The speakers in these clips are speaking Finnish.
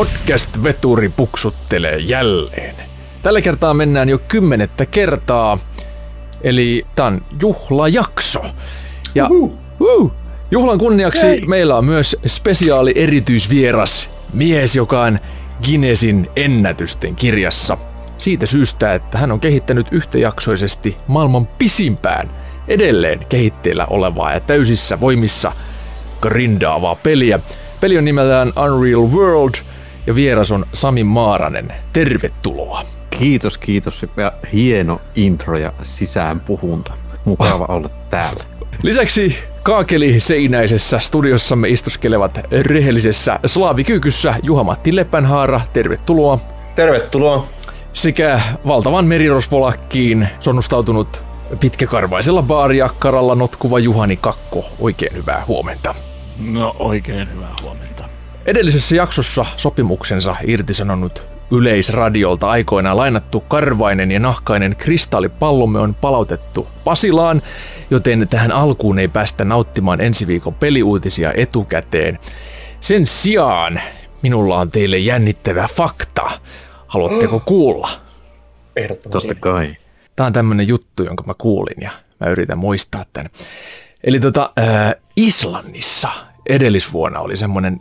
Podcast-veturi puksuttelee jälleen. Tällä kertaa mennään jo kymmenettä kertaa, eli tää on juhlajakso. Ja uh, juhlan kunniaksi Hei. meillä on myös spesiaali erityisvieras, mies, joka on Guinnessin ennätysten kirjassa. Siitä syystä, että hän on kehittänyt yhtäjaksoisesti maailman pisimpään, edelleen kehitteillä olevaa ja täysissä voimissa grindaavaa peliä. Peli on nimeltään Unreal World ja vieras on Sami Maaranen. Tervetuloa. Kiitos, kiitos ja hieno intro ja sisään puhunta. Mukava olla täällä. Lisäksi kaakeli seinäisessä studiossamme istuskelevat rehellisessä slaavikyykyssä Juha-Matti Lepänhaara. Tervetuloa. Tervetuloa. Sekä valtavan merirosvolakkiin sonnustautunut pitkäkarvaisella baariakkaralla notkuva Juhani Kakko. Oikein hyvää huomenta. No oikein hyvää huomenta. Edellisessä jaksossa sopimuksensa irtisanonut Yleisradiolta aikoinaan lainattu karvainen ja nahkainen kristallipallomme on palautettu Pasilaan, joten tähän alkuun ei päästä nauttimaan ensi viikon peliuutisia etukäteen. Sen sijaan minulla on teille jännittävä fakta. Haluatteko mm. kuulla? Ehdottomasti. Tosta kai. Tämä on tämmönen juttu, jonka mä kuulin ja mä yritän muistaa tämän. Eli tota, äh, Islannissa edellisvuonna oli semmoinen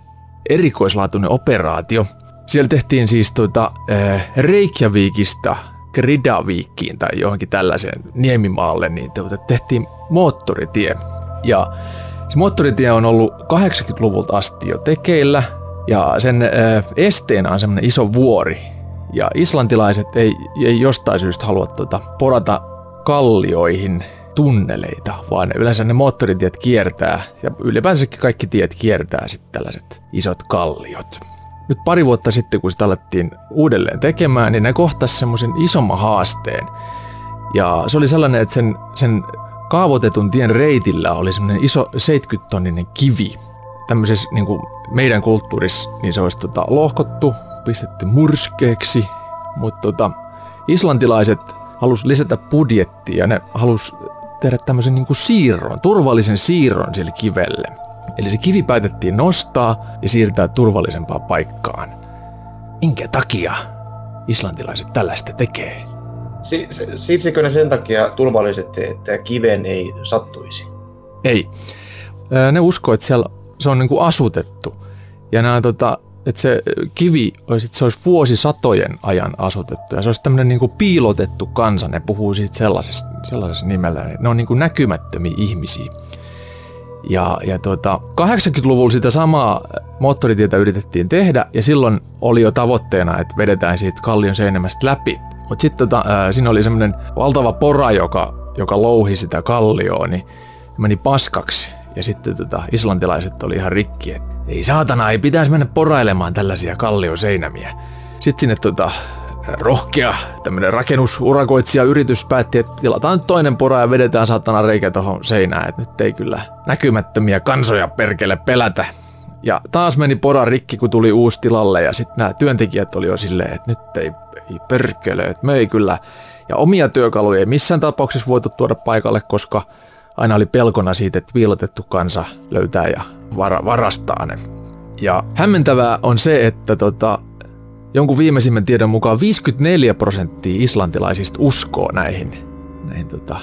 erikoislaatuinen operaatio. Siellä tehtiin siis tuota, äh, Reykjavikista Gridaviikkiin tai johonkin tällaiseen niemimaalle, niin tuota, tehtiin moottoritie. Ja se moottoritie on ollut 80-luvulta asti jo tekeillä, ja sen äh, esteenä on semmoinen iso vuori. Ja islantilaiset ei, ei jostain syystä halua tuota, porata kallioihin tunneleita, vaan yleensä ne moottoritiet kiertää, ja ylipäänsäkin kaikki tiet kiertää sitten tällaiset isot kalliot. Nyt pari vuotta sitten, kun sitä alettiin uudelleen tekemään, niin ne kohtasi semmoisen isomman haasteen. Ja se oli sellainen, että sen, sen kaavoitetun tien reitillä oli semmoinen iso 70-tonninen kivi. Tämmöisessä niin kuin meidän kulttuurissa niin se olisi tota, lohkottu, pistetty murskeeksi, mutta tota, islantilaiset halus lisätä budjettia ja ne halus tehdä tämmöisen niin kuin siirron, turvallisen siirron sille kivelle. Eli se kivi päätettiin nostaa ja siirtää turvallisempaan paikkaan. Minkä takia islantilaiset tällaista tekee? Si- siirsikö ne sen takia turvallisesti, että kiven ei sattuisi? Ei. Ne uskoo, että siellä se on niin kuin asutettu. Ja nämä tota, että se kivi olisi, että se olisi vuosisatojen ajan asutettu ja se olisi tämmöinen niin kuin piilotettu kansa. Ne puhuu siitä sellaisessa, sellaisessa nimellä. Ne on niin kuin näkymättömiä ihmisiä. Ja, ja tuota, 80-luvulla sitä samaa moottoritietä yritettiin tehdä ja silloin oli jo tavoitteena, että vedetään siitä kallion seinämästä läpi. Mutta sitten tota, siinä oli semmoinen valtava pora, joka, joka louhi sitä kallioa, niin meni paskaksi. Ja sitten tota, islantilaiset oli ihan rikki, että ei saatana, ei pitäisi mennä porailemaan tällaisia kallioseinämiä. Sitten sinne tota, rohkea tämmöinen rakennusurakoitsija yritys päätti, että tilataan nyt toinen pora ja vedetään saatana reikä tuohon seinään, että nyt ei kyllä näkymättömiä kansoja perkele pelätä. Ja taas meni pora rikki, kun tuli uusi tilalle ja sitten nämä työntekijät oli jo silleen, että nyt ei, ei perkele, että me ei kyllä. Ja omia työkaluja ei missään tapauksessa voitu tuoda paikalle, koska aina oli pelkona siitä, että piilotettu kansa löytää ja var- varastaa ne. Ja hämmentävää on se, että tota, jonkun viimeisimmän tiedon mukaan 54 prosenttia islantilaisista uskoo näihin, näihin tota,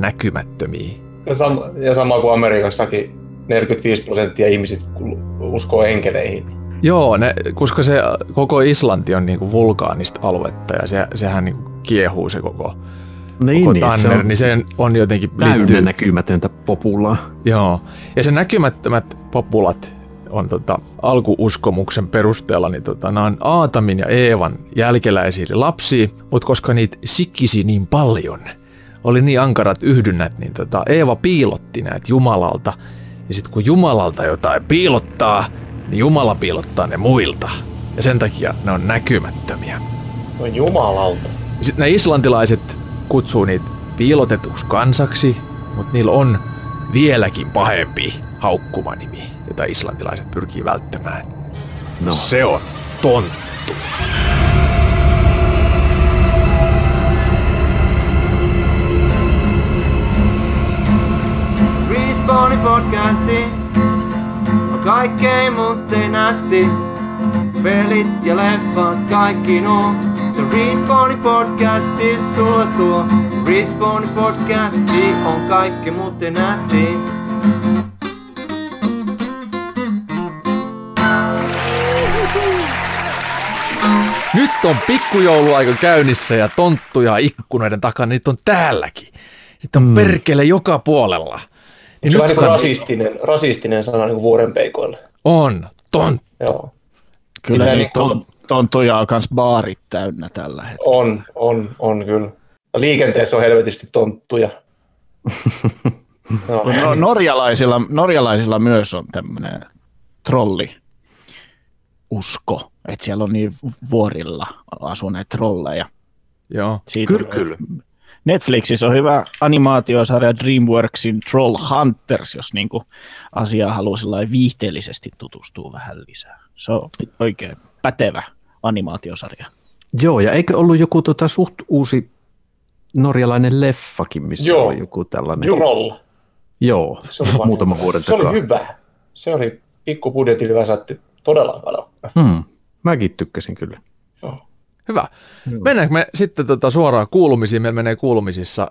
näkymättömiin. Ja sama, ja sama kuin Amerikassakin 45 prosenttia ihmisistä uskoo enkeleihin. Joo, ne, koska se koko Islanti on niinku vulkaanista aluetta ja se, sehän niinku kiehuu se koko niin, koko niin, tanner, se on niin se on jotenkin täynnä näkymätöntä populaa. Joo, ja se näkymättömät populat on tota, alkuuskomuksen perusteella, niin tota, nämä on Aatamin ja Eevan jälkeläisiä lapsia, mutta koska niitä sikkisi niin paljon, oli niin ankarat yhdynnät, niin tota, Eeva piilotti näitä Jumalalta. Ja sitten kun Jumalalta jotain piilottaa, niin Jumala piilottaa ne muilta. Ja sen takia ne on näkymättömiä. No Jumalalta. Sitten nämä islantilaiset kutsuu niitä piilotetuksi kansaksi, mutta niillä on vieläkin pahempi haukkuma nimi, jota islantilaiset pyrkii välttämään. No. Se on tonttu. Respawni podcasti on kaikkein muutteen asti. Pelit ja leffat, kaikki nuo. Se Respawni podcasti sulla tuo. Respawni podcasti on kaikki muuten nästi. Nyt on pikkujouluaika käynnissä ja tonttuja ikkunoiden takana, niitä on täälläkin. Niitä on mm. perkele joka puolella. Niin se on niin rasistinen, rasistinen sana niin vuorenpeikoille. On, tont. Joo. Kyllä niitä niin ton, tonttuja on myös baarit täynnä tällä hetkellä. On, on, on kyllä. Liikenteessä on helvetisti tonttuja. no. No, norjalaisilla, norjalaisilla myös on tämmöinen trolli usko, että siellä on niin vuorilla asuneet trolleja. Joo, Siitä kyllä, kyllä. Netflixissä on hyvä animaatiosarja DreamWorksin Troll Hunters, jos niinku asiaa haluaa viihteellisesti tutustua vähän lisää. Se on oikein pätevä animaatiosarja. Joo, ja eikö ollut joku tota suht uusi norjalainen leffakin, missä Joo. oli joku tällainen? Troll. Joo, se oli muutama vuoden takaa. Se oli hyvä. Se oli pikkubudjetilla saatti todella paljon. Hmm. Mäkin tykkäsin kyllä. Joo. Hyvä. Hmm. Mennäänkö me sitten tota suoraan kuulumisiin? Meillä menee kuulumisissa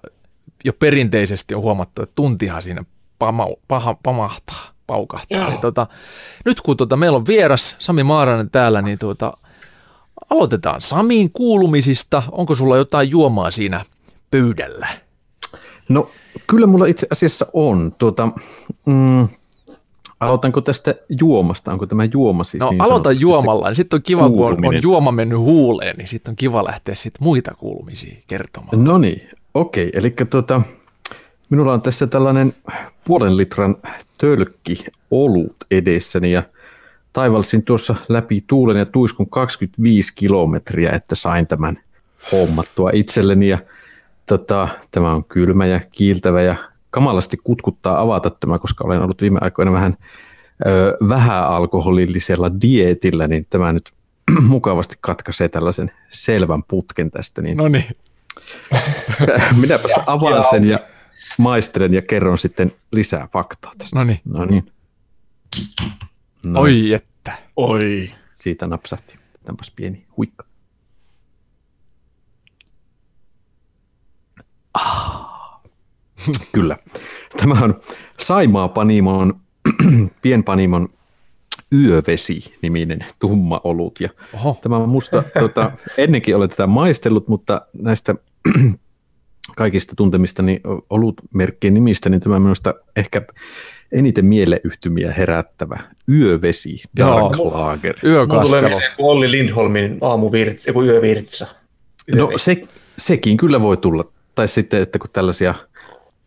jo perinteisesti on huomattu, että tuntihan siinä pama, paha, pamahtaa, paukahtaa. Eli tota, nyt kun tota, meillä on vieras Sami Maaranen täällä, niin tota, aloitetaan Samiin kuulumisista. Onko sulla jotain juomaa siinä pöydällä? No kyllä mulla itse asiassa on. Tuota, mm, Aloitanko tästä juomasta? Onko tämä juoma siis No niin aloita juomalla. Niin sitten on kiva, kun on, on juoma mennyt huuleen, niin sitten on kiva lähteä sitten muita kuulumisia kertomaan. No niin, okei. Eli tuota, minulla on tässä tällainen puolen litran tölkki olut edessäni ja taivalsin tuossa läpi tuulen ja tuiskun 25 kilometriä, että sain tämän hommattua itselleni ja tota, tämä on kylmä ja kiiltävä ja kamalasti kutkuttaa avata tämä, koska olen ollut viime aikoina vähän ö, vähäalkoholillisella dietillä, niin tämä nyt mukavasti katkaisee tällaisen selvän putken tästä. Niin no niin. Minäpäs avaan sen ja maistelen ja kerron sitten lisää faktaa tästä. No niin. No niin. No. Oi että. Oi. Siitä napsahti. Tämpäs pieni huikka. Ah. Kyllä. Tämä on Saimaa Panimon, pienpanimon Yövesi-niminen tumma olut. Ja Oho. tämä on musta, tuota, ennenkin olen tätä maistellut, mutta näistä kaikista tuntemistani olutmerkkien nimistä, niin tämä minusta ehkä eniten mieleyhtymiä herättävä Yövesi Dark Joo, Lager. Yökastelo. Mulla Olli Lindholmin aamuvirtsa, joku yövirtsa. No se, sekin kyllä voi tulla. Tai sitten, että kun tällaisia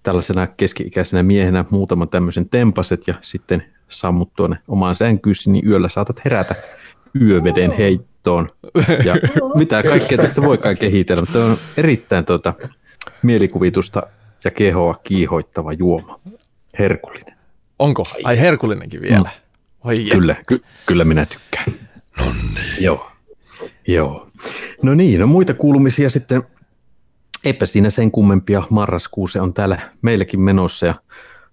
tällaisena keski-ikäisenä miehenä muutaman tämmöisen tempaset ja sitten sammut tuonne omaan sänkyysi, niin yöllä saatat herätä yöveden heittoon. Ja mitä kaikkea tästä voikaan kehitellä, mutta on erittäin tuota, mielikuvitusta ja kehoa kiihoittava juoma. Herkullinen. Onko? Ai herkullinenkin vielä. No. kyllä, ky- kyllä minä tykkään. No niin. Joo. Joo. No niin, no muita kuulumisia sitten Eipä siinä sen kummempia. Marraskuussa on täällä meilläkin menossa ja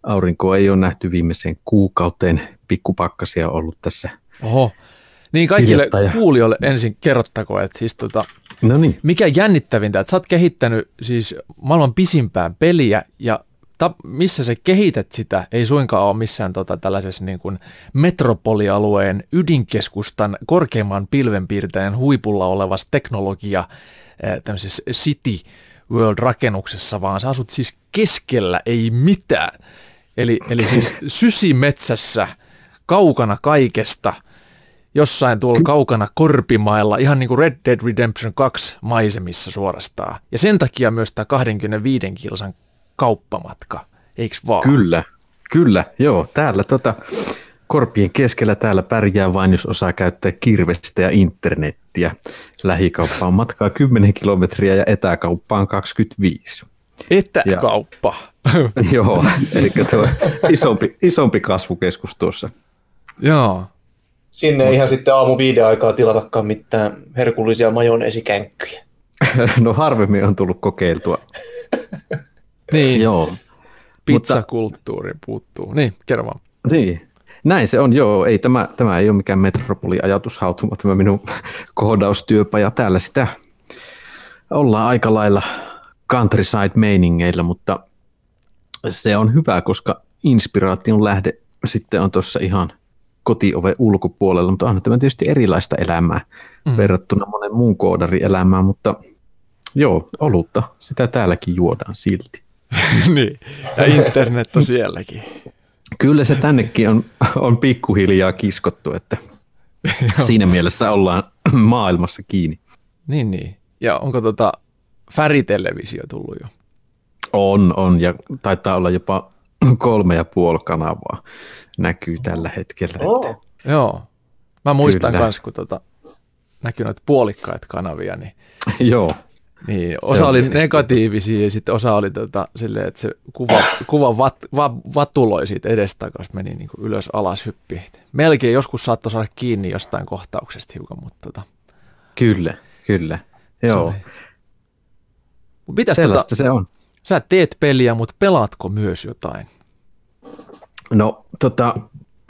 aurinkoa ei ole nähty viimeiseen kuukauteen. Pikkupakkasia ollut tässä. Oho. Niin kaikille kuulijoille ensin kerrottako, että siis tota, no niin. mikä jännittävintä, että sä oot kehittänyt siis maailman pisimpään peliä ja ta, missä sä kehität sitä, ei suinkaan ole missään tota, tällaisessa niin kuin metropolialueen ydinkeskustan korkeimman pilvenpiirtäjän huipulla olevassa teknologia tämmöisessä city World-rakennuksessa, vaan sä asut siis keskellä, ei mitään. Eli, eli siis sysimetsässä, kaukana kaikesta, jossain tuolla kaukana korpimailla, ihan niin kuin Red Dead Redemption 2 maisemissa suorastaan. Ja sen takia myös tämä 25 kilsan kauppamatka, eikö vaan? Kyllä, kyllä, joo. Täällä tota, korpien keskellä täällä pärjää vain, jos osaa käyttää kirvestä ja internettiä. Lähikauppaan matkaa 10 kilometriä ja etäkauppaan 25. Etäkauppa? Ja, joo, eli tuo isompi, isompi kasvukeskus tuossa. Joo. Sinne ei ihan sitten aamu viiden aikaa tilatakaan mitään herkullisia majoneesikänkkyjä. no harvemmin on tullut kokeiltua. niin. Joo. Pizzakulttuuri puuttuu. Niin, kerro vaan. Niin, Näin se on, joo. Ei, tämä, tämä ei ole mikään metropoli-ajatushautuma, tämä minun koodaustyöpaja. Täällä sitä ollaan aika lailla countryside-meiningeillä, mutta se on hyvä, koska inspiraation lähde sitten on tuossa ihan kotiove ulkopuolella, mutta onhan tämä tietysti erilaista elämää mm. verrattuna monen muun koodarielämään, mutta joo, olutta, sitä täälläkin juodaan silti. niin, ja internet on sielläkin. Kyllä se tännekin on, on pikkuhiljaa kiskottu, että siinä mielessä ollaan maailmassa kiinni. Niin, niin. Ja onko tota färitelevisio tullut jo? On, on, ja taitaa olla jopa kolme ja puoli kanavaa näkyy tällä hetkellä. Oh. Että, Joo. Mä muistan myös, kun tota, näkyy noita puolikkaita kanavia, niin, joo, niin osa oli negatiivisia ja sitten osa oli tota, silleen, että se kuva, kuva vat, va, vatuloi siitä edestakaisin, meni niin kuin ylös alas hyppi. Melkein joskus saattoi saada kiinni jostain kohtauksesta hiukan, mutta tota, kyllä, kyllä. se Joo, oli- Mut Mitäs sellaista tota, se on. sä teet peliä, mutta pelaatko myös jotain? No tota,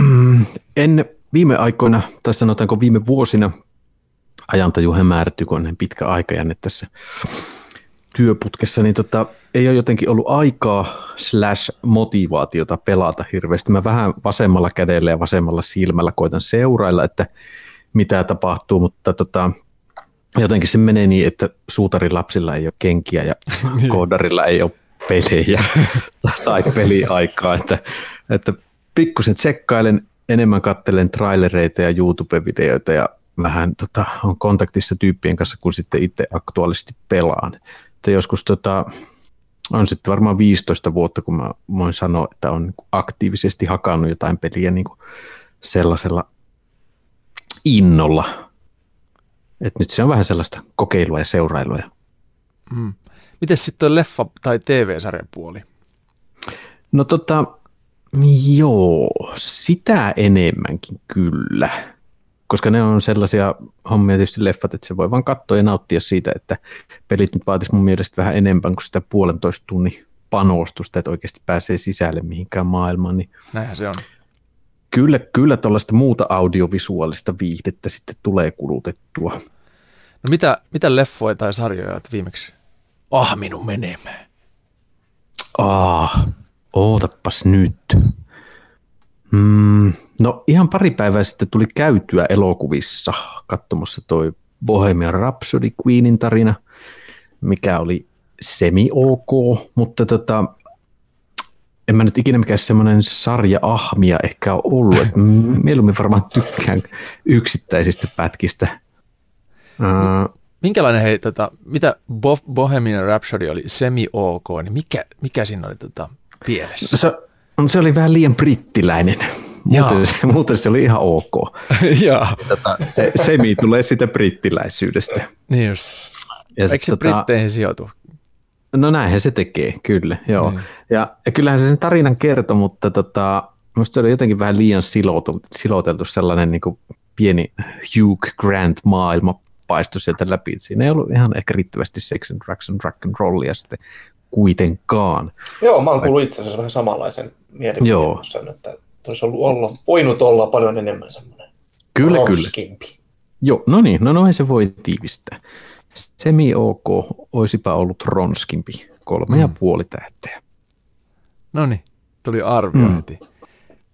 en viime aikoina, tai sanotaanko viime vuosina, ajantaju hämärtyy, kun on näin pitkä aikajänne tässä työputkessa, niin tota, ei ole jotenkin ollut aikaa slash motivaatiota pelata hirveästi. Mä vähän vasemmalla kädellä ja vasemmalla silmällä koitan seurailla, että mitä tapahtuu, mutta tota, jotenkin se menee niin, että suutarin lapsilla ei ole kenkiä ja koodarilla ei ole pelejä tai peliaikaa, että, että pikkusen tsekkailen, enemmän kattelen trailereita ja YouTube-videoita ja vähän tota, on kontaktissa tyyppien kanssa, kun sitten itse aktuaalisesti pelaan. Että joskus tota, on sitten varmaan 15 vuotta, kun mä voin sanoa, että on niinku aktiivisesti hakannut jotain peliä niin kuin sellaisella innolla. Et nyt se on vähän sellaista kokeilua ja seurailua. Mm. Miten sitten leffa- tai TV-sarjan puoli? No tota, joo, sitä enemmänkin kyllä. Koska ne on sellaisia hommia tietysti leffat, että se voi vaan katsoa ja nauttia siitä, että pelit nyt vaatisi mun mielestä vähän enemmän kuin sitä puolentoista tunnin panostusta, että oikeasti pääsee sisälle mihinkään maailmaan, niin Näinhän se on. kyllä, kyllä tuollaista muuta audiovisuaalista viihdettä sitten tulee kulutettua. No mitä, mitä leffoja tai sarjoja olet viimeksi ah minun menemään? Ah, ootapas nyt. Mm, no ihan pari päivää sitten tuli käytyä elokuvissa katsomassa toi Bohemian Rhapsody Queenin tarina, mikä oli semi-ok, mutta tota, en mä nyt ikinä mikään semmoinen sarja-ahmia ehkä ole ollut, että mieluummin varmaan tykkään yksittäisistä pätkistä. Uh, Minkälainen hei, tota, mitä Bo- Bohemian Rhapsody oli semi-ok, niin mikä, mikä siinä oli tota, pielessä? se, se oli vähän liian brittiläinen, muuten, se, muuten se oli ihan ok. Joo, Tota, se semi tulee sitä brittiläisyydestä. niin just. Ja Eikö se Britteihin sijoitu? No näinhän se tekee, kyllä. Joo. Niin. Ja, ja kyllähän se sen tarinan kertoi, mutta tota, musta se oli jotenkin vähän liian siloteltu, siloteltu sellainen niin kuin pieni Hugh Grant maailma paistui sieltä läpi. Siinä ei ollut ihan ehkä riittävästi sex and drugs and rock and rollia sitten kuitenkaan. Joo, mä oon kuullut itse asiassa vähän samanlaisen mielipiteen, Joo. että olisi ollut, ollut, voinut olla paljon enemmän semmoinen Kyllä, kyllä. Joo, no niin, no noin se voi tiivistää. Semi ok, oisipa ollut ronskimpi, kolme mm. ja puoli tähteä. No niin, tuli arviointi. Mm.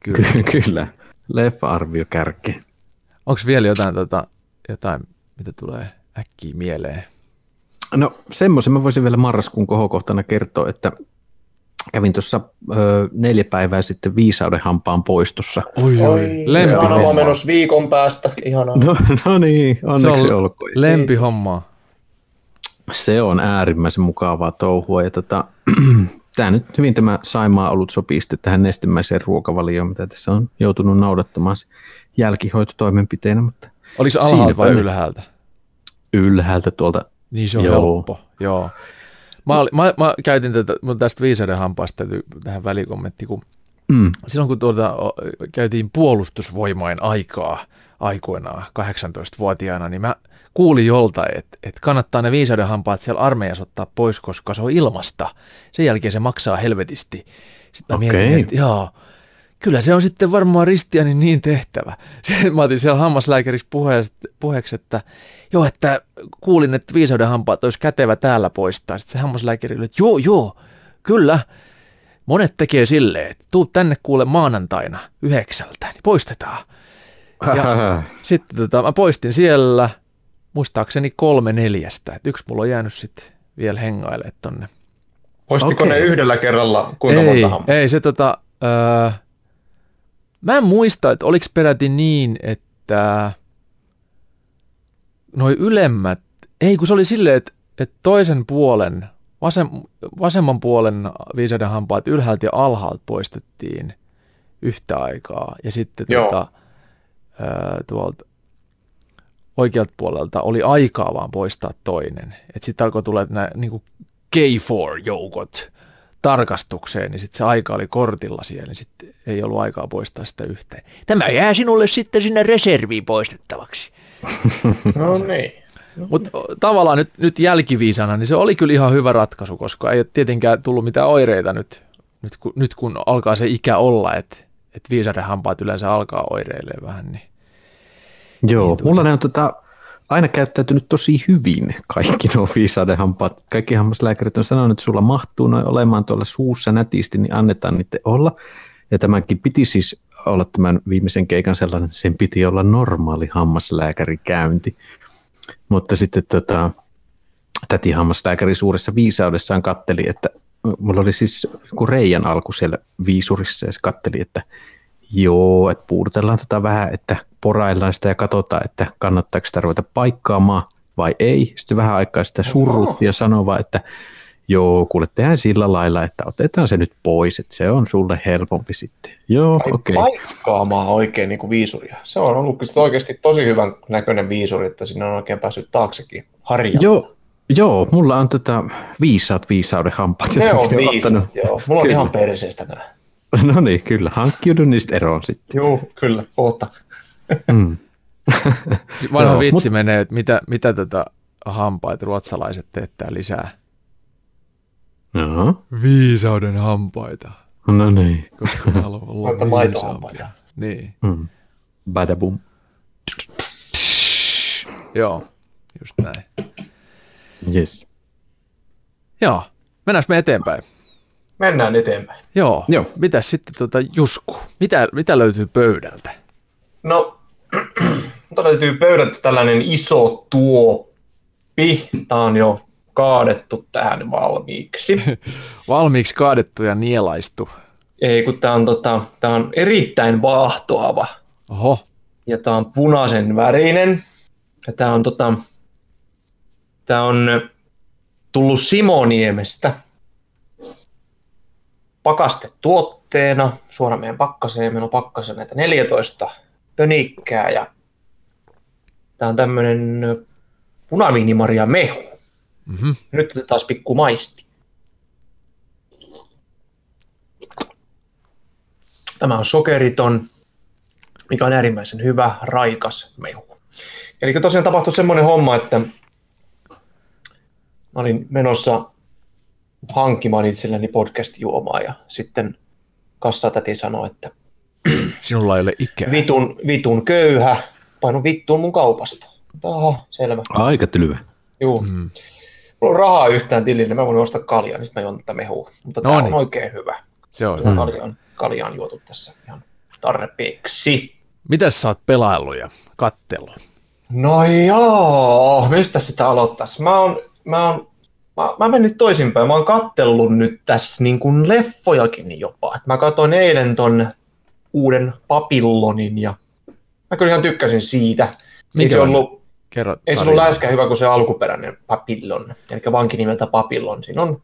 Kyllä. Kyllä, kyllä. Leffa-arvio kärkeen. Onko vielä jotain, tota, jotain, mitä tulee äkkiä mieleen? No semmoisen mä voisin vielä marraskuun kohokohtana kertoa, että kävin tuossa ö, neljä päivää sitten viisauden hampaan poistossa. Oi, Oi, lempi on menossa viikon päästä. Ihanaa. No, no niin, onneksi Se on olkoon. lempi hommaa. Se on äärimmäisen mukavaa touhua. Ja tota, tämä nyt hyvin tämä Saimaa ollut sopii sitten tähän nestemäiseen ruokavalioon, mitä tässä on joutunut noudattamaan jälkihoitotoimenpiteenä, mutta Oliko se alhaalta vai ylhäältä? ylhäältä tuolta. Niin se on Joo. helppo. Joo. Mä, oli, mä, mä käytin tätä, mun tästä viisauden hampaasta tähän välikommentti, kun Mm, silloin kun tuota, käytiin puolustusvoimain aikaa aikoinaan 18-vuotiaana, niin mä kuulin joltain, että, että kannattaa ne viisauden hampaat siellä armeijassa ottaa pois, koska se on ilmasta. Sen jälkeen se maksaa helvetisti. Sitten mä Okei. mietin, että joo, kyllä se on sitten varmaan Ristianin niin tehtävä. Sitten mä otin siellä hammaslääkäriksi puheeksi, että joo, että kuulin, että viisauden hampaat olisi kätevä täällä poistaa. Sitten se hammaslääkäri oli, että joo, joo, kyllä. Monet tekee silleen, että tuu tänne kuule maanantaina yhdeksältä, niin poistetaan. Ja sitten tota, mä poistin siellä, muistaakseni kolme neljästä. Et yksi mulla on jäänyt sitten vielä hengailemaan tonne. Poistiko Okei. ne yhdellä kerralla kuinka ei, monta hammasta? ei se tota, öö, mä en muista, että oliko peräti niin, että noi ylemmät, ei kun se oli silleen, että, että toisen puolen, vasem, vasemman puolen viisauden hampaat ylhäältä ja alhaalta poistettiin yhtä aikaa ja sitten Joo. tota, öö, tuolta oikealta puolelta oli aikaa vaan poistaa toinen. Että sitten alkoi tulla nämä niin K4-joukot tarkastukseen, niin sitten se aika oli kortilla siellä, niin sitten ei ollut aikaa poistaa sitä yhteen. Tämä jää sinulle sitten sinne reserviin poistettavaksi. No niin. Mutta tavallaan nyt, nyt jälkiviisana, niin se oli kyllä ihan hyvä ratkaisu, koska ei ole tietenkään tullut mitään oireita nyt, nyt, kun, nyt kun alkaa se ikä olla, että että viisauden hampaat yleensä alkaa oireilemaan vähän, niin Joo, Niin, tuota- mulla ne on tota, aina käyttäytynyt tosi hyvin kaikki nuo viisauden hampaat. Kaikki hammaslääkärit on sanonut, että sulla mahtuu noin olemaan tuolla suussa nätisti, niin annetaan niiden olla. Ja tämänkin piti siis olla tämän viimeisen keikan sellainen, sen piti olla normaali hammaslääkärikäynti. Mutta sitten tota, täti hammaslääkäri suuressa viisaudessaan katteli, että mulla oli siis joku reijän alku siellä viisurissa ja se katteli, että joo, että puudutellaan tota vähän, että poraillaan sitä ja katsotaan, että kannattaako sitä ruveta paikkaamaan vai ei. Sitten vähän aikaa sitä surrutti ja sanoi vaan, että joo, kuule tehdään sillä lailla, että otetaan se nyt pois, että se on sulle helpompi sitten. Joo, okei. okay. paikkaamaan oikein niin kuin viisuria. Se on ollut oikeasti tosi hyvän näköinen viisuri, että sinne on oikein päässyt taaksekin harjalla. Joo, joo, mulla on tota viisaat viisauden hampaat. Ne on viisut, ottanut. joo. Mulla on Kyllä. ihan perseestä nämä. No niin, kyllä. Hankkiudun niistä eroon sitten. Joo, kyllä, kohta. Mm. vanha Joo, vitsi menee, että mitä, mitä tätä hampaita ruotsalaiset teettää lisää. Joo, Viisauden hampaita, no niin. koska ne haluaa olla Noita maitohampaita. Niin, Mm. Badabum. joo, just näin. Yes. Joo, mennäänkö me eteenpäin? Mennään eteenpäin. Joo, Joo. mitäs sitten tuota Jusku? Mitä, mitä löytyy pöydältä? No, mutta löytyy pöydältä tällainen iso tuoppi. Tämä on jo kaadettu tähän valmiiksi. Valmiiksi kaadettu ja nielaistu. Ei, kun tämä on, tota, tää on erittäin vaahtoava Oho, ja tämä on punaisen värinen. Ja tämä on, tota, tää on tullut Simoniemestä pakastetuotteena suoraan meidän pakkaseen. Meillä on pakkaseen näitä 14 pönikkää ja tämä on tämmöinen punaviinimaria mehu. Mhm. Nyt otetaan pikku maisti. Tämä on sokeriton, mikä on äärimmäisen hyvä, raikas mehu. Eli tosiaan tapahtui semmoinen homma, että mä olin menossa hankkimaan itselleni podcast-juomaa ja sitten kassatäti sanoi, että sinulla ei ole ikää. vitun, vitun köyhä, painu vittuun mun kaupasta. Aha, selvä. Aika tylyä. Juu. Mm. Mulla on rahaa yhtään tilille, mä voin ostaa kaljaa, niin sitten mä juon tätä mehua. Mutta No on niin. oikein hyvä. Se on. Kyllä Mm. kalja on, kalja on juotu tässä ihan tarpeeksi. Mitäs sä oot pelaillut ja kattellut? No joo, mistä sitä aloittaisi? Mä oon, mä oon, mä, mä menen nyt toisinpäin. Mä oon kattellut nyt tässä niin kuin leffojakin jopa. Et mä katsoin eilen ton uuden Papillonin ja mä kyllä ihan tykkäsin siitä. Ei se Minkälainen? ollut, Kerro ei se ollut läskä hyvä kuin se alkuperäinen Papillon, eli vanki nimeltä Papillon. Siinä on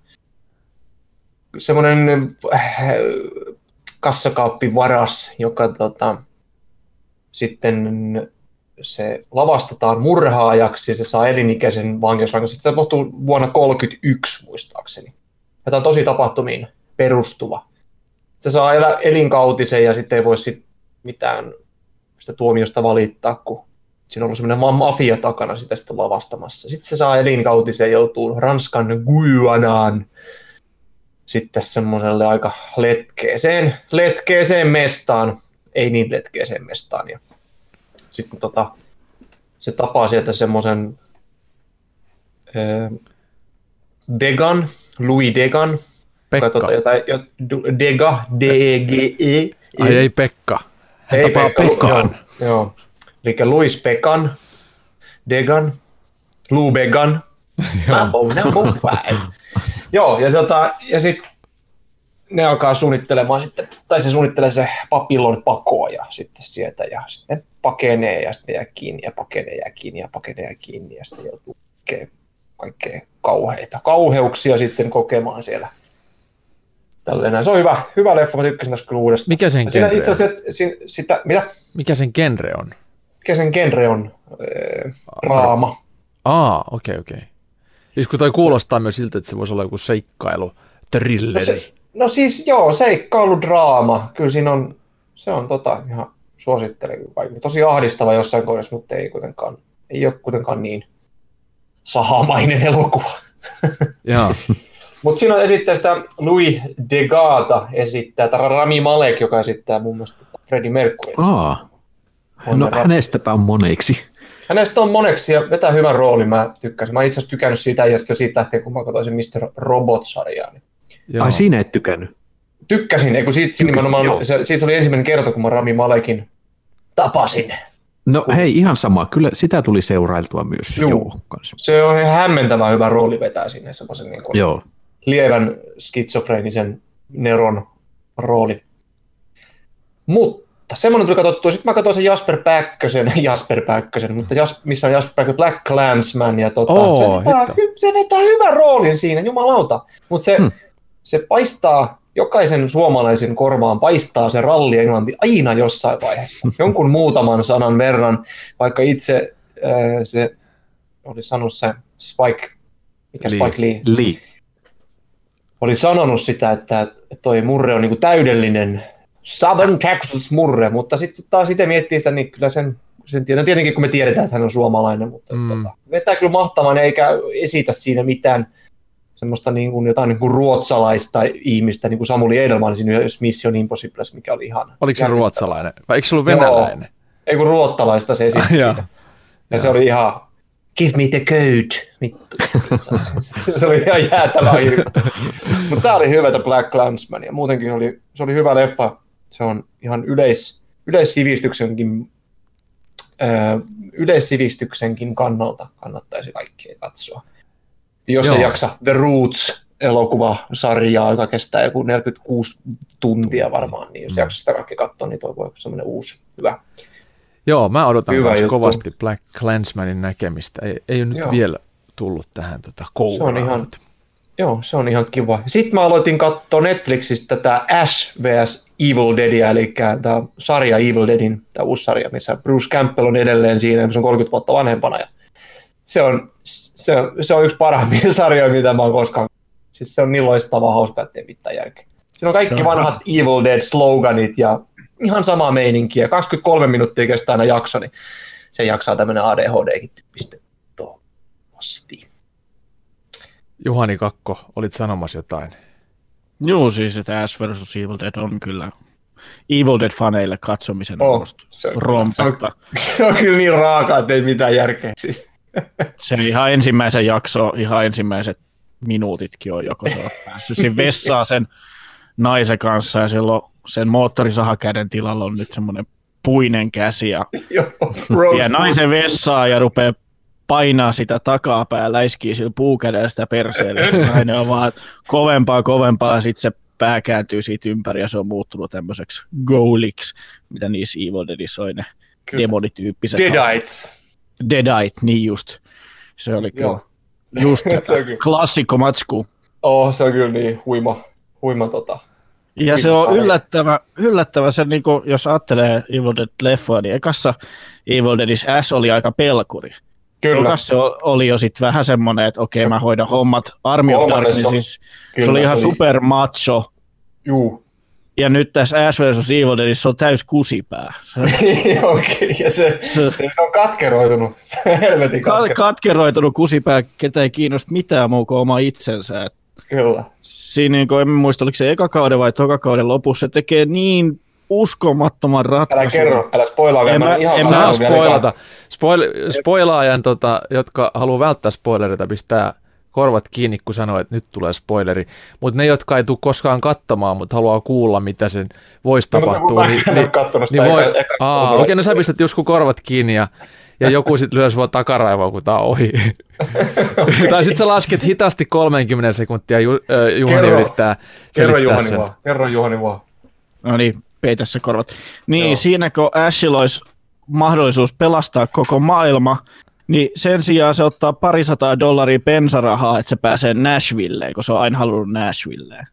semmoinen äh, kassakaappivaras, joka tota, sitten se lavastetaan murhaajaksi ja se saa elinikäisen vankeusrangaistuksen. Se tapahtuu vuonna 1931 muistaakseni. Tämä on tosi tapahtumiin perustuva. Se saa elä, elinkautisen ja sitten ei voi sit mitään sitä tuomiosta valittaa, kun siinä on ollut semmoinen ma- mafia takana sitä sitten lavastamassa. Sitten se saa elinkautisen ja joutuu Ranskan Guyanaan sitten semmoiselle aika letkeeseen, letkeeseen mestaan, ei niin letkeeseen mestaan. Ja sitten tota, se tapaa sieltä semmoisen Degan, Louis Degan, Pekka. Tota, jotain, jo, Dega, D-E-G-E. Ai ei Pekka. Hän Ei tapaa Pekka, Pekan. Joo, joo. Eli Louis Pekan, Degan, Lou Began. Joo, ja, tota, ja sitten ne alkaa suunnittelemaan sitten, tai se suunnittelee se papillon pakoa ja sitten sieltä ja sitten pakenee ja sitten jää kiinni ja pakenee ja kiinni ja pakenee ja kiinni ja sitten joutuu kaikkea, kauheita, kauheuksia sitten kokemaan siellä. Tälleen näin. Se on hyvä, hyvä leffa, mä tykkäsin tästä uudestaan. Mikä sen genre itse on? asiassa siinä, sitä, mitä? Mikä sen genre on? Mikä sen genre on? Draama. Aa, okei, okay, okei. Okay. Siis kun toi kuulostaa myös siltä, että se voisi olla joku seikkailu, No, thrilleri. se, no siis joo, seikkailu, draama. Kyllä siinä on, se on tota, ihan suosittelen. Tosi ahdistava jossain kohdassa, mutta ei kuitenkaan, ei ole kuitenkaan niin sahamainen elokuva. Joo. Mutta siinä on esittää sitä Louis Degata esittää, tai Rami Malek, joka esittää mun mielestä Freddie Mercury. Aa, On no ra- hänestäpä on moneksi. Hänestä on moneksi ja vetää hyvän roolin, mä tykkäsin. Mä itse asiassa tykännyt siitä ja jo siitä lähtien, kun mä katsoin Mr. Robot-sarjaa. Niin Joo. Ai siinä et tykännyt. tykkäsin, eikö siitä, joo. se, siitä oli ensimmäinen kerta, kun mä Rami Malekin tapasin. No hei, ihan sama. Kyllä sitä tuli seurailtua myös. Juu. Joo, kanssa. Se on ihan hämmentävän hyvä rooli vetää sinne semmoisen niin kuin Joo. lievän skitsofreenisen neron rooli. Mutta semmoinen tuli katsottua. Sitten mä katsoin sen Jasper Päkkösen, Jasper Päkkösen, mutta Jas, missä on Jasper Päkkösen, Black Clansman, ja tota, Oo, se, vetää, hitto. hy- se vetää hyvän roolin siinä, jumalauta. Mutta se, Hmm. se paistaa, jokaisen suomalaisen korvaan paistaa se ralli englanti aina jossain vaiheessa. Jonkun muutaman sanan verran, vaikka itse äh, se oli sanonut se Spike, mikä Lee. Spike Lee, Lee. oli sanonut sitä, että että toi murre on niinku täydellinen Southern Texas murre, mutta sitten taas itse miettii sitä, niin kyllä sen, sen tiedän. Tietenkin kun me tiedetään, että hän on suomalainen, mutta Mm. tota, vetää kyllä mahtavan eikä esitä siinä mitään semmoista niin kuin jotain niin kuin ruotsalaista ihmistä, niin kuin Samuli Edelman siinä jos Mission Impossible, mikä oli ihana. Oliko se ruotsalainen? Vai eikö se ollut Joo. venäläinen? Ei kun ruottalaista se esitti Joo. siinä. Ja se oli ihan, give me the code. Vittu. se oli ihan jäätävä. Mutta tämä oli hyvä, The Black Clansman. Ja muutenkin oli, se oli hyvä leffa. Se on ihan yleis, yleissivistyksenkin, ö, yleissivistyksenkin kannalta kannattaisi kaikkien katsoa. Jos Joo. se jaksa The Roots elokuvasarjaa, joka kestää joku 46 tuntia varmaan, niin jos Mm. jaksa sitä kaikki katsoa, niin toi voi olla semmoinen uusi hyvä Joo, mä odotan Hyvä kovasti Black Clansmanin näkemistä. Ei, ei ole nyt Joo. vielä tullut tähän tota, kouraan. ihan- Joo, se on ihan kiva. Sitten mä aloitin katsoa Netflixistä tätä Ash vs. Evil Deadia, eli tämä sarja Evil Deadin, tämä uusi sarja, missä Bruce Campbell on edelleen siinä, se on 30 vuotta vanhempana. Ja se, on, se, on, se on yksi parhaimpia sarjoja, mitä mä oon koskaan. Siis se on niin loistava hauska, ettei mitään järkeä. Siinä on kaikki vanhat Evil Dead-sloganit ja ihan sama meininkiä. 23 minuuttia kestää aina jakso, niin se jaksaa tämmöinen ADHDkin tyyppistä toivottavasti. Juhani Kakko, olit sanomassa jotain. Joo, siis että Ash vs. Evil Dead on kyllä Evil Dead-faneille katsomisen Oh, se on- Rompetta. Se on kyllä niin raaka, että ei mitään järkeä. Siis. Se ihan ensimmäisen jakso, ihan ensimmäiset minuutitkin on joko se on päässyt siinä vessaan sen naisen kanssa ja silloin sen moottorisahakäden tilalla on nyt semmoinen puinen käsi ja Joo, vie naisen vessaan ja rupeaa painaa sitä takapää ja läiskii sillä puukädellä sitä perseelle. Nainen on vaan kovempaa, kovempaa ja sitten se pää kääntyy siitä ympäri ja se on muuttunut tämmöiseksi goaliksi, mitä niissä Evil Deadissä oli ne Kyllä. demonityyppiset. Deadites. Deadite, niin just. Se oli kyllä Joo. just Se on kyllä- klassikko matsku. Oh, se on kyllä niin huima, huima tota. Ja se on yllättävä, yllättävä se, niin kuin, jos ajattelee Evil Dead-leffoa, niin ekassa Evil Deadissä Ash oli aika pelkuri. Kyllä, se oli jo sitten vähän semmoinen, että okei mä hoidan hommat Army of on- Darknessissa. kyllä Se oli ihan se oli- super macho. Juu. Ja nyt tässä Ash vs. Evil Deadissä se on täys kusipää. Se Okei, ja se, se, se, on katkeroitunut. Se on helvetin Ka- katkeroitunut. katkeroitunut kusipää, ketä ei kiinnosta mitään muu kuin oma itsensä. Et Kyllä. Siinä, niin kuin, en muista, oliko se eka kauden vai toka kauden lopussa, se tekee niin uskomattoman ratkaisun. Älä kerro, älä spoilaa vielä. En Mä, ihan en mä- spoilata. Spoil, spoilaajan, tota, jotka haluaa välttää spoilereita, pistää korvat kiinni, kun sanoo, että nyt tulee spoileri. Mutta ne, jotka ei tule koskaan katsomaan, mutta haluaa kuulla, mitä sen voisi No, tapahtua, niin, en niin, niin voi, okei, no sä pistät Jusku korvat kiinni ja, ja joku sitten lyö sua takaraivoon, kun tää on ohi. tai sitten sä lasket hitaasti 30 sekuntia, Ju, äh, Juhani Kerro. yrittää Kerro selittää Juhani sen. vaan. Kerro Juhani vaan. No niin, peitä se korvat. Niin, Joo. Siinä kun Ashilla olisi mahdollisuus pelastaa koko maailma, niin sen sijaan se ottaa parisataa dollaria pensarahaa, että se pääsee Nashvilleen, kun se on aina halunnut Nashvilleen.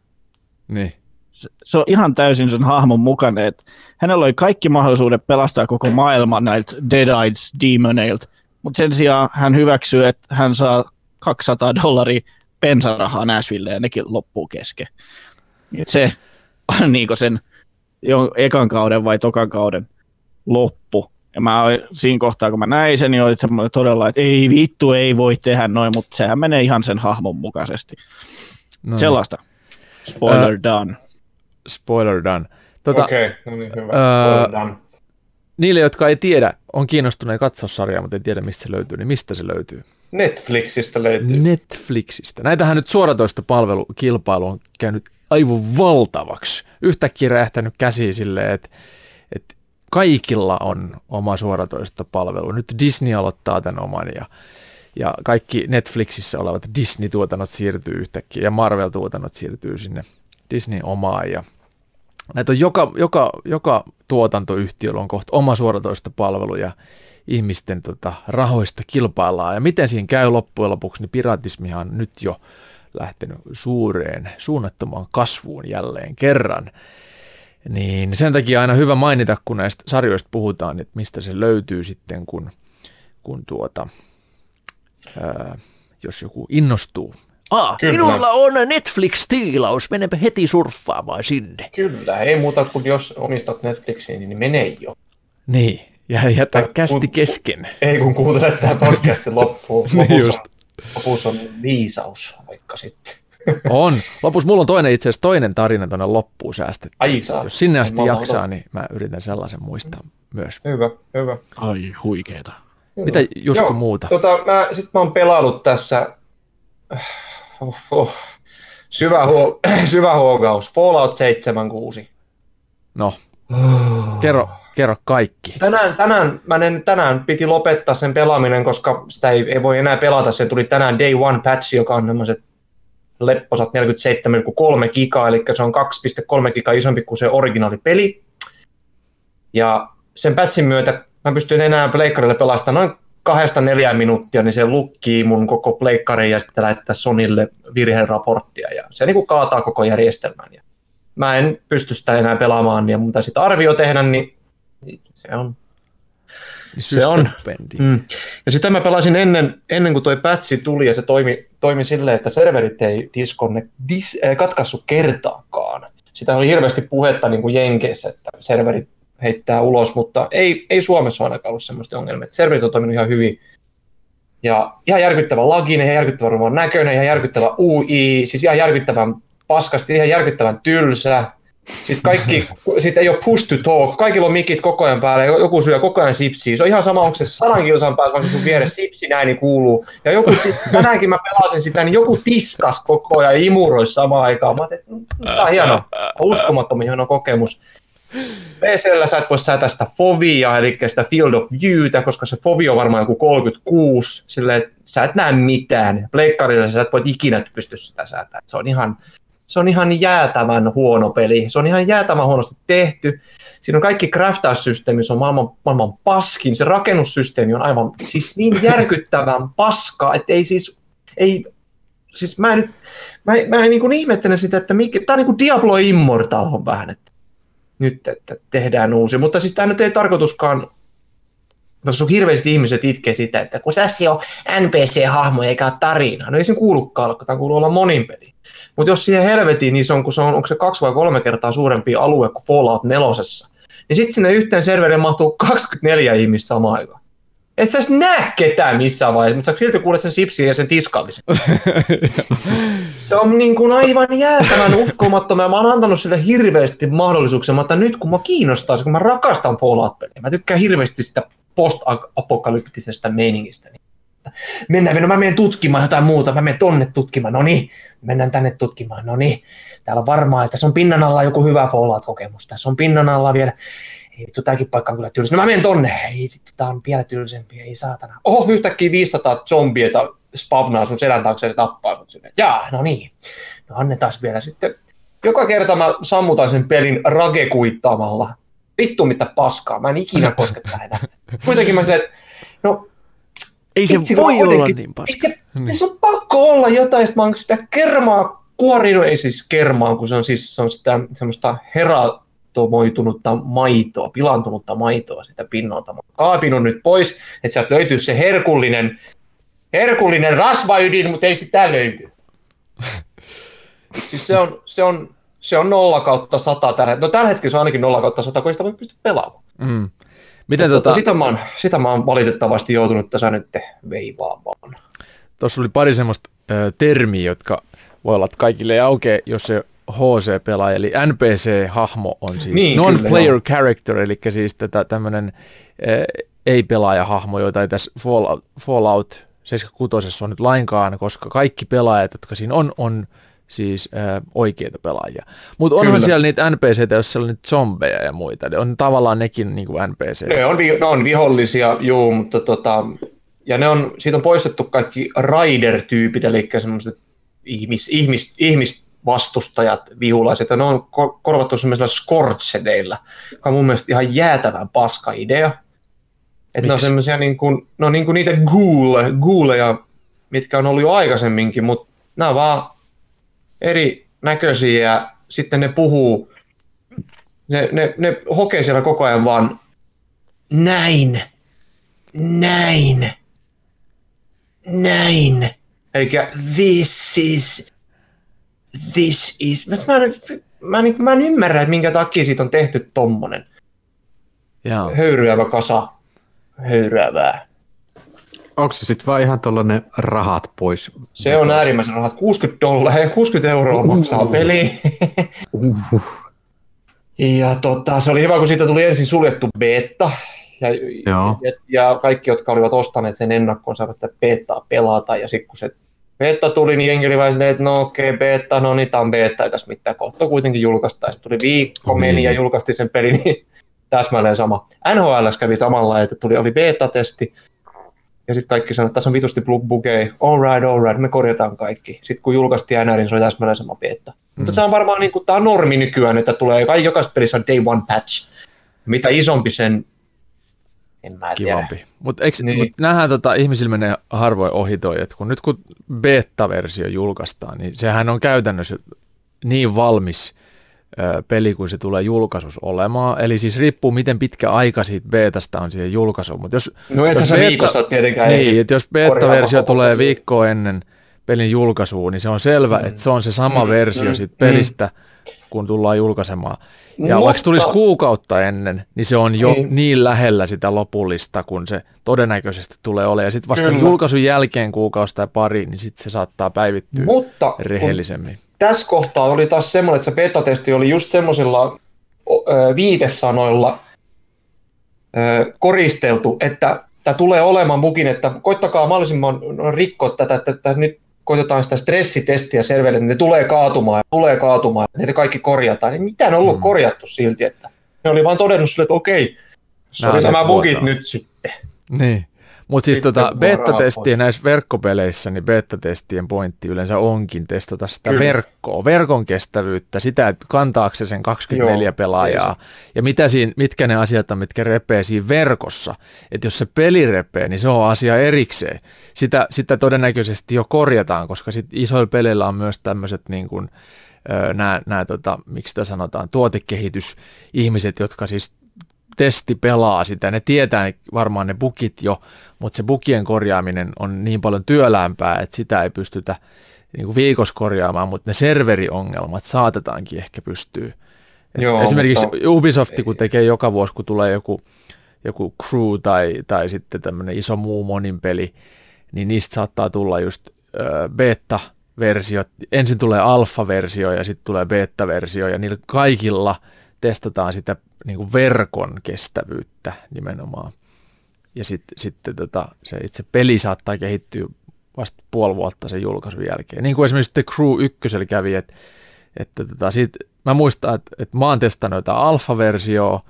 Niin. Se, se on ihan täysin sen hahmon mukainen, että hänellä oli kaikki mahdollisuudet pelastaa koko maailma näiltä Deadites demoneilta, mutta sen sijaan hän hyväksyy, että hän saa 200 dollaria pensarahaa Nashvilleen ja nekin loppuu kesken. Et se on niinku sen jo ekan kauden vai tokan kauden loppu. Ja mä olin, siinä kohtaa, kun mä näin sen, niin oli semmoinen todella, että ei vittu, ei voi tehdä noin, mutta sehän menee ihan sen hahmon mukaisesti. No, No, Sellaista. Spoiler uh, done. Spoiler done. Tota, Okei, okay, no niin, hyvä. Well done. Niille, jotka ei tiedä, on kiinnostuneet katsoa sarjaa, mutta ei tiedä, mistä se löytyy, niin mistä se löytyy? Netflixistä löytyy. Netflixistä. Näitähän nyt suoratoista palvelukilpailu on käynyt aivan valtavaksi. Yhtäkkiä räjähtänyt käsiin silleen, että, että kaikilla on oma suoratoista palvelu. Nyt Disney aloittaa tämän oman ja, ja kaikki Netflixissä olevat Disney-tuotannot siirtyy yhtäkkiä ja Marvel-tuotannot siirtyy sinne Disney omaan ja näitä on joka, joka, joka tuotantoyhtiöllä on kohta oma suoratoista palvelu ja ihmisten tota, rahoista kilpaillaan. Ja miten siinä käy loppujen lopuksi, niin piratismihan nyt jo lähtenyt suureen, suunnattomaan kasvuun jälleen kerran. Niin sen takia aina hyvä mainita, kun näistä sarjoista puhutaan, että mistä se löytyy sitten, kun, kun tuota, ää, jos joku innostuu. Ah, Kyllä. minulla on Netflix-tiilaus, menepä heti surffaamaan sinne. Kyllä, ei muuta kuin jos omistat Netflixiin, niin mene jo. Niin, ja jätä kästi kun- kesken. Ei kun kuuntelet tähän podcastin loppuun. Niin just. Lopussa on viisaus vaikka sitten. On. Lopussa mulla on toinen itse asiassa toinen tarina tuonne loppuun säästetty. Ai saa. Jos sinne asti Jumala, jaksaa, ota. niin mä yritän sellaisen muistaa myös. Hyvä, hyvä. Ai huikeeta. Mitä Jusku Joo, muuta? Tota, mä, sit mä oon pelannut tässä oh, oh, syvä, huo, syvä huokaus. Fallout 76. No, kerro, kerro kaikki. Tänään, tänään, mä en, tänään piti lopettaa sen pelaaminen, koska sitä ei, ei voi enää pelata. Se tuli tänään Day One patch, joka on tämmöiset lepposat 47,3 gigaa, eli se on 2,3 gigaa isompi kuin se originaalipeli. Ja sen patchin myötä mä pystyn enää pleikkarille pelastamaan noin kahdesta neljään minuuttia, niin se lukkii mun koko pleikkarin ja sitten lähettää Sonille virheraporttia ja se niin kuin kaataa koko järjestelmän. Ja mä en pysty sitä enää pelaamaan ja mun sitä arvio tehdä, niin se on Se on. Mm. Ja sitä mä pelasin ennen, ennen kuin toi patchi tuli ja se toimi, toimi silleen, että serverit ei disconnect, dis, äh, katkaissut kertaakaan. Sitä oli hirveästi puhetta niin kuin Jenkeissä, että serverit heittää ulos, mutta ei, ei Suomessa ainakaan ollut semmoista ongelmia. Että serverit on toiminut ihan hyvin. Ja ihan järkyttävän laginen, ihan järkyttävän ruman näköinen, ihan järkyttävän UI, siis ihan järkyttävän paskasti, ihan järkyttävän tylsä. Sitten kaikki, sit ei ole push to talk, kaikilla on mikit koko ajan päällä, joku syö koko ajan sipsiä. Se on ihan sama, onko se sadan kilsan päällä, vaikka sun vieressä sipsi ääni kuuluu. Ja joku, tänäänkin mä pelasin sitä, niin joku tiskas koko ajan ja imuroi samaan aikaan. Mä ajattelin, että tämä on hieno, uskomattoman hieno kokemus. PCllä sä et voi säätää sitä fovia, eli sitä field of viewtä, koska se fovi on varmaan joku 36, silleen, että sä et näe mitään. Pleikkarilla sä et voi ikinä pysty sitä säätämään. Se on ihan, se on ihan jäätävän huono peli. Se on ihan jäätävän huonosti tehty. Siinä on kaikki craftaussysteemi, se on maailman, maailman paskin. Se rakennussysteemi on aivan siis niin järkyttävän paska, että ei siis, ei, siis mä en nyt, mä, mä en niin kuin ihmettelen sitä, että mikä, tää on niin kuin Diablo Immortal on vähän, että nyt, että tehdään uusi. Mutta siis tämä nyt ei tarkoituskaan, tässä on hirveästi ihmiset itkee sitä, että kun tässä on NPC-hahmo eikä ole tarinaa. No ei sen kuulukaan, kun tämä kuuluu olla monin peli. Mutta jos siihen helvetiin, niin se on, kun se on, onko se kaksi vai kolme kertaa suurempi alue kuin Fallout nelosessa, niin sitten sinne yhteen serverille mahtuu 24 ihmistä samaan aikaan. Et sä näe ketään missään vaiheessa, mutta sä silti kuulet sen sipsin ja sen tiskallisen. se on niin kuin aivan jäätävän uskomattomia. Mä oon antanut sille hirveästi mahdollisuuksia, mutta nyt kun mä kiinnostaa se, kun mä rakastan Fallout-peliä, mä tykkään hirveästi sitä post-apokalyptisesta meiningistä. Niin mennään, no mä menen tutkimaan jotain muuta, mä menen tonne tutkimaan, no niin, mennään tänne tutkimaan, no niin, täällä on varmaan, että tässä on pinnan alla joku hyvä Fallout-kokemus, tässä on pinnan alla vielä, ei vittu, tämäkin paikka on kyllä tylsä, no mä menen tonne, ei vittu, tää on vielä tylsempi, ei saatana. Oho, yhtäkkiä 500 zombieta spavnaa sun selän taakse ja tappaa sut sinne. Jaa, no niin, no annetaan vielä sitten. Joka kerta mä sammutan sen pelin ragekuittaamalla. Vittu mitä paskaa, mä en ikinä kosketa enää. Kuitenkin mä silleen, että no ei se Vitsi, voi olla kuitenkin- niin paska. Eikö se, niin. se on pakko olla jotain, että mä oon sitä kermaa kuorinut, ei siis kermaa, kun se on siis se on sitä semmoista heratomoitunutta maitoa, pilantunutta maitoa sitä pinnalta. Mä oon kaapinut nyt pois, että sieltä löytyy se herkullinen, herkullinen rasvaydin, mutta ei sitä löydy. siis se on, se on, se on 0 kautta 100 tällä hetkellä. No tällä hetkellä se on ainakin 0 kautta 100, kun ei sitä voi pysty pelaamaan. Mm. Miten Tota, sitä, mä oon, sitä mä oon valitettavasti joutunut tässä nyt veivaamaan. tuossa oli pari semmoista ö, termiä, jotka voi olla, että kaikille ei aukea, jos se HC-pelaaja, eli NPC-hahmo on siis Niin, non-player kyllä, character, eli siis tätä tämmöinen ei-pelaaja-hahmo, joita ei tässä Fallout, Fallout 76 on nyt lainkaan, koska kaikki pelaajat, jotka siinä on, on siis äh, oikeita pelaajia. Mutta onhan Kyllä. siellä niitä NPCitä, jos siellä on nyt zombeja ja muita, ne on tavallaan nekin niin kuin NPC. Ne on, vi- ne on vihollisia, juu, mutta tota, ja ne on, siitä on poistettu kaikki rider-tyypit, eli semmoiset ihmis, ihmis, ihmisvastustajat, vihulaiset, ja ne on ko- korvattu semmoisilla scorchedeilla, joka on mun mielestä ihan jäätävän paska idea. Että ne on semmoisia niin kuin, no niin kuin niitä ghoule, ghouleja, mitkä on ollut jo aikaisemminkin, mutta nämä on vaan eri näköisiä ja sitten ne puhuu, ne, ne, ne hokee siellä koko ajan vaan näin, näin, näin. Eli this is, this is. Mä, mä, en- mä, en- mä en ymmärrä, että minkä takia siitä on tehty tommonen Jaa. höyryävä kasa höyryävää. Onko se sitten vaan ihan tuollainen rahat pois? Se on äärimmäisen rahat. 60 dollaria, 60 euroa maksaa peli. Uhuh. Ja tota, se oli hyvä, kun siitä tuli ensin suljettu beta. Ja, Joo. ja, ja, kaikki, jotka olivat ostaneet sen ennakkoon, saivat sitä betaa pelata. Ja sitten kun se beta tuli, niin jengi oli vähän silleen, että no okei, okay, beta, no niin, tämä on beta, ei tässä mitään kohta kuitenkin julkaistaan. Sitten tuli viikko, Niin. meni ja julkaistiin sen peli, niin täsmälleen sama. NHL kävi samalla, että tuli, oli beta-testi, ja sitten kaikki sanoivat, että tässä on vitusti bug- bugeja. All right, all right, me korjataan kaikki. Sitten kun julkaistiin NR, niin se oli täsmälleen sama beta. Mm. Mutta se on varmaan niin kuin, tämä on normi nykyään, että tulee, kai jokaisessa pelissä on day one patch. Mitä isompi sen, en mä tiedä. Kivampi. Mutta niin. Mut nähdään tota, ihmisillä menee harvoin ohi toi, että kun nyt kun beta-versio julkaistaan, niin sehän on käytännössä niin valmis peli, kun se tulee julkaisus olemaan. Eli siis riippuu, miten pitkä aika siitä betasta on siihen julkaisuun. Mutta jos, No et jos sä viikossa tietenkään niin, että jos beta-versio tulee peliä. viikkoa ennen pelin julkaisua, niin se on selvä, että se on se sama Mm, versio mm, siitä mm. pelistä, kun tullaan julkaisemaan. Ja Mutta- vaikka se tulisi kuukautta ennen, niin se on jo niin. Niin. lähellä sitä lopullista, kun se todennäköisesti tulee olemaan. Ja sitten vasta Kyllä. julkaisun jälkeen kuukausi tai pari, niin sitten se saattaa päivittyä Mutta kun rehellisemmin. Tässä kohtaa oli taas semmoinen, että se beta-testi oli just semmoisilla viitesanoilla ö, koristeltu, että tämä tulee olemaan bugin, että koittakaa mahdollisimman rikkoa tätä, että, että nyt koitetaan sitä stressitestiä serverille, että ne tulee kaatumaan ja tulee kaatumaan, ja ne kaikki korjataan. Niin mitään on ollut Mm. korjattu silti, että ne oli vaan todennut sille, että okei, se oli nämä bugit nyt sitten. Niin. Mutta siis Sitten tota, pois. näissä verkkopeleissä, niin beta-testien pointti yleensä onkin testata sitä Kyllä. verkkoa, verkon kestävyyttä, sitä, että kantaako se sen 24 Joo, pelaajaa, ja mitä siinä, mitkä ne asiat on, mitkä repee siinä verkossa. Että jos se peli repee, niin se on asia erikseen. Sitä, sitä todennäköisesti jo korjataan, koska sit isoilla peleillä on myös tämmöiset niin kuin, nämä, nämä tota, miksi sitä sanotaan, tuotekehitysihmiset, jotka siis testi pelaa sitä, ne tietää varmaan ne bugit jo, mutta se bugien korjaaminen on niin paljon työläämpää, että sitä ei pystytä niin kuin viikossa korjaamaan, mutta ne serveriongelmat saatetaankin ehkä pystyä. Et Joo, Esimerkiksi mutta- Ubisoft, kun tekee joka vuosi, kun tulee joku joku Crew tai, tai sitten tämmöinen iso muu monin peli, niin niistä saattaa tulla just ö, beta-versio. Ensin tulee alfa-versio ja sitten tulee beta-versio ja niillä kaikilla testataan sitä niin kuin verkon kestävyyttä nimenomaan. Ja sitten sit, tota, se itse peli saattaa kehittyä vasta puoli vuotta sen julkaisun jälkeen. Niin kuin esimerkiksi The Crew 1 kävi, että, että tota, siitä, mä muistan, että, että mä oon testannut jotain alfa-versioa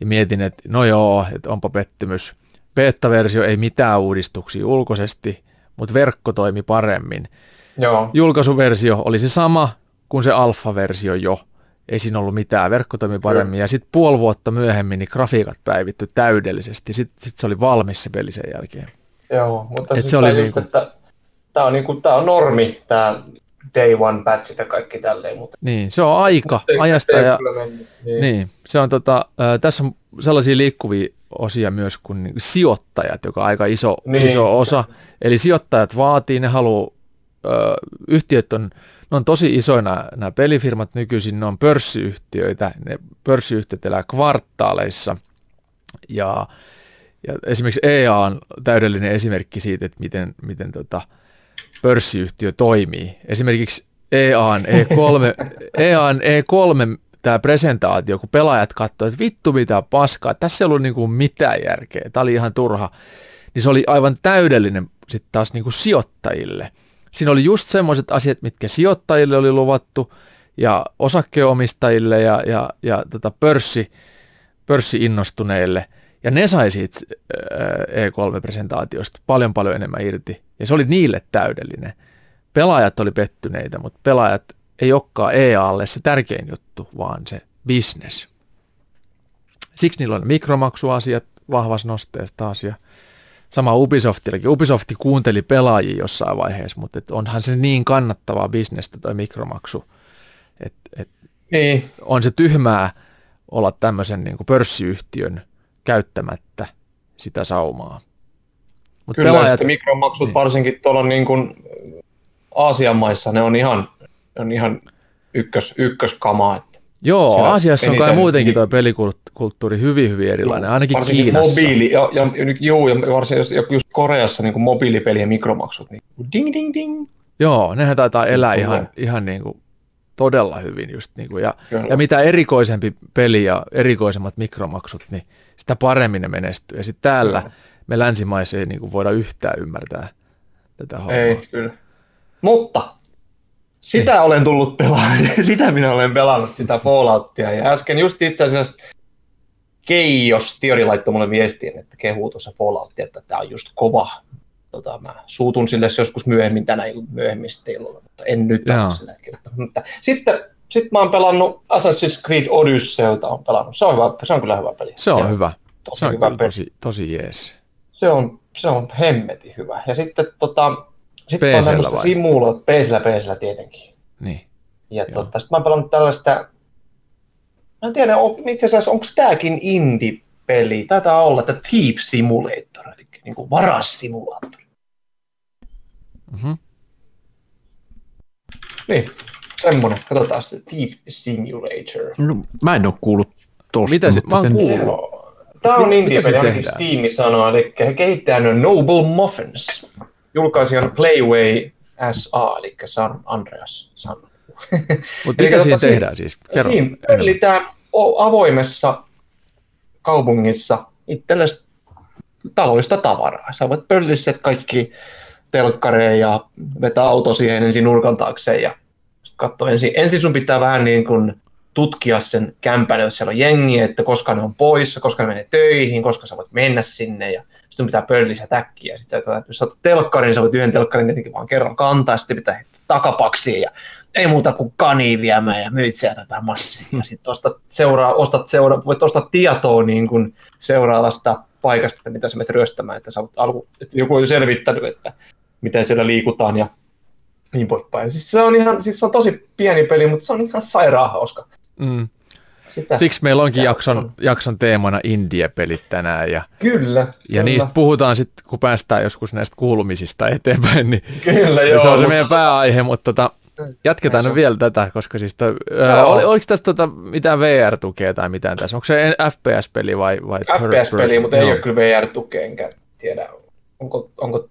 ja mietin, että no joo, että onpa pettymys. Beta-versio ei mitään uudistuksia ulkoisesti, mutta verkko toimi paremmin. Joo. Julkaisuversio oli se sama kuin se alfa-versio jo. Ei siinä ollut mitään, verkko toimi paremmin. Ja sitten puoli vuotta myöhemmin niin grafiikat päivitty täydellisesti. Sitten sit se oli valmis se peli sen jälkeen. Joo, mutta Et siis se oli just, niinku- että tämä on, niinku, tää on normi, tämä day one patchit ja kaikki tälleen, mutta Niin, se on aika ei- ajasta ja mennyt. Niin. Niin, se on tota, ä, tässä on sellaisia liikkuvia osia myös kuin niin sijoittajat, joka on aika iso, Niin. iso osa. Eli sijoittajat vaatii, ne haluaa, yhtiöt on, ne on tosi isoina nämä pelifirmat nykyisin, ne on pörssiyhtiöitä, ne pörssiyhtiöt elää kvartaaleissa. Ja, ja esimerkiksi EA on täydellinen esimerkki siitä, että miten, miten tota, pörssiyhtiö toimii. Esimerkiksi EAN E3, EAN E3 tämä presentaatio, kun pelaajat katsoivat, että vittu mitä paskaa, tässä ei ollut niinku mitään järkeä, tämä oli ihan turha, niin se oli aivan täydellinen sitten taas niinku sijoittajille. Siinä oli just semmoiset asiat, mitkä sijoittajille oli luvattu ja osakkeenomistajille ja, ja, ja tota pörssi, pörssi-innostuneille. Ja ne sai siitä ää, E3-presentaatiosta paljon paljon enemmän irti. Ja se oli niille täydellinen. Pelaajat oli pettyneitä, mutta pelaajat ei olekaan EAlle se tärkein juttu, vaan se business. Siksi niillä on mikromaksuasiat vahvassa nosteessa taas ja sama Ubisoftillakin. Ubisofti kuunteli pelaajia jossain vaiheessa, mutta et onhan se niin kannattavaa bisnestä toi mikromaksu, että et Niin. on se tyhmää olla tämmöisen niin kuin pörssiyhtiön käyttämättä sitä saumaa. Mut Kyllä pelaajat, sitten mikromaksut niin. varsinkin tuolla niin kuin Aasian maissa, ne on ihan, on ihan ykkös, ykköskamaa. Joo, siellä Aasiassa on kai muutenkin tuo pelikulttuuri hyvin, hyvin erilainen, ainakin varsinkin Kiinassa. mobiili, ja, ja, juu, ja varsinkin jos- just Koreassa niin kuin mobiilipelien mikromaksut, niin ding ding ding. Joo, nehän taitaa elää Tulee. ihan, ihan niin kuin todella hyvin just niin kuin, ja, Kyllä. ja mitä erikoisempi peli ja erikoisemmat mikromaksut, niin sitä paremmin ne menestyy. Ja sitten täällä Kyllä. me länsimaissa ei niin kuin voida yhtään ymmärtää tätä hommaa. Ei, kyllä. Mutta sitä niin. olen tullut pelaamaan, sitä minä olen pelannut, sitä Falloutia. Ja äsken just itse asiassa Keijos Tiori laittoi mulle viestiin, että kehuu tuossa Falloutia, että tämä on just kova. Tota, mä suutun sille joskus myöhemmin tänä il- myöhemmin sitten illalla, mutta en nyt sillä hetkellä. Mutta sitten sit mä oon pelannut Assassin's Creed Odysseyta on pelannut. Se on, hyvä, se on kyllä hyvä peli. Se on hyvä. Tosi Se on hyvä peli. tosi, tosi jees. Se on, se on hemmetin hyvä. Ja sitten tota, sit PC:llä on semmoista vai? simuloa, PCllä, PCllä tietenkin. Niin. Ja tota, sitten mä oon pelannut tällaista, mä en tiedä, on, itse asiassa onko tämäkin indie-peli, taitaa olla, että Thief Simulator, eli niin kuin varassimulaattori. Mm-hmm. Niin, semmonen, katsotaan se Thief Simulator. No, mä en ole kuullut tosta. Mitä se- mä oon sen- kuullut. Tämä on indie-peli? Steam sanoo, eli kehittäjänä on Noble Muffins. Julkaisija on Playway SA, eli San Andreas San. Mutta Eli mitä siinä tota, siinä- tehdään siis? Kerro. Siinä pöllitään avoimessa kaupungissa itsellesi taloista tavaraa. Sä voit pölliset kaikki telkkareja ja vetää auto siihen ensin nurkan taakse ja katsoa ensin. Ensin sun pitää vähän niin kuin tutkia sen kämpän, jos siellä on jengiä, että koska ne on poissa, koska ne menee töihin, koska sä voit mennä sinne ja sitten pitää pöllissä täkkiä. Sitten sä, jos sä telkkarin, niin sä voit yhden telkkarin tietenkin vaan kerran kantaa, sitten pitää heittää takapaksiin ja ei muuta kuin kaniin viemään ja myyt sieltä tätä massia. Sitten ostat, seuraa, ostat seura, voit ostaa tietoa niin kuin seuraavasta paikasta, että mitä sä menet ryöstämään, että, sä oot alku, että joku on jo selvittänyt, että miten siellä liikutaan ja niin poispäin. Siis se on, ihan, siis se on tosi pieni peli, mutta se on ihan sairaan hauska. Mm. Sitä, Siksi meillä onkin Sitä jakson, on. jakson teemana Indie-pelit tänään ja, Kyllä. ja kyllä, niistä puhutaan sitten, kun päästään joskus näistä kuulumisista eteenpäin, niin Kyllä, joo. se on se meidän pääaihe, mutta tota, jatketaan nyt vielä tätä, koska siis toi, ö, Joo. oli, oliko tässä tota, mitään VR-tukea tai mitään tässä? Onko se FPS-peli vai, vai FPS-peli, mutta ei ole kyllä VR-tukea, enkä tiedä, onko, onko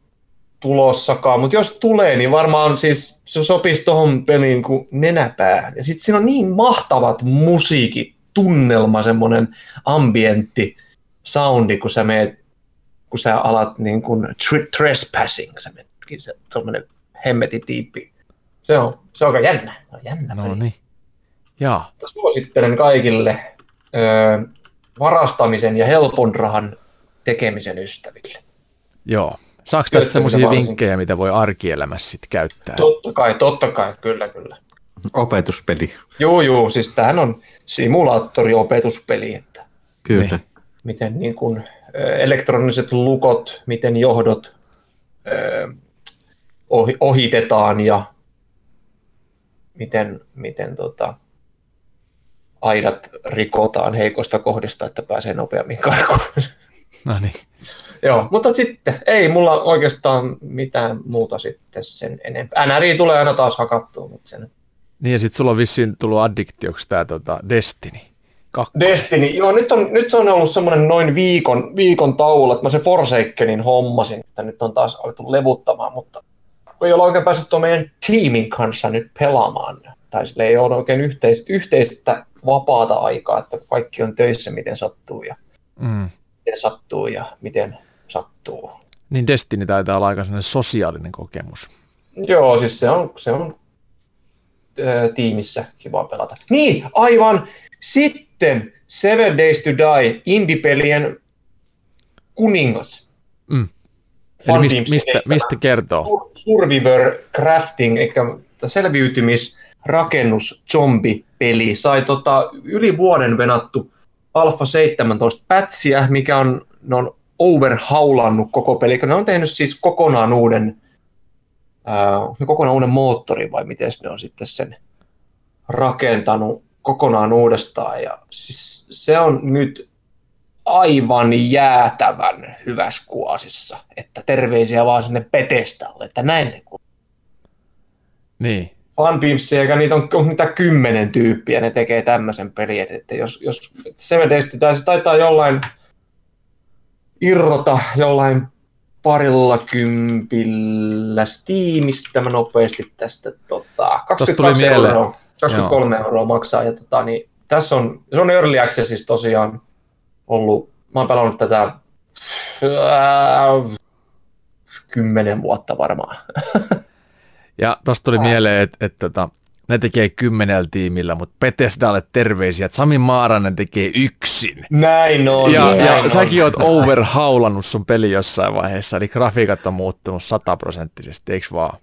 tulossakaan. Mutta jos tulee, niin varmaan siis se sopisi tuohon peliin kuin nenäpäähän. Ja sitten siinä on niin mahtavat musiikit, tunnelma, semmoinen ambientti, soundi, kun sä meet, kun sä alat niin kuin tr- trespassing, sä menetkin se semmoinen hemmetin diippi. Se on, se on aika jännä. Se on jännä No peli. niin. Jaa. Suosittelen kaikille ö, varastamisen ja helpon rahan tekemisen ystäville. Joo. Saako tästä semmoisia vinkkejä, mitä voi arkielämässä sitten käyttää? Totta kai, totta kai, kyllä, kyllä. Opetuspeli. Joo, joo, siis tämähän on simulaattoriopetuspeli, että Kyllä. Niin. miten niin kuin, ö, elektroniset lukot, miten johdot ö, ohi, ohitetaan ja miten, miten tota, aidat rikotaan heikosta kohdista, että pääsee nopeammin karkuun. No niin. Joo, mutta sitten ei mulla oikeastaan mitään muuta sitten sen enempää. NRI tulee aina taas hakattua, mutta sen Niin ja sitten sulla on vissiin tullut addiktioksi tämä tota Destiny. Kakko. Destiny, joo, nyt on, nyt on ollut semmoinen noin viikon, viikon tauolla, että mä se Forsakenin hommasin, että nyt on taas alettu levuttamaan, mutta ei ole oikein päässyt tuon meidän tiimin kanssa nyt pelaamaan, tai sille ei ole oikein yhteistä, yhteistä vapaata aikaa, että kaikki on töissä miten sattuu ja Mm. miten sattuu ja miten sattuu. Niin Destiny taitaa olla aika sosiaalinen kokemus. Joo, siis se on, se on ö, tiimissä kiva pelata. Niin, aivan. Sitten Seven Days to Die, indie-pelien kuningas. Mm. Eli mist, mistä, mistä kertoo? Sur- Survivor Crafting, eli selviytymis rakennus zombi-peli. Sai tota, yli vuoden venattu Alpha 17 pätsiä, mikä on, ne on overhaulannut koko peli. Ne on tehnyt siis kokonaan uuden, ää, kokonaan uuden moottorin vai miten ne on sitten sen rakentanut kokonaan uudestaan. Ja siis se on nyt aivan jäätävän hyvässä kuosissa. Että terveisiä vaan sinne Petestalle, että näin ne kun Niin. fanbeamsia, eikä niitä on, on mitä kymmenen tyyppiä, ne tekee tämmöisen pelin, että jos, jos Seven Days Die, se taitaa jollain irrota jollain parilla kympillä Steamista mä nopeasti tästä tota, Tosta tuli 22 mieleen. euroa, 23 euroa maksaa ja tota, niin, tässä on, se on Early Accessissa tosiaan ollut, mä oon pelannut tätä äh, kymmenen vuotta varmaan. Ja tosta tuli mieleen, että et, tota, ne tekee kymmenellä tiimillä, mutta Bethesdalle terveisiä, että Sami Maaranen tekee yksin. Näin on. ja, näin ja on. säkin oot overhaulannut sun peli jossain vaiheessa, eli grafiikat on muuttunut sataprosenttisesti, eikö vaan?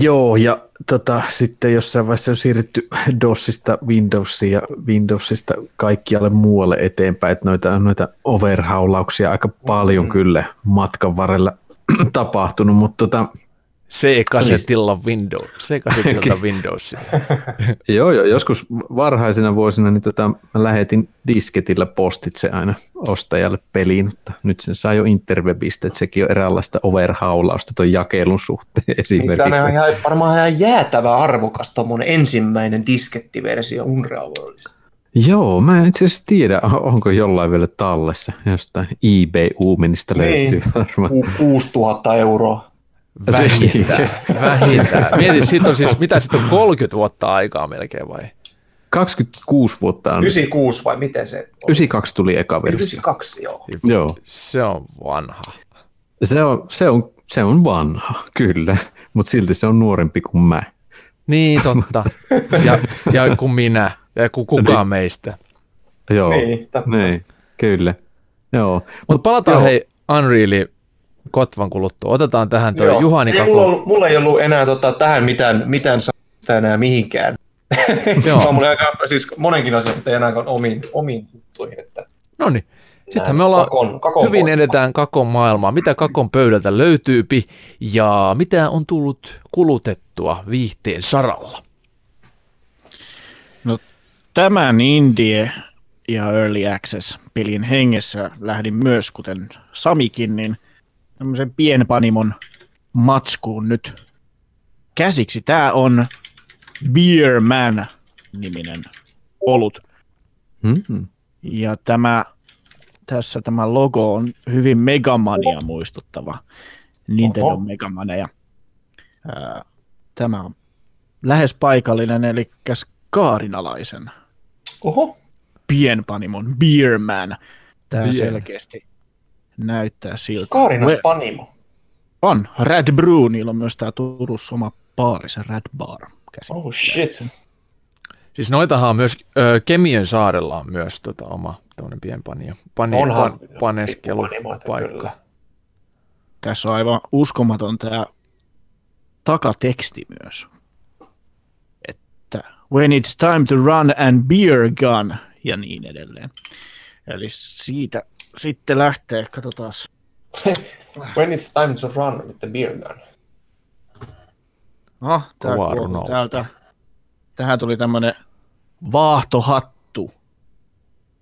Joo, ja tota, sitten jossain vaiheessa on siirrytty DOSista Windowsiin ja Windowsista kaikkialle muualle eteenpäin, että noita, noita overhaulauksia aika paljon Mm. kyllä matkan varrella tapahtunut, mutta tota, C-kasetilla Windows, C-kasetilla Windows. joo, joo, joskus varhaisina vuosina niin tota, mä lähetin disketillä postitse aina ostajalle peliin, mutta nyt sen saa jo interwebistä, että sekin on eräänlaista overhaulausta tuon jakelun suhteen Niin esimerkiksi. se on ihan, varmaan ihan jäätävä arvokas tuommoinen ensimmäinen diskettiversio Unrealista. Joo, mä en itse asiassa tiedä, onko jollain vielä tallessa. Jostain eBay Uumenista löytyy Niin. varmaan. Ku- 6000 euroa. Vähintään, vähintään. Mieti, siitä on siis, mitä sitten on 30 vuotta aikaa melkein vai? 26 vuotta on. 96 vai miten se on? 92 tuli eka versio. 92, joo. Joo, Se on vanha. se on, se on, se on vanha, kyllä, mutta silti se on nuorempi kuin mä. Niin, totta. Ja, ja kuin minä, ja kuin kukaan meistä. Joo, Niin, totta. niin, kyllä. Joo, Mutta palataan joo. hei Unreali Kotvan kuluttua. Otetaan tähän tuo. Juhani ei, mulla, ollut, mulla ei ollut enää tota, tähän mitään, mitään sanoa enää mihinkään. Joo. Joo. mulla aika, siis monenkin asian, mutta ei enää omiin, omiin juttuihin. Että No niin. Sittenhän me ollaan kakon, kakon hyvin voitto. edetään Kakon maailmaa. Mitä Kakon pöydältä löytyypi ja mitä on tullut kulutettua viihteen saralla? Tämän Indie ja Early Access pelin hengessä lähdin myös, kuten Samikin, niin tämmöisen pienpanimon matskuun nyt käsiksi. Tämä on Beer Man niminen olut. Mm-hmm. Ja tämä, tässä tämä logo on hyvin Megamania muistuttava. Nintendo Oho. Megamania. Ää, Tämä on lähes paikallinen, eli kaarinalaisen Oho. pienpanimon Beerman. Tämä Beer. selkeästi näyttää siltä. Kaarinas Le- Panimo. On. Rad Brew, niillä on myös tämä Turussa oma baari, se Rad Bar. käsittääkseni. Oh shit. Siis noitahan on myös, ö, Kemien saarella on myös tota, oma tämmöinen pienpanio. Pani, Onhan pan, paneskelupaikka. Tässä on aivan uskomaton tämä takateksti myös. Että when it's time to run and beer gun ja niin edelleen. Eli siitä sitten lähtee, katsotaan. When it's time to run with the beer gun. No, tää täältä. Tähän tuli tämmönen vaahtohattu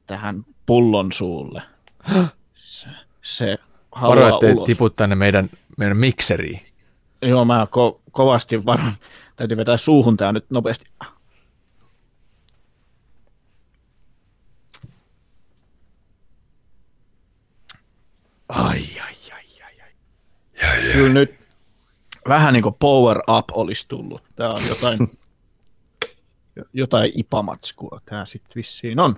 tähän pullon suulle. Se, se Varo, haluaa ettei ulos. tipu tänne meidän, meidän mikseriin. Joo, mä ko- kovasti varon. Täytyy vetää suuhun tää nyt nopeasti. Ai, ai, ai, ai, ai. Kyllä nyt vähän niin kuin power up olisi tullut. Tää on jotain, jotain ipamatskua tää sitten vissiin on.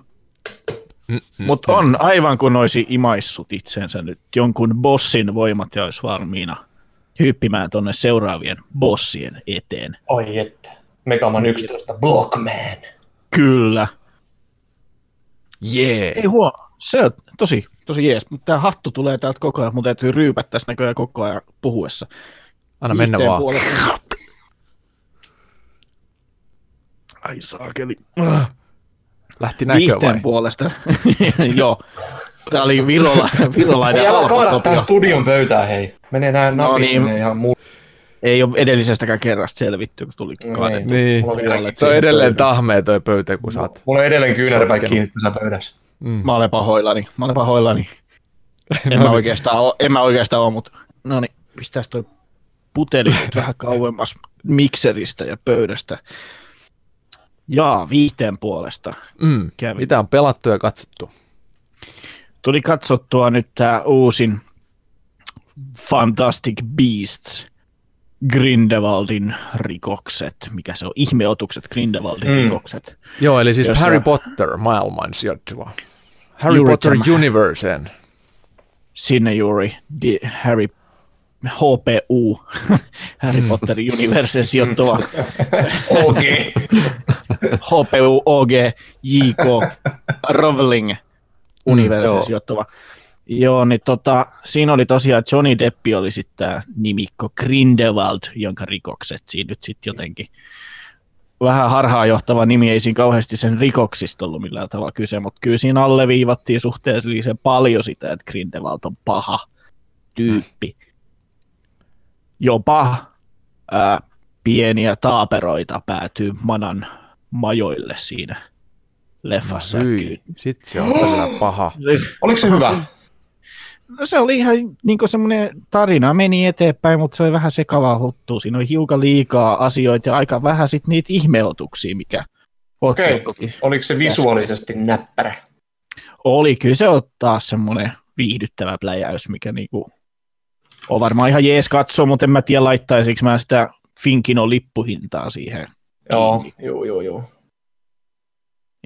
Mutta on aivan kuin olisi imaissut itsensä nyt jonkun bossin voimat ja olisi valmiina hyppimään tonne seuraavien bossien eteen. Oi että. Megaman 11 Blockman. Kyllä. Jee. Ei huo, se on tosi, tosi jees, mutta tämä hattu tulee täältä koko ajan, mun täytyy ryypätä tässä näköjään koko ajan puhuessa. Anna mennä vaan. puolesta- Ai saakeli. Lähti näkö vai? Puolesta. Joo. Tämä oli virola, virolainen Ei älä tää studion pöytään, hei. Menee nää No niin. ihan muu. Ei ole edellisestäkään kerrasta selvitty, kun tuli kaadettu. Niin. Se on edelleen tahmea toi pöytä, kun oot. Mulla on edelleen kyynärpäät Sotkenut. kiinni tässä pöydässä. Mm. Mä olen pahoillani, mä olen pahoillani. En mä oikeastaan oo, en mä oikeastaan oo, mutta no niin, pistäis toi puteli nyt vähän kauemmas mikseristä ja pöydästä. Jaa, viihteen puolesta. Mm. Kävin. Mitä on pelattu ja katsottu? Tuli katsottua nyt tää uusin Fantastic Beasts Grindelwaldin rikokset. Mikä se on? Ihmeotukset Grindelwaldin Mm. rikokset. Joo, eli siis Jossa- Harry Potter maailman sijoittuva. Harry Juuri Potter tämä. Universeen. Sinne juuri di, Harry HPU, Harry Potter Universe sijoittuva OG. HPU OG JK Rowling universe joo. sijoittuva. Joo, niin tota, siinä oli tosiaan Johnny Deppi oli sitten tämä nimikko Grindelwald, jonka rikokset siinä nyt sitten jotenkin vähän harhaanjohtava nimi, ei siinä kauheasti sen rikoksista ollut millään tavalla kyse, mutta kyllä siinä alleviivattiin suhteellisen paljon sitä, että Grindelwald on paha tyyppi. Jopa ää, pieniä taaperoita päätyy Manan majoille siinä leffassa. Hyi, sit se on todella paha. Oliko se hyvä? No se oli ihan niin semmoinen tarina, meni eteenpäin, mutta se oli vähän sekavaa huttua. Siinä oli hiukan liikaa asioita ja aika vähän sit niitä ihmeotuksia, mikä otsikkokin Oliko se visuaalisesti näppärä? oli. Kyllä se on taas semmoinen viihdyttävä pläjäys, mikä niinku on varmaan ihan jees katsoa, mutta en mä tiedä laittaisinko mä sitä Finkino lippuhintaa siihen. Joo, joo, joo, joo.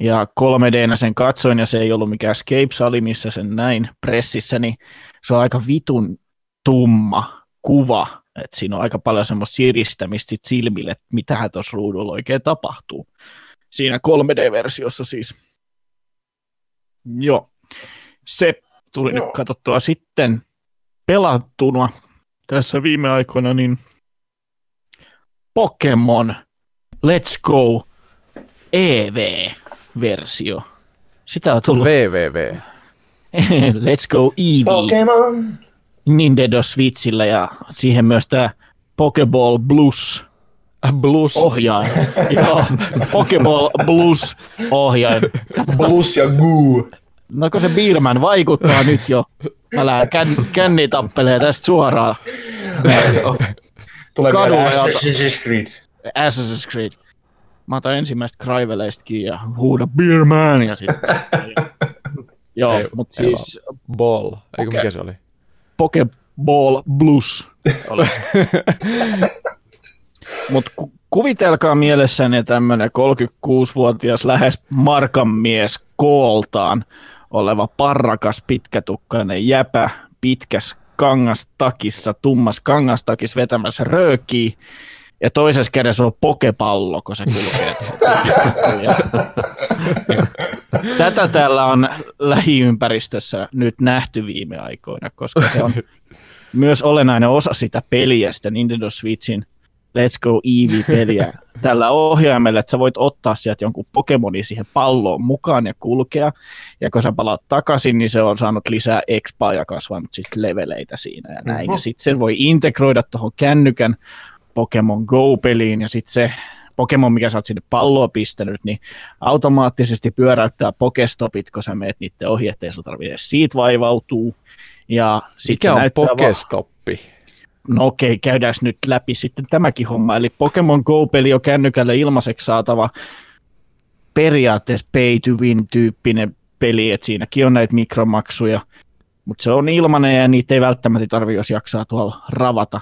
Ja 3 d sen katsoin ja se ei ollut mikään Escape-sali, missä sen näin pressissä, niin se on aika vitun tumma kuva. Et siinä on aika paljon semmoista siristämistä sit silmille, että mitähän tuossa ruudulla oikein tapahtuu. Siinä 3D-versiossa siis. Joo. Se tuli Joo. nyt katsottua sitten pelattuna tässä viime aikoina, niin Pokemon Let's Go EV-versio. Sitä on tullut VVV. Let's Go Eevee Pokemon! Nintendo Switchillä ja siihen myös tämä Pokeball Blues Blues. ohjain. Joo, Pokeball Blues ohjain. Blues ja Goo. No kun se Beerman vaikuttaa nyt jo. Lähden kän, känni tappelee tästä suoraan. Tulee Kadulla Assassin's Creed. Assassin's Creed. Mä otan ensimmäistä Criveleistäkin ja huuda Beer Man ja sitten... Joo, mutta siis Ball, eikö mikä se oli? Pokeball Blues. Mutta ku, kuvitelkaa mielessäni tämmöinen 36-vuotias lähes markan mies kooltaan oleva parrakas pitkätukkainen jäpä pitkäs kangastakissa, tummas kangastakissa vetämässä röökiä ja toisessa kädessä on pokepallo, kun se kulkee. Tätä täällä on lähiympäristössä nyt nähty viime aikoina, koska se on myös olennainen osa sitä peliä, sitä Nintendo Switchin Let's Go Eevee-peliä tällä ohjaimella, että sä voit ottaa sieltä jonkun Pokemonin siihen palloon mukaan ja kulkea, ja kun sä palaat takaisin, niin se on saanut lisää expaa ja kasvanut sitten leveleitä siinä ja näin, ja Mhm. sitten sen voi integroida tuohon kännykän Pokemon Go-peliin, ja sitten se Pokemon, mikä sä oot sinne palloa pistänyt, niin automaattisesti pyöräyttää Pokestopit, kun sä meet niiden ohi, ettei sun tarvitse siitä vaivautuu. Ja sit Mikä se on näyttää va- Pokestoppi? No okei, käydään nyt läpi sitten tämäkin homma. Eli Pokemon Go-peli on kännykälle ilmaiseksi saatava periaatteessa pay to win tyyppinen peli, että siinäkin on näitä mikromaksuja, mutta se on ilmanen ja niitä ei välttämättä tarvi, jos jaksaa tuolla ravata.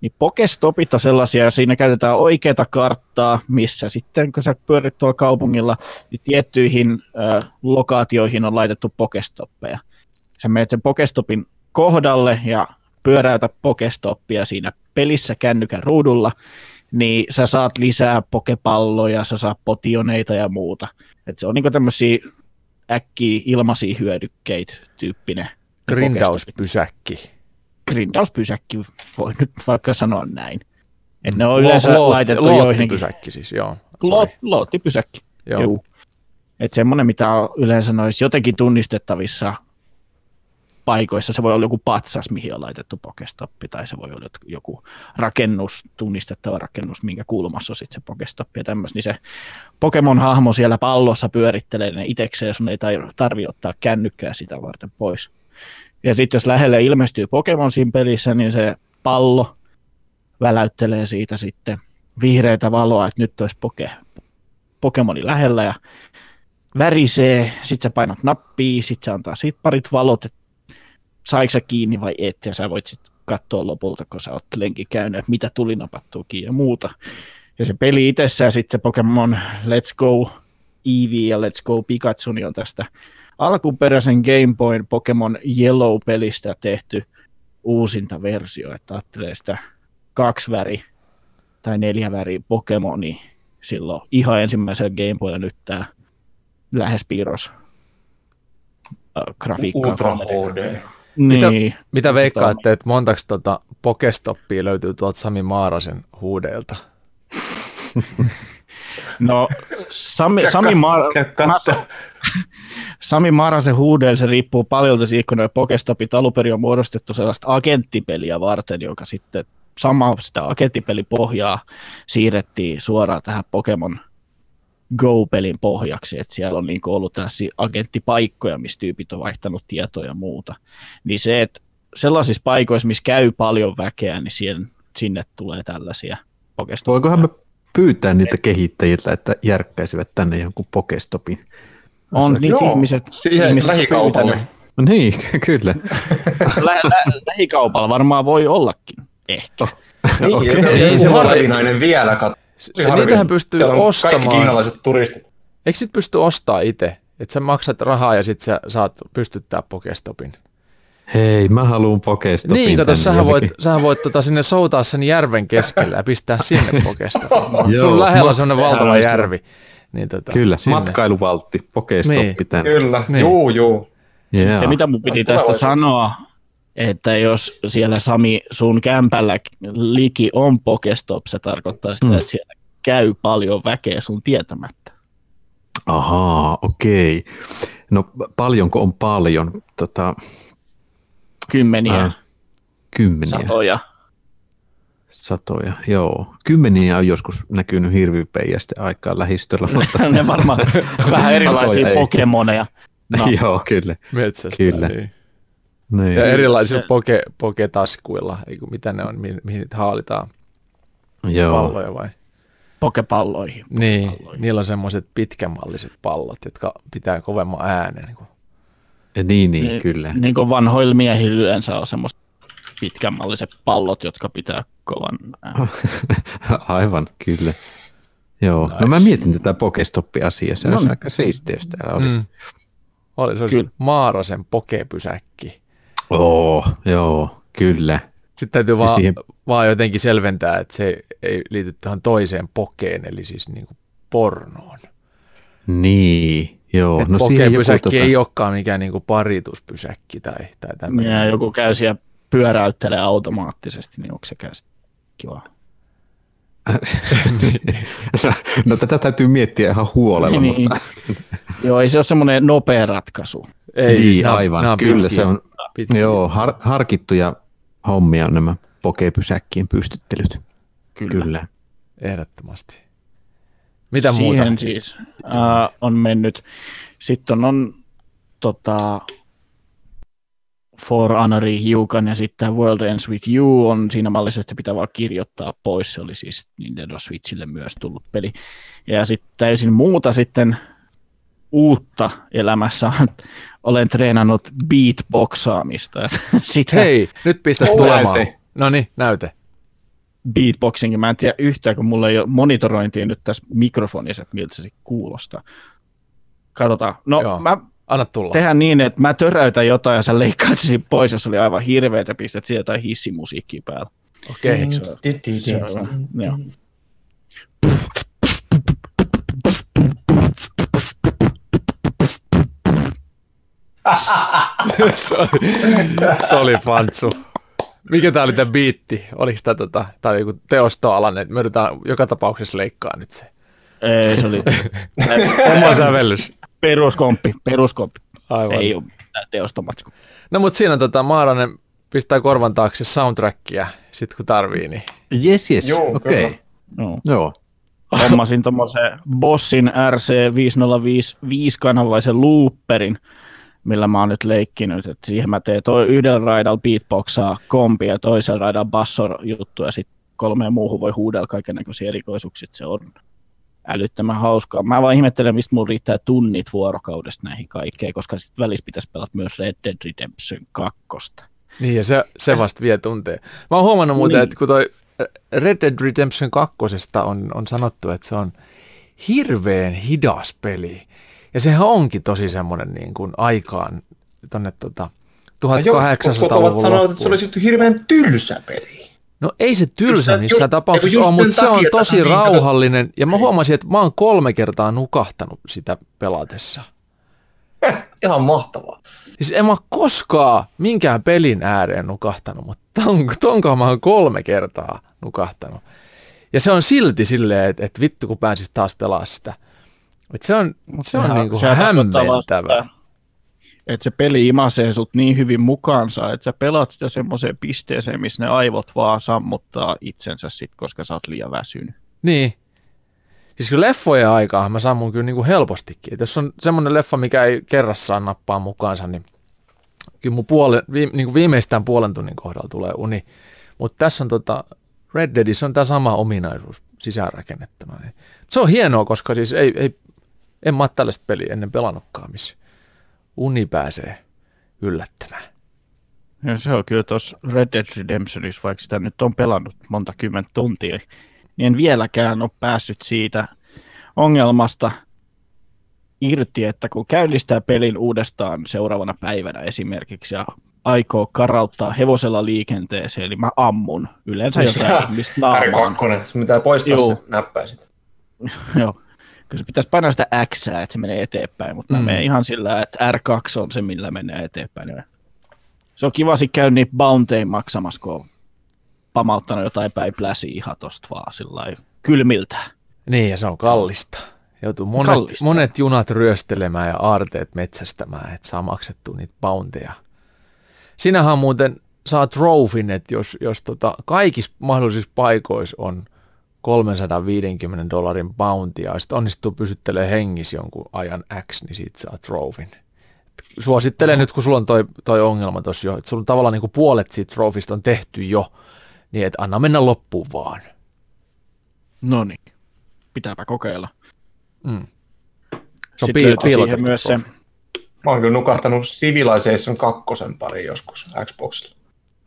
Niin Pokestopit on sellaisia, ja siinä käytetään oikeaa karttaa, missä sitten kun sä pyörit tuolla kaupungilla, niin tiettyihin ö, lokaatioihin on laitettu Pokestoppeja. Sä menet sen Pokestopin kohdalle ja pyöräytä Pokestoppia siinä pelissä kännykän ruudulla, niin sä saat lisää pokepalloja, sä saat potioneita ja muuta. Et se on niinku tämmöisiä äkkiä ilmaisia hyödykkeitä tyyppinen. Grindauspysäkki. Grindauspysäkki, voi nyt vaikka sanoa näin. Et ne on Lo- yleensä loot- laitettu joihinkin. Loottipysäkki siis, joo. Lo, loottipysäkki. Joo. Juu. Että semmoinen, mitä on yleensä noissa jotenkin tunnistettavissa paikoissa, se voi olla joku patsas, mihin on laitettu pokestoppi, tai se voi olla joku rakennus, tunnistettava rakennus, minkä kulmassa on sitten se pokestoppi ja tämmöistä, niin se Pokemon-hahmo siellä pallossa pyörittelee ne itekseen, sun ei tar- tarvi ottaa kännykkää sitä varten pois. Ja sitten jos lähelle ilmestyy Pokemon siinä pelissä, niin se pallo väläyttelee siitä sitten vihreitä valoa, että nyt olisi poke, Pokemoni lähellä ja värisee, sit sä painat nappia, sit se antaa siitä parit valot, että saiko sä kiinni vai et, ja sä voit sitten katsoa lopulta, kun sä oot lenki käynyt, että mitä tuli napattuukin ja muuta. Ja se peli itsessään sitten se Pokemon Let's Go Eevee ja Let's Go Pikachu niin on tästä alkuperäisen Game Boyn Pokemon Yellow-pelistä tehty uusinta versio, että ajattelee sitä kaksi väri tai neljä väri Pokemonia silloin ihan ensimmäisellä Game Boylla nyt tämä lähes piirros äh, grafiikkaa. Ultra 3D. HD. Mitä- Niin, Mitä veikkaatte, että montaks tota Pokestoppia löytyy tuolta Sami Maarasen huudeilta? no Sami, Sami, Mar-. Sami Marasen huudel, se riippuu paljon siitä, kun nuo Pokestopit alun perin on muodostettu sellaista agenttipeliä varten, joka sitten sama sitä agenttipelipohjaa siirrettiin suoraan tähän Pokemon Go-pelin pohjaksi, että siellä on niin ollut tällaisia agenttipaikkoja, missä tyypit on vaihtanut tietoja ja muuta. Niin se, että sellaisissa paikoissa, missä käy paljon väkeä, niin siihen, sinne tulee tällaisia Pokestopia. Voikohan me pyytää niitä kehittäjiltä, että järkkäisivät tänne jonkun Pokestopin? On niitä Joo, ihmiset, siihen ihmiset lähikaupalle. pyytänyt. No niin, kyllä. Lä- lä- lähikaupalla varmaan voi ollakin. Ehkä. Niin, okay. Ei se se harvi- harvinainen vielä. Kat... S- Tosi harvi. Niitähän pystyy Siellä on Kaikki ostamaan. kiinalaiset turistit. Eikö sit pysty ostaa itse? Että sä maksat rahaa ja sit sä saat pystyttää Pokestopin. Hei, mä haluan Pokestopin. niin, kato, sähän voit, sähän voit tota sinne soutaa sen järven keskelle ja pistää sinne Pokestopin. Joo, Sun lähellä on semmoinen valtava järvi. Niin tota, Kyllä, sinne. matkailuvaltti, Pokestoppi Niin. tänne. Kyllä, Niin. juu, juu. Yeah. Se, mitä mun piti tästä sanoa, että jos siellä Sami sun kämpällä liki on Pokestop, se tarkoittaa sitä, Mm. että siellä käy paljon väkeä sun tietämättä. Ahaa, okei. No paljonko on paljon? Tota, Kymmeniä, Ää, kymmeniä, satoja. satoja, joo. Kymmeniä on joskus näkynyt hirvipeijästen aikaa lähistöllä, mutta ne varmaan vähän erilaisia. Pokemoneja. No, joo, kyllä. Metsästä. Kyllä. Niin. Niin. Ja erilaisilla Se- poke, poketaskuilla, eiku, mitä ne on, mihin, mihin niitä haalitaan, joo. palloja vai? pokepalloihin. Niin, pokepalloihin. niillä on semmoiset pitkämalliset pallot, jotka pitää kovemman äänen. Niin kuin. Ja niin, niin, Niin- kyllä. Niin kuin vanhoilla miehillä yleensä on semmoiset pitkänmalliset pallot, jotka pitää kovan. Aivan, kyllä. Joo, nice. no mä mietin tätä Pokestoppi-asiaa, se No olisi niin. aika siistiä, jos täällä olisi. Mm. Oli, se olisi Kyllä. Maarasen pokepysäkki. Oo, joo, kyllä. Sitten täytyy vaan, siihen- vaan jotenkin selventää, että se ei liity tähän toiseen pokeen, eli siis niin kuin pornoon. Niin, joo. Et No siihen joku, pokepysäkki tota, ei olekaan mikään niin kuin parituspysäkki tai, tai tämmöinen. Ja joku käy siellä pyöräyttelee automaattisesti, niin onko se kiva? no tätä täytyy miettiä ihan huolella, Niin. mutta Joo, ei se ole semmoinen nopea ratkaisu. Ei, niin, siis nämä on- aivan, nämä kyllä pitkiä- se on, pitkiä. joo, har, harkittuja hommia on nämä pokepysäkkien pystyttelyt. Kyllä. Kyllä. Ehdottomasti. Mitä Siihen muuta? siis äh, on mennyt. Sitten on tota, For Honori hiukan ja sitten World Ends With You on siinä mallissa, että se pitää vaan kirjoittaa pois. Se oli siis Nintendo Switchille myös tullut peli. Ja sitten täysin muuta sitten uutta elämässä on, olen treenannut beatboxaamista. Sitä Hei, nyt pistä tulemaan. No niin, näyte. Beatboxingin. Mä en tiedä yhtään, kun mulla ei ole monitorointia nyt tässä mikrofonissa, että miltä se kuulostaa. Katsotaan. No Joo. mä Anna tulla. tehdään niin, että mä töräytän jotain ja sä leikkaat sen pois, jos oli aivan hirveetä, pistät siihen jotain hissimusiikkia päällä. Okei. Joo. se, oli, se oli fantsu. Mikä tää oli tämä biitti? Oliko tämä tota, tää oli joku teostoalainen? Me yritetään joka tapauksessa leikkaa nyt se. Ei, se oli Oma sävellys. peruskomppi, peruskomppi. Aivan. Ei ole mitään teostomatsku. No mutta siinä tota, Maaranen pistää korvan taakse soundtrackia, sit kun tarvii, niin Yes, yes, Joo, okei. kyllä. No. Joo. Hommasin tuommoisen Bossin RC505 viisikanavaisen looperin, millä mä oon nyt leikkinyt, että siihen mä teen toi yhdellä raidalla beatboxaa kompi ja toisella raidalla basso juttu ja sitten kolmeen muuhun voi huudella kaiken näköisiä erikoisuuksia, se on älyttömän hauskaa. Mä vaan ihmettelen, mistä mulla riittää tunnit vuorokaudesta näihin kaikkeen, koska sitten välissä pitäisi pelata myös Red Dead Redemption 2. Niin, ja se, se vasta vie tunteja. Mä oon huomannut muuten, Niin. että kun toi Red Dead Redemption 2 on, on sanottu, että se on hirveän hidas peli. Ja sehän onkin tosi semmoinen niin kuin aikaan tonne tota, Jotkut ovat 1800-luvun sanoneet, että se olisi hirveän tylsä peli. No ei se tylsä Just missään just- tapauksessa ole, mutta se on tosi niin, rauhallinen. Ja mä huomasin, että mä oon kolme kertaa nukahtanut sitä pelatessa. Ihan mahtavaa. Siis en mä koskaan minkään pelin ääreen nukahtanut, mutta ton, tonkaan mä oon kolme kertaa nukahtanut. Ja se on silti silleen, että, että vittu kun pääsis taas pelaa sitä. Et se on, se on niinku hämmentävä. Että se peli imasee sut niin hyvin mukaansa, että sä pelaat sitä semmoiseen pisteeseen, missä ne aivot vaan sammuttaa itsensä sit, koska sä oot liian väsynyt. Niin. Siis kyllä leffojen aikaan mä sammun kyllä niinku helpostikin. Et jos on semmoinen leffa, mikä ei kerrassaan nappaa mukaansa, niin kyllä mun puole, vi, niinku viimeistään puolen tunnin kohdalla tulee uni. Mutta tässä on tota, Red Deadissä on tämä sama ominaisuus sisäänrakennettuna. Niin. Se on hienoa, koska siis ei, ei, en mä tällaista peliä ennen pelannutkaan, missä uni pääsee yllättämään. Ja se on kyllä tuossa Red Dead Redemptionissa, vaikka sitä nyt on pelannut monta kymmentä tuntia, niin en vieläkään ole päässyt siitä ongelmasta irti, että kun käynnistää pelin uudestaan seuraavana päivänä esimerkiksi ja aikoo karauttaa hevosella liikenteeseen, eli mä ammun yleensä jotain ihmistä naamaan. R2, se pitää poistaa se näppäisit. Joo. Kyllä pitäisi painaa sitä X, että se menee eteenpäin, mutta mm. Mä menen ihan sillä, että R2 on se, millä menee eteenpäin. Se on kiva sitten käydä niitä bountein maksamassa, kun on pamauttanut jotain päin pläsiä ihan tosta vaan sillä kylmiltä. Niin, ja se on kallista. Joutuu monet, Kallista. monet junat ryöstelemään ja aarteet metsästämään, että saa maksettua niitä bounteja. Sinähän muuten saa trofin, että jos, jos tota, kaikissa mahdollisissa paikoissa on 350 dollarin bounty ja sitten onnistuu pysyttelemään hengissä jonkun ajan X, niin siitä saa trofin. Suosittelen nyt, kun sulla on toi, toi ongelma tuossa jo, että sulla on tavallaan niin kuin puolet siitä trofista on tehty jo, niin että anna mennä loppuun vaan. No niin. pitääpä kokeilla. Mm. Se on Sitten piil- siihen myös se, Mä oon kyllä nukahtanut Civilization 2 pari joskus Xboxilla.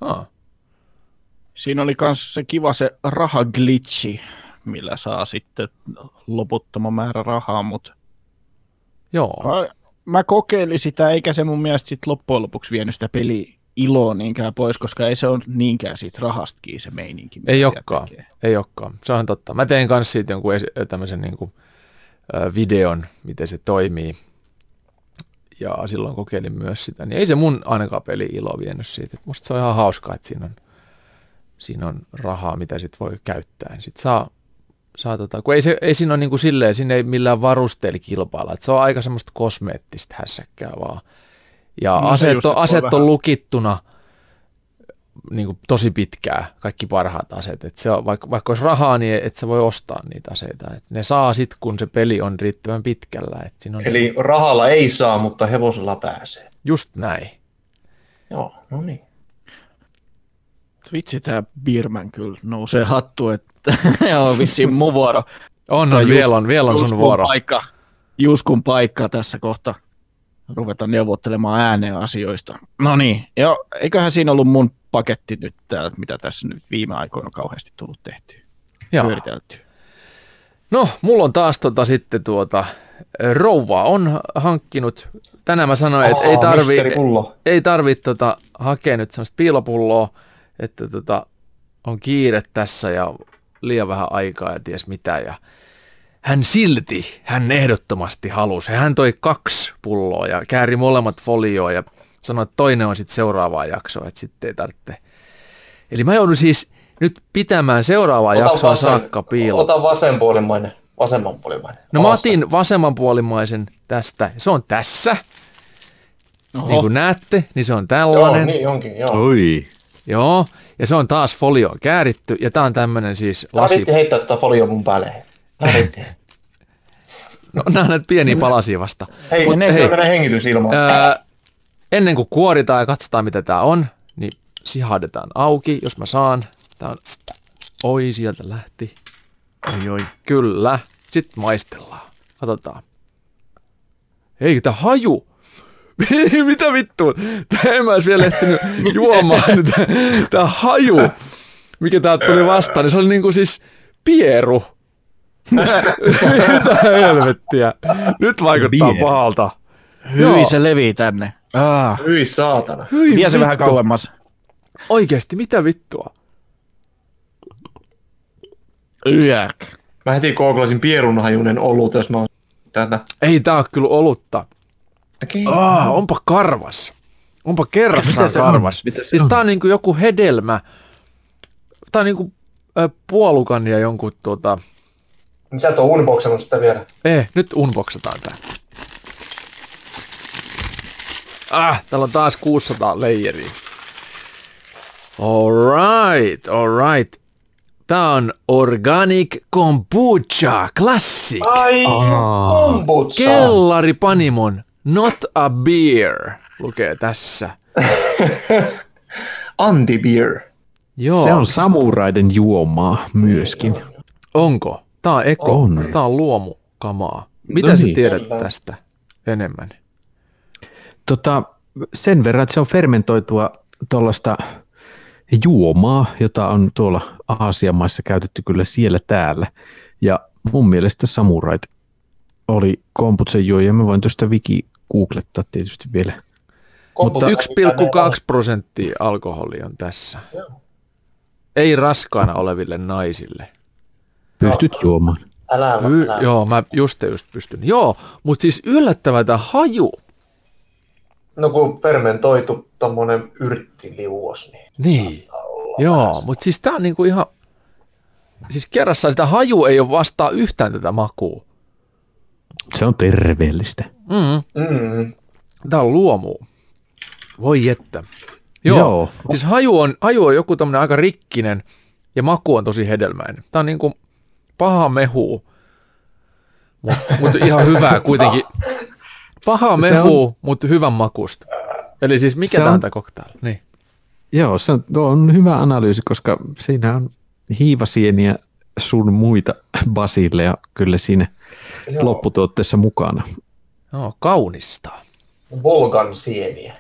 Ah. Siinä oli myös se kiva se rahaglitchi, millä saa sitten loputtoman määrä rahaa, mutta Joo. mä, mä kokeilin sitä, eikä se mun mielestä sit loppujen lopuksi vienyt sitä peli iloa niinkään pois, koska ei se ole niinkään siitä rahastakin se meininki. Ei olekaan. tekee. Ei olekaan. Se on totta. Mä tein kanssa siitä jonkun esi- tämmöisen niin kuin, ö, videon, miten se toimii. Ja silloin kokeilin myös sitä. Niin ei se mun ainakaan peli ilo vienyt siitä. Musta se on ihan hauskaa, että siinä on, siinä on rahaa, mitä sit voi käyttää. Sitten saa, saa tota, kun ei, se, ei siinä ole niin kuin silleen, siinä ei millään varusteella kilpailla. Et se on aika semmoista kosmeettista hässäkkää vaan. Ja No aseet, just, on, aseet on vähän- lukittuna niin kuin tosi pitkää, kaikki parhaat aseet. Et se on, vaikka, vaikka olisi rahaa, niin et sä voi ostaa niitä aseita. Et ne saa sit, kun se peli on riittävän pitkällä. Et siinä on Eli rahalla ei saa, mutta hevosella pääsee. just näin. Joo, no niin. Vitsi, tää Birman kyllä nousee hattu, että on vissiin mun vuoro. On, on, just- vielä on, vielä on sun Juskun vuoro. Paikka, Juskun paikka tässä kohta ruveta neuvottelemaan ääneen asioista. No niin, joo, eiköhän siinä ollut mun paketti nyt täällä, mitä tässä nyt viime aikoina on kauheasti tullut tehtyä. Joo. Pyöriteltyä. No, mulla on taas tota sitten tuota, rouva on hankkinut, tänään mä sanoin, että ei tarvi, ei tarvi tota, hakea nyt semmoista piilopulloa, että tota, on kiire tässä ja liian vähän aikaa ja ties mitä. Ja hän silti, hän ehdottomasti halusi. Hän toi kaksi pulloa ja kääri molemmat folioon ja sanoi, että toinen on sitten seuraavaa jaksoa, että sitten ei tarvitse. Eli mä joudun siis nyt pitämään seuraavaa jaksoa saakka piiloon. Ota vasenpuolimainen. Vasemmanpuolimainen. No mä otin vasemmanpuolimaisen tästä. Se on tässä. Oho, Niin kuin näette, niin se on Joo, tällainen. niin onkin, joo. Oi. Joo, ja se on taas folioon kääritty, ja tää on tämmönen siis lasi. Lasi. heittää tuota folioa mun päälle. No, nää on näitä pieniä palasia vasta. Hei, Mut ne hei. hei. menee hengitys ilmaan. Öö, ennen kuin kuoritaan ja katsotaan mitä tää on, niin sihahdetaan auki, jos mä saan. Tää on... Oi, sieltä lähti. Oi, oi. Kyllä. Sitten maistellaan. Katsotaan. Ei, tää haju. Mitä vittua? Tää en mä edes vielä ehtinyt juomaan. Tää, tää haju, mikä täältä tuli vastaan, niin se oli niinku siis pieru. Mitä helvettiä. Nyt vaikuttaa Pieru. pahalta. Hyi Joo. se levii tänne. Ah, Hyi saatana. Hyi vie se vittu. vähän kauemmas. Oikeesti, mitä vittua? Yäk. Mä heti googlasin pierunhajunen olut, jos mä oon tätä. Ei tää oo kyllä olutta. Ah, onpa karvas. Onpa kerrassaan Mitä se on? karvas. Mitä se siis on? tää on niinku joku hedelmä. Tää on niinku ö, puolukan ja jonkun. Niin sä et oo unboxannut sitä vielä. Eh, nyt unboxataan tää. Ah, täällä on taas 600 leijeriä. Alright, alright. Tää on Organic Kombucha Classic. Ai, Aa. kombutsa. Not a Beer lukee tässä. Anti-beer. Joo, Se on samuraiden juomaa myöskin. onko? Tää on eko, On. tää on luomukamaa. Mitä No sä niin. tiedät Kyllä. tästä enemmän? Tota, sen verran, että se on fermentoitua tuollaista juomaa, jota on tuolla Aasian maissa käytetty kyllä siellä täällä. Ja mun mielestä samurait oli komputsen juoja. Mä voin tuosta wiki googlettaa tietysti vielä. Kombutsa, 1,2 prosenttia alkoholi on tässä. Ei raskaana oleville naisille. Pystyt juomaan. Älä, Y- älä. joo, mä just just pystyn. Joo, mutta siis yllättävää tämä haju. No kun fermentoitu tommonen yrttiliuos, niin Niin. Joo, mutta siis tää on niinku ihan... Siis kerrassaan sitä haju ei ole vastaa yhtään tätä makua. Se on terveellistä. Mm. Mm. Tää on luomu. Voi että. Joo. Joo. Siis haju on, haju on joku tämmönen aika rikkinen ja maku on tosi hedelmäinen. Tää on niinku paha mehu, mutta mut ihan hyvää kuitenkin. Paha mehu, mutta hyvän makusta. Eli siis mikä tää on on- tää cocktail? Niin. Joo, se on, on hyvä analyysi, koska siinä on hiivasieniä, sun muita basilleja kyllä siinä Joo. lopputuotteessa mukana. No, kaunista. Volgan sieniä.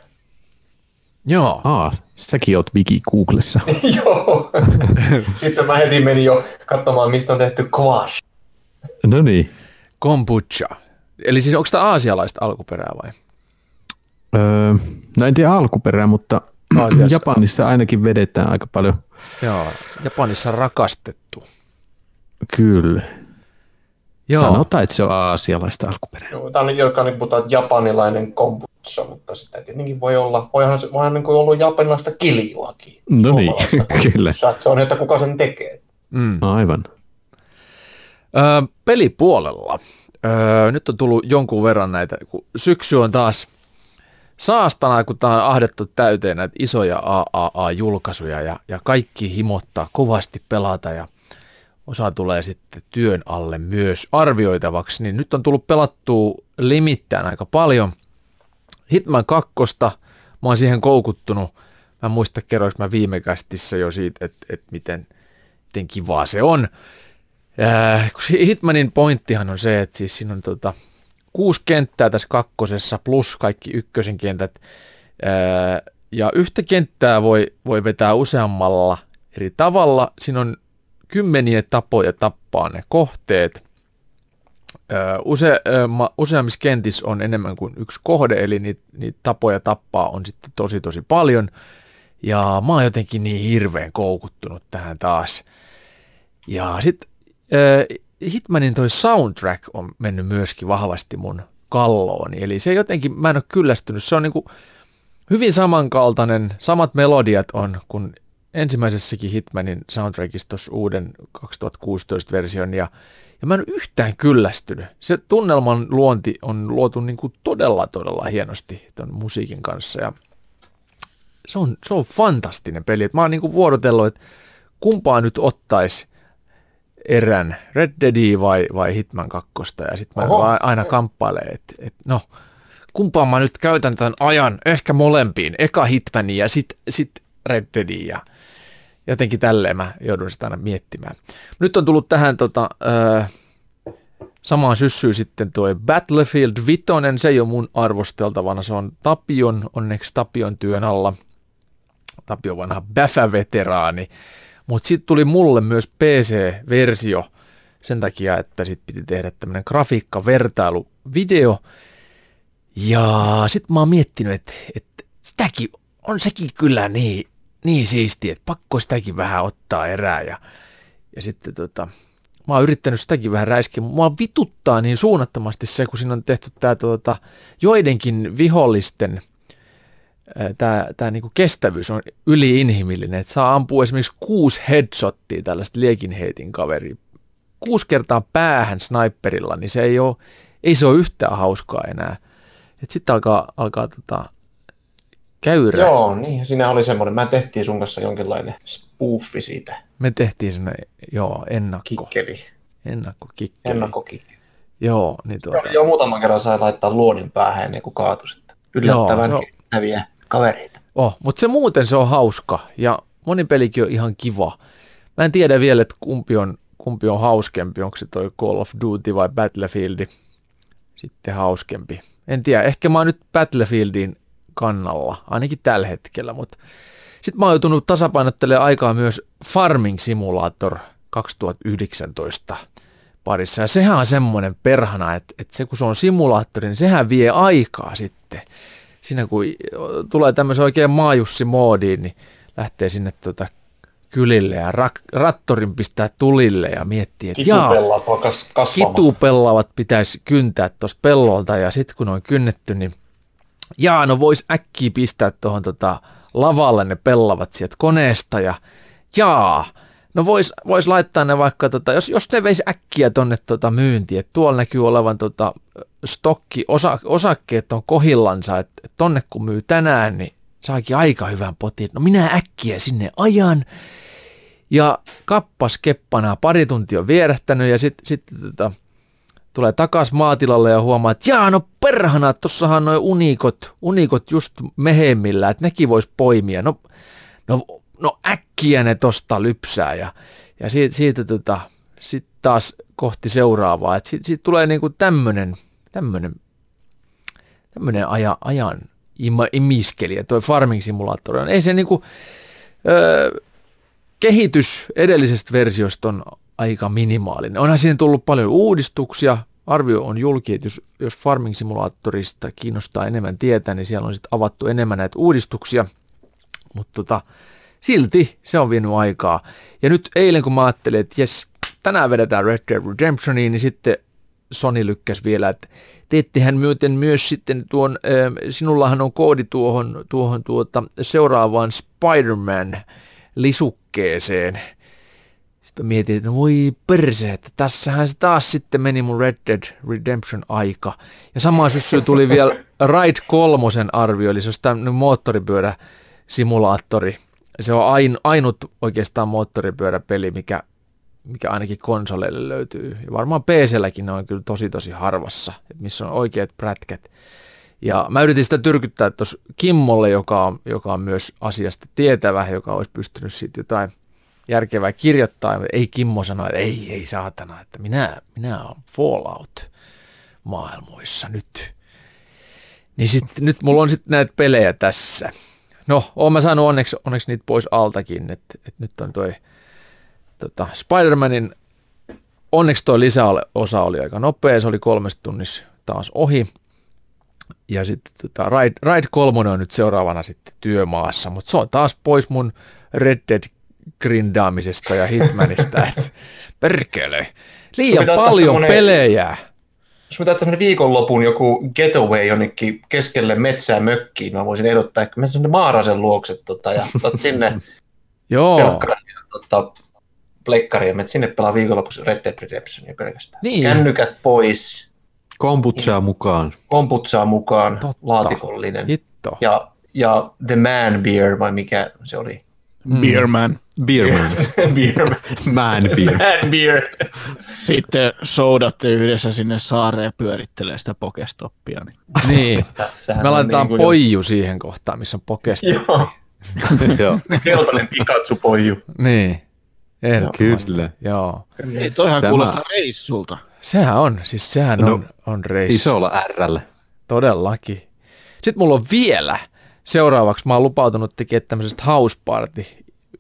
Joo. Aa, säkin oot Viki Googlessa. Joo. Sitten mä heti menin jo katsomaan, mistä on tehty quash. No niin. Kombucha. Eli siis onko tämä aasialaista alkuperää vai? Öö, no en tiedä alkuperää, mutta Aasiassa. Japanissa ainakin vedetään aika paljon. Joo, Japanissa rakastettu. Kyllä. Joo. Sanotaan, että se on aasialaista alkuperää. Joo, Tämä on joka niin puhutaan, että japanilainen kombucha, mutta sitä tietenkin voi olla, voihan se voihan niin kuin ollut japanilaista kiljuakin. No niin, kyllä. Se on, että kuka sen tekee. Mm. Aivan. Öö, pelipuolella. Öö, nyt on tullut jonkun verran näitä, kun syksy on taas saastana, kun tämä on ahdettu täyteen näitä isoja AAA-julkaisuja ja, ja kaikki himottaa kovasti pelata ja osa tulee sitten työn alle myös arvioitavaksi, niin nyt on tullut pelattua limittäin aika paljon. Hitman 2, mä oon siihen koukuttunut. Mä en muista, kerroinko mä viime kästissä jo siitä, että, että miten, miten kivaa se on. Äh, Hitmanin pointtihan on se, että siis siinä on tota, kuusi kenttää tässä kakkosessa plus kaikki ykkösen kentät. Äh, ja yhtä kenttää voi, voi vetää useammalla eri tavalla. Siinä on kymmeniä tapoja tappaa ne kohteet. Use, useammissa kentissä on enemmän kuin yksi kohde, eli niitä, niitä tapoja tappaa on sitten tosi tosi paljon. Ja mä oon jotenkin niin hirveän koukuttunut tähän taas. Ja sitten Hitmanin toi soundtrack on mennyt myöskin vahvasti mun kallooni. Eli se jotenkin, mä en ole kyllästynyt. Se on niinku hyvin samankaltainen, samat melodiat on kuin ensimmäisessäkin Hitmanin soundtrackissa tuossa uuden 2016 version ja, ja mä en ole yhtään kyllästynyt. Se tunnelman luonti on luotu niin kuin todella todella hienosti ton musiikin kanssa ja se on, se on fantastinen peli. Et mä oon niin kuin vuorotellut, että kumpaa nyt ottaisi erän, Red Deadia vai, vai Hitman 2 ja sitten mä Oho. aina kamppailen, että et, no kumpaan mä nyt käytän tämän ajan, ehkä molempiin, eka Hitmanin ja sitten sit Red Deadin ja jotenkin tälleen mä joudun sitä aina miettimään. Nyt on tullut tähän tota, ö, samaan syssyyn sitten tuo Battlefield 5, se ei ole mun arvosteltavana, se on Tapion, onneksi Tapion työn alla. Tapio vanha Bäfä-veteraani, mutta sitten tuli mulle myös PC-versio sen takia, että sitten piti tehdä tämmöinen grafiikkavertailuvideo. Ja sitten mä oon miettinyt, että, että sitäkin on sekin kyllä niin, niin siisti, että pakko sitäkin vähän ottaa erää. Ja, ja sitten tota, mä oon yrittänyt sitäkin vähän räiskiä. Mua vituttaa niin suunnattomasti se, kun siinä on tehty tämä tota, joidenkin vihollisten tämä, tämä niinku kestävyys on yliinhimillinen, että saa ampua esimerkiksi kuusi headshottia tällaista liekinheitin kaveria. Kuusi kertaa päähän sniperilla, niin se ei, ole, ei se ole yhtään hauskaa enää. Sitten alkaa, alkaa tota, käyrä. Joo, niin. Siinä oli semmoinen, mä tehtiin sun kanssa jonkinlainen spoofi siitä, Me tehtiin sinne, joo, ennakko, kikkeli, ennakkokikkeli. ennakkokikkeli. Joo, niin tuota, Joo, muutaman kerran sai laittaa luodin päähän ennen kuin kaatui sitten. Yllättävän Joo, kestäviä kavereita. Oh, mutta se muuten se on hauska ja moni pelikin on ihan kiva. Mä en tiedä vielä, että kumpi on, kumpi on hauskempi, onko se toi Call of Duty vai Battlefield sitten hauskempi. En tiedä, ehkä mä oon nyt Battlefieldin kannalla, ainakin tällä hetkellä, mutta sitten mä oon joutunut tasapainottelemaan aikaa myös Farming Simulator 2019 parissa. Ja sehän on semmoinen perhana, että, että se kun se on simulaattori, niin sehän vie aikaa sitten. Siinä kun tulee tämmöisen oikein maajussi-moodiin, niin lähtee sinne tuota kylille ja rak- rattorin pistää tulille ja miettii, että jaa, kasvamaan. kitupellavat pitäisi kyntää tuosta pellolta ja sitten kun on kynnetty, niin jaa, no vois äkkiä pistää tuohon tota lavalle ne pellavat sieltä koneesta ja jaa, no vois, vois laittaa ne vaikka, tota, jos, jos ne veisi äkkiä tonne tota myyntiin, että tuolla näkyy olevan tota stokki, osa, osakkeet on kohillansa, että et tonne kun myy tänään, niin saakin aika hyvän potin. No minä äkkiä sinne ajan. Ja kappas keppana pari tuntia on vierähtänyt ja sitten sit, tota, tulee takas maatilalle ja huomaa, että jaa no perhana, tossahan noin unikot, unikot just mehemmillä, että nekin vois poimia. No, no, no äkkiä ne tosta lypsää ja, ja siitä, siitä tota, sitten taas kohti seuraavaa. Et siitä, siitä tulee niinku tämmöinen tämmönen, tämmönen aja, ajan imiskeli. Ja toi Farming Simulator on, ei se niinku, ö, kehitys edellisestä versiosta on aika minimaalinen. Onhan siihen tullut paljon uudistuksia. Arvio on julki, että jos, jos Farming Simulatorista kiinnostaa enemmän tietää, niin siellä on sitten avattu enemmän näitä uudistuksia. Mutta tota, silti se on vienyt aikaa. Ja nyt eilen kun mä ajattelin, että jes, tänään vedetään Red Dead Redemptioniin, niin sitten Sony lykkäs vielä, että teettehän myöten myös sitten tuon, äh, sinullahan on koodi tuohon, tuohon tuota, seuraavaan Spider-Man lisukkeeseen. Sitten mietin, että voi perse, että tässähän se taas sitten meni mun Red Dead Redemption aika. Ja samaan syssyyn tuli vielä Ride kolmosen arvio, eli se olisi tämmöinen moottoripyörä simulaattori. Se on ain, ainut oikeastaan moottoripyöräpeli, mikä, mikä ainakin konsoleille löytyy. Ja varmaan PC-lläkin ne on kyllä tosi tosi harvassa, että missä on oikeat prätkät. Ja mä yritin sitä tyrkyttää tuossa Kimmolle, joka on, joka on myös asiasta tietävä, joka olisi pystynyt siitä jotain järkevää kirjoittaa. Ei Kimmo sano, että ei, ei saatana, että minä, minä olen Fallout maailmoissa nyt. Niin sit, nyt mulla on sitten näitä pelejä tässä. No, oon mä saanut onneksi, onneksi niitä pois altakin, että et nyt on toi tota, Spider-Manin, onneksi toi lisäosa oli aika nopea, se oli kolmesta tunnissa taas ohi. Ja sitten tota, Ride, Ride 3 on nyt seuraavana sitten työmaassa, mutta se on taas pois mun Red Dead grindaamisesta ja Hitmanista, että perkele, liian paljon pelejä. Jos mä tämmöinen viikonlopun joku getaway jonnekin keskelle metsää mökkiin, mä voisin ehdottaa, että mä sinne Maarasen luokset tota, ja otat sinne Joo, telkkarin ja tota, plekkari ja menet sinne pelaa viikonlopuksi Red Dead Redemptionia pelkästään. Niin. Kännykät pois, Kombutsaa mukaan. komputsaa mukaan, Totta. laatikollinen. hitto. Ja, ja The Man Beer, vai mikä se oli? Beerman. Beerman. Beer. Man beer. Man Beer. Sitten soudatte yhdessä sinne saareen ja pyörittelee sitä pokestoppia. Niin. Niin, me laitetaan jo- poiju siihen kohtaan, missä on pokesta. Joo, Joo. keltainen Pikachu-poiju. Niin, ehdottomasti. Kyllä. Joo. Ei, toihan Tämä- kuulostaa reissulta. Sehän on, siis sehän No, on, on reissu. Isolla RL. Todellakin. Sitten mulla on vielä seuraavaksi, mä oon lupautunut tekemään tämmöisestä House Party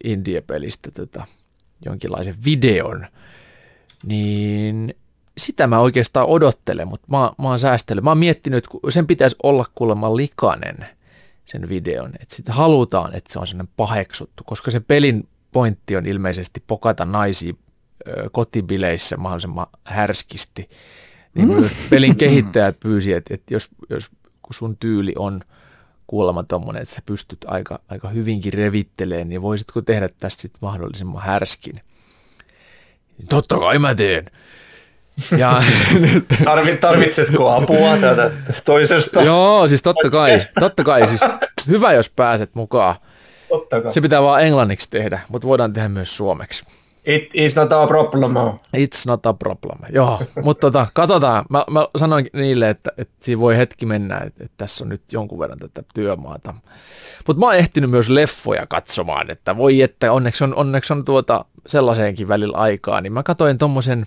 Indie-pelistä tota, jonkinlaisen videon, niin sitä mä oikeastaan odottelen, mutta mä, mä oon säästellyt. Mä oon miettinyt, että kun sen pitäisi olla kuulemma likainen sen videon, että sitä halutaan, että se on sellainen paheksuttu, koska se pelin pointti on ilmeisesti pokata naisia kotibileissä mahdollisimman härskisti. Niin myös pelin kehittäjät pyysi, että, että jos, jos kun sun tyyli on kuulemma tommonen, että sä pystyt aika, aika hyvinkin revitteleen, niin voisitko tehdä tästä sit mahdollisimman härskin? Totta kai mä teen. Ja, Tarvit, tarvitsetko apua tätä toisesta? joo, siis totta kai, totta kai, siis hyvä jos pääset mukaan. Totta kai. Se pitää vaan englanniksi tehdä, mutta voidaan tehdä myös suomeksi. It is not a problem. It's not a problem. Joo, mutta tota, katsotaan. Mä, mä sanoin niille, että, että siinä voi hetki mennä, että, että tässä on nyt jonkun verran tätä työmaata. Mutta mä oon ehtinyt myös leffoja katsomaan, että voi että onneksi on, onneksi on tuota sellaiseenkin välillä aikaa, niin mä katsoin tommosen,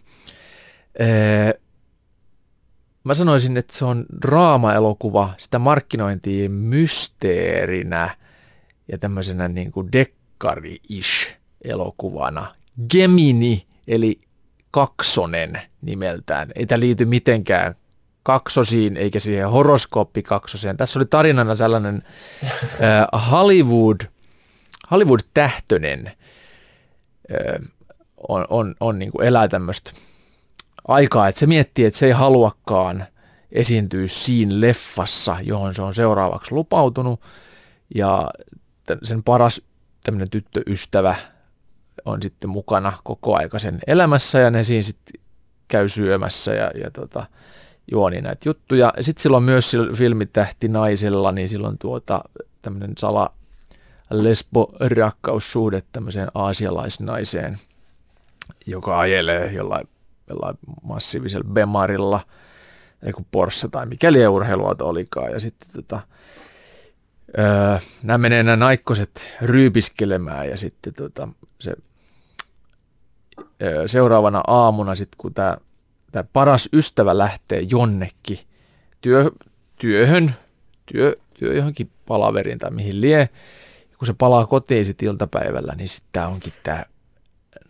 ee, mä sanoisin, että se on draama-elokuva, sitä markkinointiin mysteerinä ja tämmöisenä niin kuin dekkari-ish elokuvana. Gemini, eli kaksonen nimeltään. Ei tämä liity mitenkään kaksosiin eikä siihen horoskooppikaksoseen. Tässä oli tarinana sellainen äh, Hollywood, Hollywood-tähtönen äh, on, on, on niin kuin elää tämmöistä aikaa, että se miettii, että se ei haluakaan esiintyä siinä leffassa, johon se on seuraavaksi lupautunut. Ja sen paras tämmöinen tyttöystävä on sitten mukana koko aika sen elämässä ja ne siinä sitten käy syömässä ja, ja tota, juoni näitä juttuja. Sitten silloin myös sillä filmitähti naisella, niin silloin tuota tämmöinen sala lesbo-rakkaussuhde tämmöiseen aasialaisnaiseen, joka ajelee jollain, jollain massiivisella Bemarilla, kun Porsche tai mikäli urheiluauto olikaan. Ja sitten tota, öö, nämä menee nämä naikkoset ryypiskelemään ja sitten tota, se seuraavana aamuna sitten, kun tämä paras ystävä lähtee jonnekin työ, työhön, työ, työ johonkin palaveriin tai mihin lie, ja kun se palaa kotiin sitten iltapäivällä, niin sitten tämä onkin tämä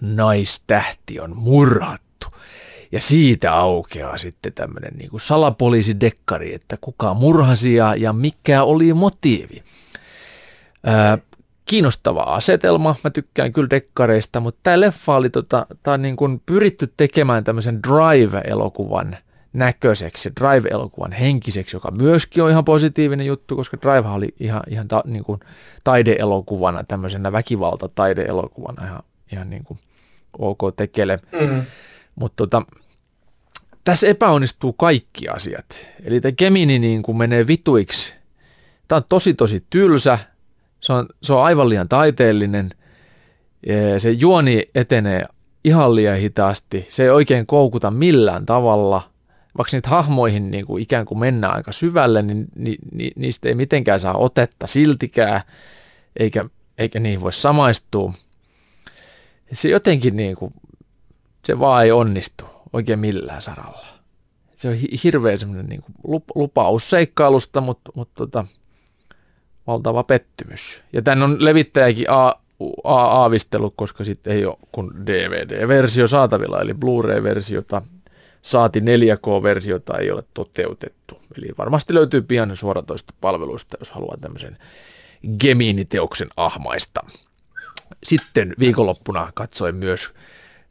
naistähti on murhattu. Ja siitä aukeaa sitten tämmöinen niin salapoliisidekkari, että kuka murhasi ja, ja mikä oli motiivi. Ää, kiinnostava asetelma, mä tykkään kyllä dekkareista, mutta tämä leffa oli tota, tää on niin kuin pyritty tekemään tämmöisen Drive-elokuvan näköiseksi, Drive-elokuvan henkiseksi, joka myöskin on ihan positiivinen juttu, koska Drive oli ihan, ihan ta, niin kuin taideelokuvana, tämmöisenä väkivalta-taideelokuvana ihan, ihan niin kuin ok tekele. Mm. Mutta tota, tässä epäonnistuu kaikki asiat. Eli tämä Gemini niin kuin menee vituiksi. Tämä on tosi tosi tylsä, se on, se on aivan liian taiteellinen, se juoni etenee ihan liian hitaasti, se ei oikein koukuta millään tavalla, vaikka niitä hahmoihin niin kuin ikään kuin mennään aika syvälle, niin ni, ni, niistä ei mitenkään saa otetta siltikään, eikä, eikä niihin voi samaistua. Se jotenkin niin kuin, se vaan ei onnistu oikein millään saralla. Se on hirveä semmoinen niin lupaus seikkailusta, mutta, mutta tota, valtava pettymys. Ja tän on levittäjäkin a, a, aavistellut, koska sitten ei ole kun DVD-versio saatavilla, eli Blu-ray-versiota, saati 4K-versiota ei ole toteutettu. Eli varmasti löytyy pian suoratoista palveluista, jos haluaa tämmöisen Gemini-teoksen ahmaista. Sitten viikonloppuna katsoin myös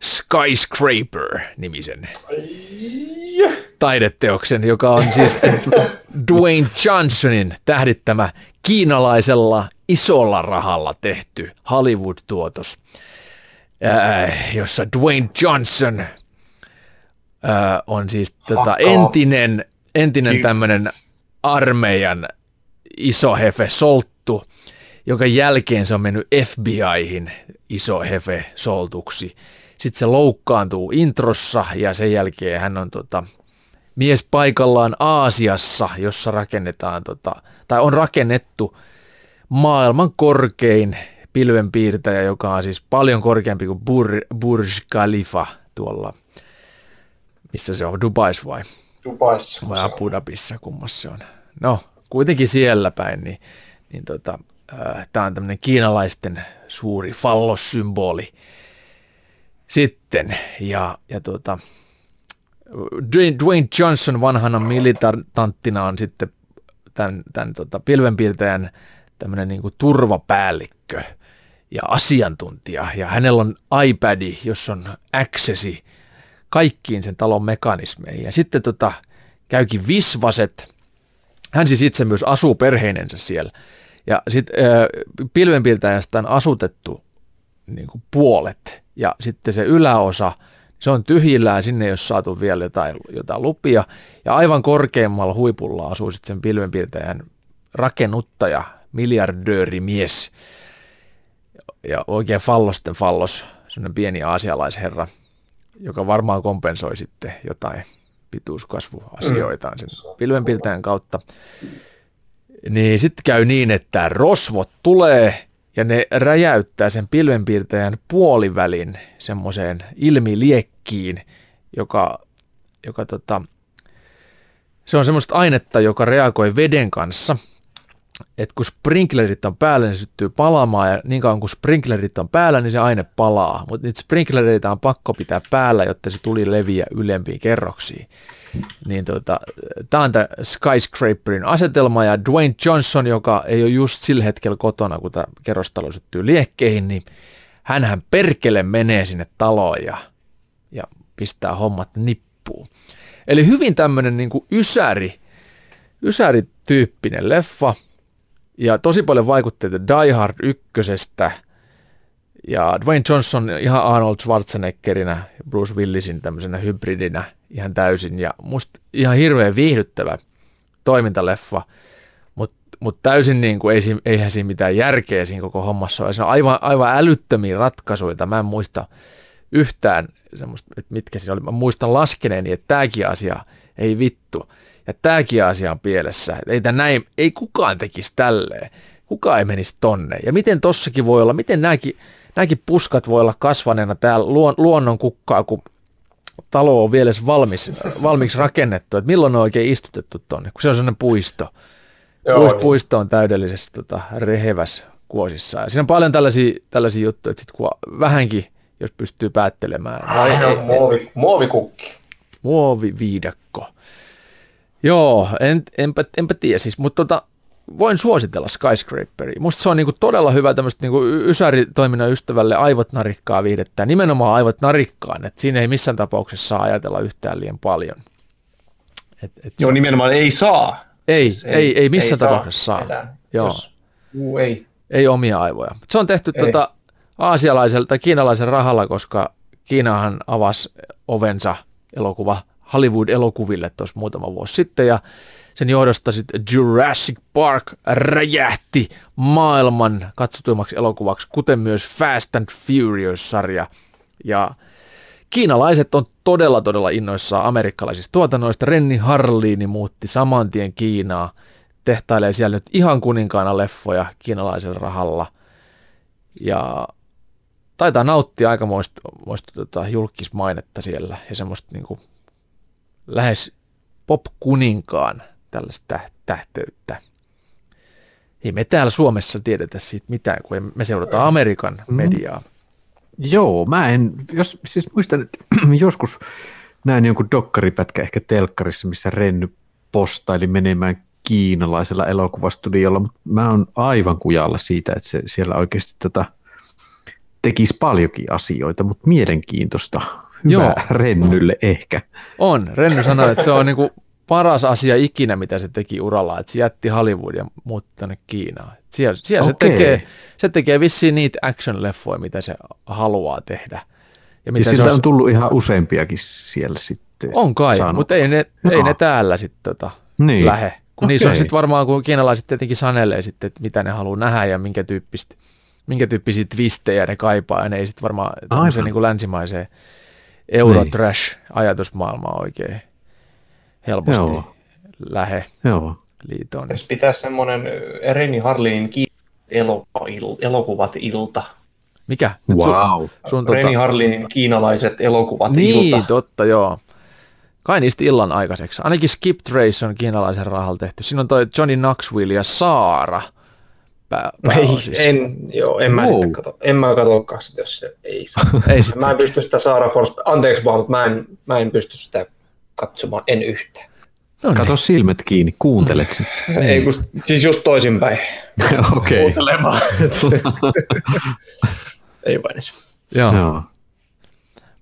Skyscraper-nimisen taideteoksen, joka on siis Dwayne Johnsonin tähdittämä kiinalaisella isolla rahalla tehty Hollywood-tuotos, jossa Dwayne Johnson on siis tota entinen, entinen tämmöinen armeijan iso hefe solttu, joka jälkeen se on mennyt FBIhin iso hefe soltuksi sitten se loukkaantuu introssa ja sen jälkeen hän on tota, mies paikallaan Aasiassa, jossa rakennetaan, tota, tai on rakennettu maailman korkein pilvenpiirtäjä, joka on siis paljon korkeampi kuin Bur- Burj Khalifa tuolla, missä se on, Dubais vai? Dubais. Vai Abu Dhabissa, kummassa se on. No, kuitenkin siellä päin, niin, niin tota, äh, tämä on tämmöinen kiinalaisten suuri fallossymboli, sitten. Ja, ja tuota, Dwayne Johnson vanhana militanttina on sitten tämän, tämän tota, pilvenpiirtäjän tämmöinen niin kuin turvapäällikkö ja asiantuntija. Ja hänellä on iPad, jossa on accessi kaikkiin sen talon mekanismeihin. Ja sitten tota, käykin visvaset. Hän siis itse myös asuu perheinensä siellä. Ja sitten pilvenpiirtäjästä on asutettu niin kuin puolet ja sitten se yläosa, se on tyhjillään, sinne jos saatu vielä jotain, jotain lupia. Ja aivan korkeimmalla huipulla asuu sitten sen pilvenpiirtäjän rakennuttaja, miljardöörimies ja oikein fallosten fallos, semmoinen pieni aasialaisherra, joka varmaan kompensoi sitten jotain pituuskasvuasioitaan sen pilvenpiirtäjän kautta. Niin sitten käy niin, että rosvot tulee ja ne räjäyttää sen pilvenpiirtäjän puolivälin semmoiseen ilmiliekkiin, joka, joka tota, se on semmoista ainetta, joka reagoi veden kanssa, että kun sprinklerit on päällä, niin syttyy palaamaan ja niin kauan kun sprinklerit on päällä, niin se aine palaa. Mutta niitä sprinklereita on pakko pitää päällä, jotta se tuli leviä ylempiin kerroksiin. Niin tota, tämä on tämä Skyscraperin asetelma ja Dwayne Johnson, joka ei ole just sillä hetkellä kotona, kun tämä kerrostalo syttyy liekkeihin, niin hän perkele menee sinne taloon ja, ja pistää hommat nippuun. Eli hyvin tämmöinen niin ysäri, ysäri-tyyppinen leffa ja tosi paljon vaikutteita Die Hard ykkösestä ja Dwayne Johnson ihan Arnold Schwarzeneggerinä, Bruce Willisin tämmöisenä hybridinä – ihan täysin ja musta ihan hirveän viihdyttävä toimintaleffa, mutta mut täysin niin kuin ei, eihän siinä mitään järkeä siinä koko hommassa ole. Se on aivan, aivan älyttömiä ratkaisuja. Mä en muista yhtään semmoista, että mitkä siinä oli. Mä muistan laskeneeni, että tämäkin asia ei vittu. Ja tämäkin asia on pielessä. Ei, näin, ei kukaan tekisi tälleen. Kukaan ei menisi tonne. Ja miten tossakin voi olla, miten nämäkin, nämäkin puskat voi olla kasvaneena täällä luon, luonnon kukkaa, kun talo on vielä edes valmis, valmiiksi rakennettu, että milloin on oikein istutettu tuonne, kun se on sellainen puisto. Joo, Puis, niin. Puisto on täydellisesti tota, reheväs kuosissa. Ja siinä on paljon tällaisia, tällaisia juttuja, että sit kun vähänkin, jos pystyy päättelemään. Ai, ei- ei- muovi, muovikukki. Muoviviidakko. Joo, en, enpä, enpä tiedä siis, mutta tota, voin suositella Skyscraperia. Musta se on niinku todella hyvä tämmöistä niinku ysäritoiminnan ystävälle aivot narikkaa viihdettä. Nimenomaan aivot narikkaan, että siinä ei missään tapauksessa saa ajatella yhtään liian paljon. Et, et Joo, on- nimenomaan ei saa. ei, siis ei, ei, ei missään saa tapauksessa saa. enää, Joo. Jos, uu, ei. Ei omia aivoja. Se on tehty Ei. tota, aasialaisella tai kiinalaisen rahalla, koska Kiinahan avasi ovensa elokuva Hollywood-elokuville tuossa muutama vuosi sitten ja sen johdosta sitten Jurassic Park räjähti maailman katsotuimmaksi elokuvaksi, kuten myös Fast and Furious-sarja. Ja kiinalaiset on todella todella innoissaan amerikkalaisista tuotannoista. Renni Harliini muutti saman tien Kiinaa, tehtailee siellä nyt ihan kuninkaana leffoja kiinalaisella rahalla. Ja taitaa nauttia aikamoista moista, tota, julkismainetta siellä ja semmoista niinku, lähes pop-kuninkaan tällaista täh- tähteyttä. Ei me täällä Suomessa tiedetä siitä mitään, kun me seurataan Amerikan mediaa. Joo, mä en, jos, siis muistan, että joskus näin jonkun dokkaripätkä ehkä telkkarissa, missä Renny postaili menemään kiinalaisella elokuvastudiolla, mutta mä oon aivan kujalla siitä, että se siellä oikeasti tätä tekisi paljonkin asioita, mutta mielenkiintoista. Hyvä Joo. Rennylle ehkä. On. Renny sanoi, että se on niinku paras asia ikinä, mitä se teki uralla, että se jätti Hollywood ja muutti tänne Kiinaan. Siellä, siellä se, Okei. tekee, se tekee vissiin niitä action-leffoja, mitä se haluaa tehdä. Ja Ja mitä se siltä olisi- on tullut ihan useampiakin siellä sitten. On kai, saanut. mutta ei ne, ei Joo. ne täällä sitten tota, Niin. lähe. Kun niissä on sitten varmaan, kun kiinalaiset tietenkin sanelee sitten, että mitä ne haluaa nähdä ja minkä tyyppistä minkä tyyppisiä twistejä ne kaipaa, ja ne ei sitten varmaan Aivan. niin kuin länsimaiseen Eurotrash-ajatusmaailmaan oikein helposti Joo. lähe Joo. liitoon. Jos pitää semmoinen Reni Harlinin ki- elokuva- elokuvat ilta. Mikä? Nyt Wow. Sun, Reni tota, Harlinin kiinalaiset elokuvat niin, ilta. totta, joo. Kai niistä illan aikaiseksi. Ainakin Skip Trace on kiinalaisen rahalla tehty. Siinä on toi Johnny Knoxville ja Saara pää, Ei, pääosissa. en, joo, en mä Wow. sitten kato. En mä katsokaan sitä, jos se ei saa. Ei Mä en pysty sitä Saara Force, anteeksi vaan, mutta mä en, mä en pysty sitä katsomaan, en yhtään. no niin. Kato silmät kiinni, kuuntelet sen. Ei, kun, siis just toisinpäin. Okei. Kuuntelemaan. ei vain edes. Joo. Joo.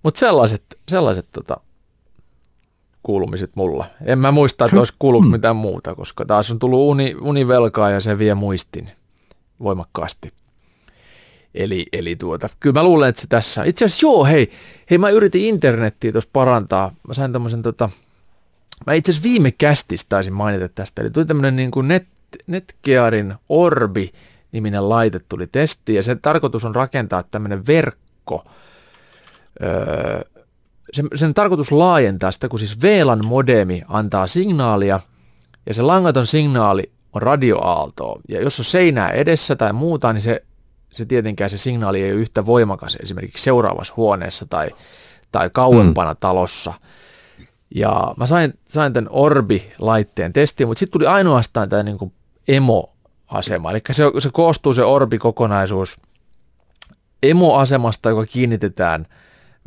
Mutta sellaiset, sellaiset tota, kuulumiset mulla. En mä muista, että olisi kuullut mitään muuta, koska taas on tullut uni, univelkaa ja se vie muistin voimakkaasti. Eli, eli tuota, kyllä mä luulen, että se tässä. Itse asiassa joo, hei, hei mä yritin internettiä tuossa parantaa. Mä sain tämmöisen tota, mä itse asiassa viime kästissä taisin mainita tästä. Eli tuli tämmöinen niin kuin Net, Netgearin Orbi niminen laite tuli testiin ja sen tarkoitus on rakentaa tämmöinen verkko, öö, sen, sen tarkoitus laajentaa sitä, kun siis VLAN modemi antaa signaalia ja se langaton signaali on radioaaltoa. Ja jos on seinää edessä tai muuta, niin se, se tietenkään se signaali ei ole yhtä voimakas esimerkiksi seuraavassa huoneessa tai, tai kauempana mm. talossa. Ja mä sain, sain tämän Orbi-laitteen testiin, mutta sitten tuli ainoastaan tämä niin kuin emo-asema. Eli se, se koostuu se Orbi-kokonaisuus emo-asemasta, joka kiinnitetään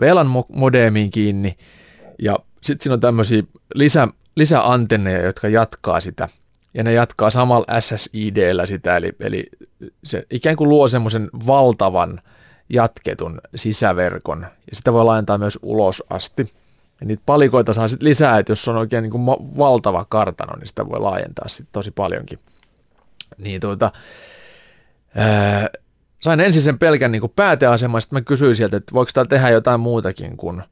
VLAN mo- modemiin kiinni, ja sitten siinä on tämmöisiä lisä, lisäantenneja, jotka jatkaa sitä, ja ne jatkaa samalla SSIDllä sitä, eli, eli se ikään kuin luo semmoisen valtavan jatketun sisäverkon, ja sitä voi laajentaa myös ulos asti. Ja niitä palikoita saa sitten lisää, että jos on oikein niin kuin valtava kartano, niin sitä voi laajentaa sitten tosi paljonkin. Niin tuota, ää, sain ensin sen pelkän niin pääteaseman, sitten mä kysyin sieltä, että voiko täällä tehdä jotain muutakin kuin,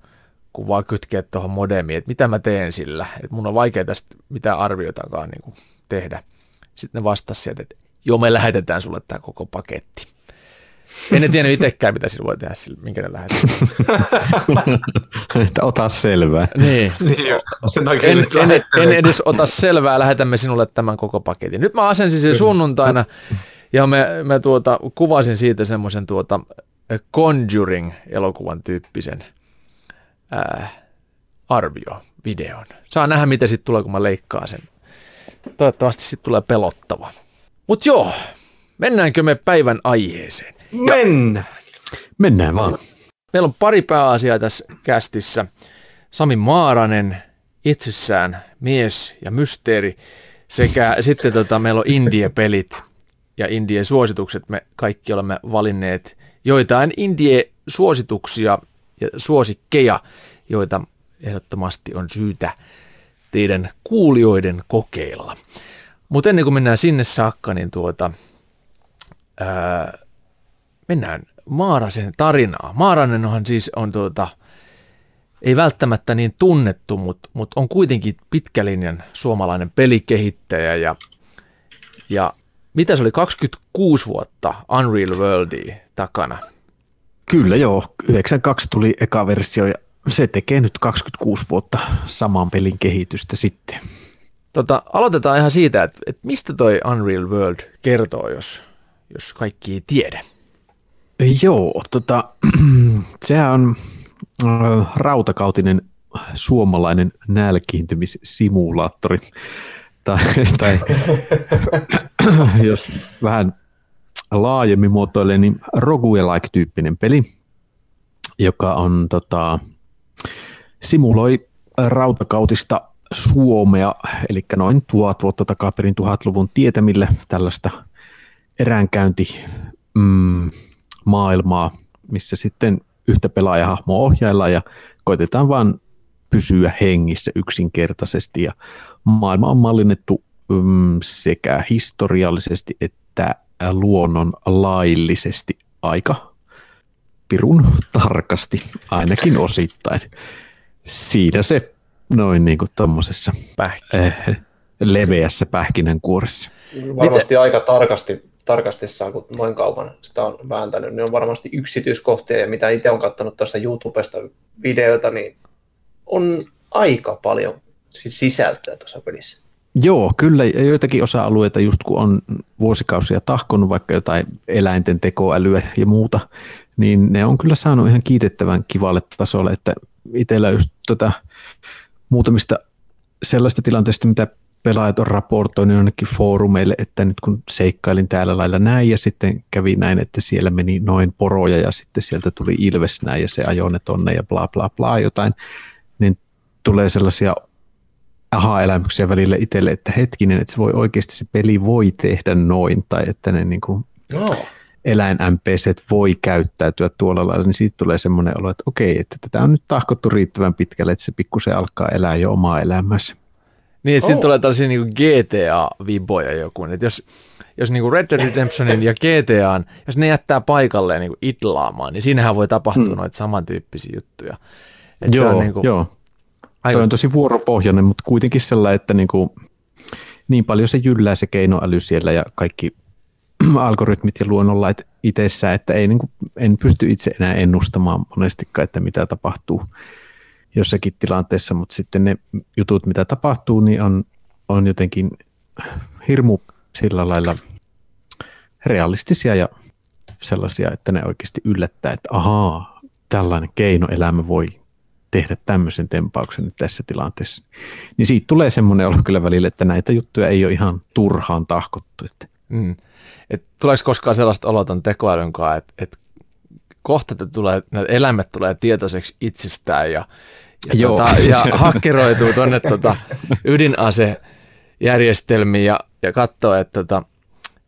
kuin vaan kytkeä tuohon modemiin, että mitä mä teen sillä, että mun on vaikea tästä mitään arvioitakaan niin kuin tehdä. Sitten ne vastasi sieltä, että joo, me lähetetään sulle tämä koko paketti. En ne tiennyt itsekään, mitä sillä voi tehdä, sillä, minkä ne lähetetään. Että ota selvää. niin. Niin sen takia En, en, en edes ota selvää, lähetämme sinulle tämän koko paketin. Nyt mä asensin sen sunnuntaina ja me, me tuota, kuvasin siitä semmoisen tuota, Conjuring-elokuvan tyyppisen ää, arvio videon. Saa nähdä, miten sitten tulee, kun mä leikkaan sen. Toivottavasti sitten tulee pelottava. Mutta joo, mennäänkö me päivän aiheeseen? Mennään. Mennään vaan. Meillä on pari pääasiaa tässä kästissä. Sami Maaranen, itsessään mies ja mysteeri, sekä sitten tota, meillä on indie-pelit ja indie suositukset. Me kaikki olemme valinneet joitain indie-suosituksia ja suosikkeja, joita ehdottomasti on syytä teidän kuulijoiden kokeilla. Mutta ennen kuin mennään sinne saakka, niin tuota, ää, mennään Maarasen tarinaa. Maaranenhan siis on tuota, ei välttämättä niin tunnettu, mutta, mutta on kuitenkin pitkälinjan suomalainen pelikehittäjä ja, ja mitä se oli, 26 vuotta Unreal Worldia takana. Kyllä joo, 92 tuli eka versio ja se tekee nyt 26 vuotta saman pelin kehitystä sitten. Tota, aloitetaan ihan siitä, että, että mistä toi Unreal World kertoo, jos, jos kaikki ei tiedä. Joo, tota, sehän on äh, rautakautinen suomalainen nälkiintymissimulaattori. Tai, tai jos vähän laajemmin muotoilee, niin roguelike-tyyppinen peli, joka on tota, simuloi rautakautista Suomea, eli noin tuhat vuotta takaperin tuhatluvun tietämille tällaista eräänkäynti mm, maailmaa, missä sitten yhtä pelaajahahmoa ohjaillaan ja koitetaan vaan pysyä hengissä yksinkertaisesti. Ja maailma on mallinnettu mm, sekä historiallisesti että luonnon laillisesti aika pirun tarkasti, ainakin osittain. Siinä se noin niin kuin tuommoisessa äh, leveässä pähkinänkuoressa. Varmasti Miten? aika tarkasti, tarkasti saa, kun noin kauan sitä on vääntänyt, niin on varmasti yksityiskohtia, ja mitä itse on katsonut tuossa YouTubesta videoita, niin on aika paljon siis sisältöä tuossa pelissä. Joo, kyllä. Joitakin osa-alueita, just kun on vuosikausia tahkonut vaikka jotain eläinten tekoälyä ja muuta, niin ne on kyllä saanut ihan kiitettävän kivalle tasolle, että itsellä just tota, muutamista sellaista tilanteista, mitä pelaajat on raportoinut jonnekin foorumeille, että nyt kun seikkailin täällä lailla näin ja sitten kävi näin, että siellä meni noin poroja ja sitten sieltä tuli ilves näin ja se ajoi ne tonne ja bla bla bla jotain, niin tulee sellaisia aha-elämyksiä välillä itselle, että hetkinen, että se voi oikeasti se peli voi tehdä noin tai että ne niin kuin, no eläin NPC voi käyttäytyä tuolla lailla, niin siitä tulee semmoinen olo, että okei, että tätä on nyt tahkottu riittävän pitkälle, että se pikkusen alkaa elää jo omaa elämänsä. Niin, että oh. tulee tällaisia niin GTA-viboja joku. Että jos, jos niin kuin Red Dead Redemptionin ja GTAn, jos ne jättää paikalleen niin itlaamaan, niin siinähän voi tapahtua hmm. noita samantyyppisiä juttuja. Että joo, se on niin kuin, joo. Aivan. Toi on tosi vuoropohjainen, mutta kuitenkin sellainen, että niin, kuin, niin paljon se jyllää se keinoäly siellä ja kaikki algoritmit ja luonnonlait itsessään, että ei, niin kuin, en pysty itse enää ennustamaan monestikaan, että mitä tapahtuu jossakin tilanteessa, mutta sitten ne jutut, mitä tapahtuu, niin on, on jotenkin hirmu sillä lailla realistisia ja sellaisia, että ne oikeasti yllättää, että ahaa, tällainen keinoelämä voi tehdä tämmöisen tempauksen nyt tässä tilanteessa. Niin siitä tulee semmoinen olo kyllä välillä, että näitä juttuja ei ole ihan turhaan tahkottu. Että. Mm. Et tuleeko koskaan sellaista oloton tekoälyn kanssa, että et kohta että tulee, nämä eläimet tulee tietoiseksi itsestään ja, ja, Joo. Tota, ja hakkeroituu tuonne tota, ydinasejärjestelmiin ja, ja katsoo, että tota,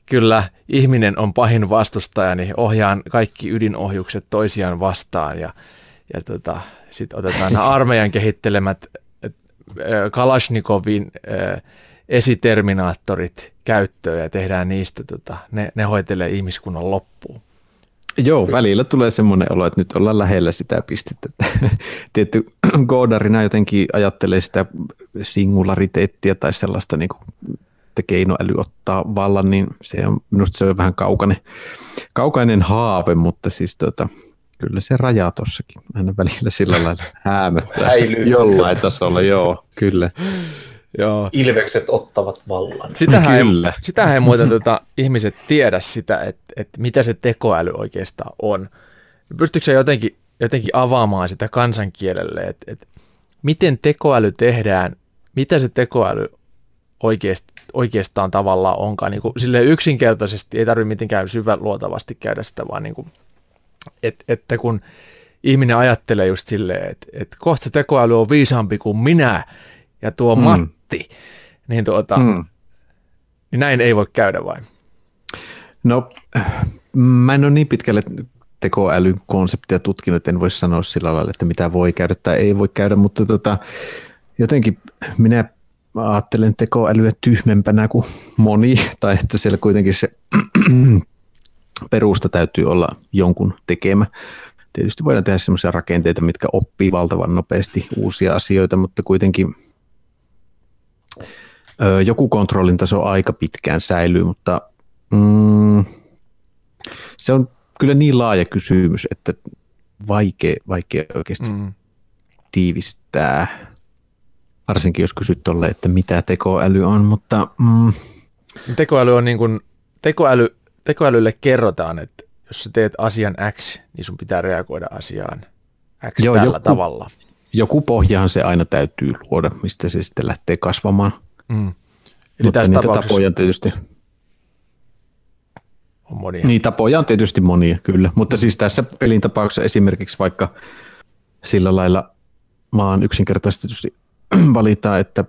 kyllä ihminen on pahin vastustaja, niin ohjaan kaikki ydinohjukset toisiaan vastaan ja, ja tota, sitten otetaan nämä armeijan kehittelemät Kalashnikovin äh, esiterminaattorit käyttöön ja tehdään niistä, tota, ne, ne hoitelee ihmiskunnan loppuun. Joo, välillä tulee semmoinen olo, että nyt ollaan lähellä sitä pistettä. Tietty koodarina jotenkin ajattelee sitä singulariteettia tai sellaista, niin kuin, että keinoäly ottaa vallan, niin se on, minusta se on vähän kaukainen, kaukainen haave, mutta siis tota, kyllä se raja tuossakin aina välillä sillä lailla häämöttää. Häilyy. Jollain tasolla, joo, kyllä. Joo. Ilvekset ottavat vallan. Sitähän, Kyllä. Ei, sitähän ei muuten tota, ihmiset tiedä sitä, että, että mitä se tekoäly oikeastaan on. Pystyykö se jotenkin, jotenkin avaamaan sitä kansankielelle, että, että miten tekoäly tehdään, mitä se tekoäly oikeasti, oikeastaan tavallaan onkaan. Niin kuin, silleen yksinkertaisesti ei tarvitse mitenkään luotavasti käydä sitä, vaan niin kuin, et, että kun ihminen ajattelee just silleen, että, että kohta se tekoäly on viisaampi kuin minä ja tuo mm. Matti, niin, tuota, mm. niin näin ei voi käydä vain. No, mä en ole niin pitkälle tekoälyn konseptia tutkinut, että en voi sanoa sillä lailla, että mitä voi käydä tai ei voi käydä, mutta tota, jotenkin minä ajattelen tekoälyä tyhmempänä kuin moni, tai että siellä kuitenkin se perusta täytyy olla jonkun tekemä. Tietysti voidaan tehdä sellaisia rakenteita, mitkä oppii valtavan nopeasti uusia asioita, mutta kuitenkin joku kontrollin taso aika pitkään säilyy, mutta mm, se on kyllä niin laaja kysymys, että vaikea, vaikea oikeasti mm. tiivistää, varsinkin jos kysyt tolle, että mitä tekoäly on, mutta... Mm. Tekoäly on niin kuin, tekoäly, tekoälylle kerrotaan, että jos sä teet asian X, niin sun pitää reagoida asiaan X Joo, tällä joku, tavalla. Joku pohjahan se aina täytyy luoda, mistä se sitten lähtee kasvamaan. Mm. Eli Mutta tässä niitä tapoja tietysti on monia. Niin, tapoja on tietysti monia, kyllä. Mutta siis tässä pelin tapauksessa esimerkiksi vaikka sillä lailla maan yksinkertaisesti valita, että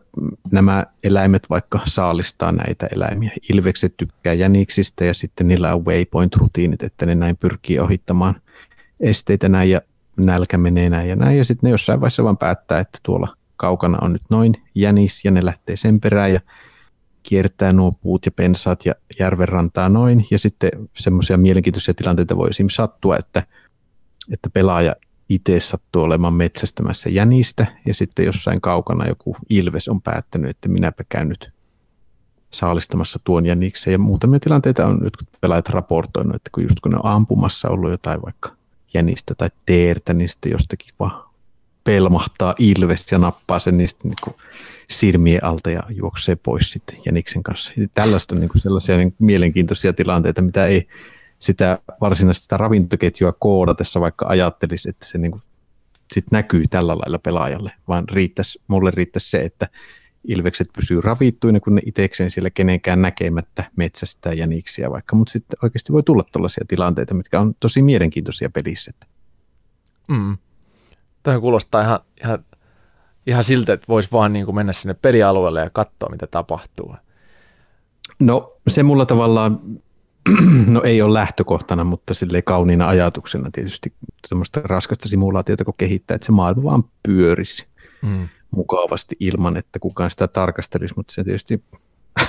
nämä eläimet vaikka saalistaa näitä eläimiä. Ilvekset tykkää jäniksistä ja sitten niillä on waypoint-rutiinit, että ne näin pyrkii ohittamaan esteitä näin ja nälkä menee näin ja näin. Ja sitten ne jossain vaiheessa vaan päättää, että tuolla kaukana on nyt noin jänis ja ne lähtee sen perään ja kiertää nuo puut ja pensaat ja järvenrantaa noin. Ja sitten semmoisia mielenkiintoisia tilanteita voi esimerkiksi sattua, että, että pelaaja itse sattuu olemaan metsästämässä jänistä ja sitten jossain kaukana joku ilves on päättänyt, että minäpä käyn nyt saalistamassa tuon jäniksen. Ja muutamia tilanteita on nyt pelaajat raportoinut, että kun just kun ne on ampumassa ollut jotain vaikka jänistä tai teertä, niin sitten jostakin vaan pelmahtaa ilves ja nappaa sen niistä niin kuin silmien alta ja juoksee pois sitten jäniksen kanssa. Tällaista on niin kuin sellaisia niin mielenkiintoisia tilanteita, mitä ei sitä varsinaista sitä ravintoketjua koodatessa vaikka ajattelisi, että se niin kuin sit näkyy tällä lailla pelaajalle, vaan riittäisi, mulle riittäisi se, että ilvekset pysyy ravittuina, kun ne itsekseen siellä kenenkään näkemättä metsästää jäniksiä vaikka, mutta sitten oikeasti voi tulla tällaisia tilanteita, mitkä on tosi mielenkiintoisia pelissä. Mm. Tämä kuulostaa ihan, ihan, ihan siltä, että voisi vaan niin kuin mennä sinne pelialueelle ja katsoa, mitä tapahtuu. No se mulla tavallaan, no ei ole lähtökohtana, mutta sille kauniina ajatuksena tietysti semmoista raskasta simulaatiota, kun kehittää, että se maailma vaan pyörisi mm. mukavasti ilman, että kukaan sitä tarkastelisi, mutta se tietysti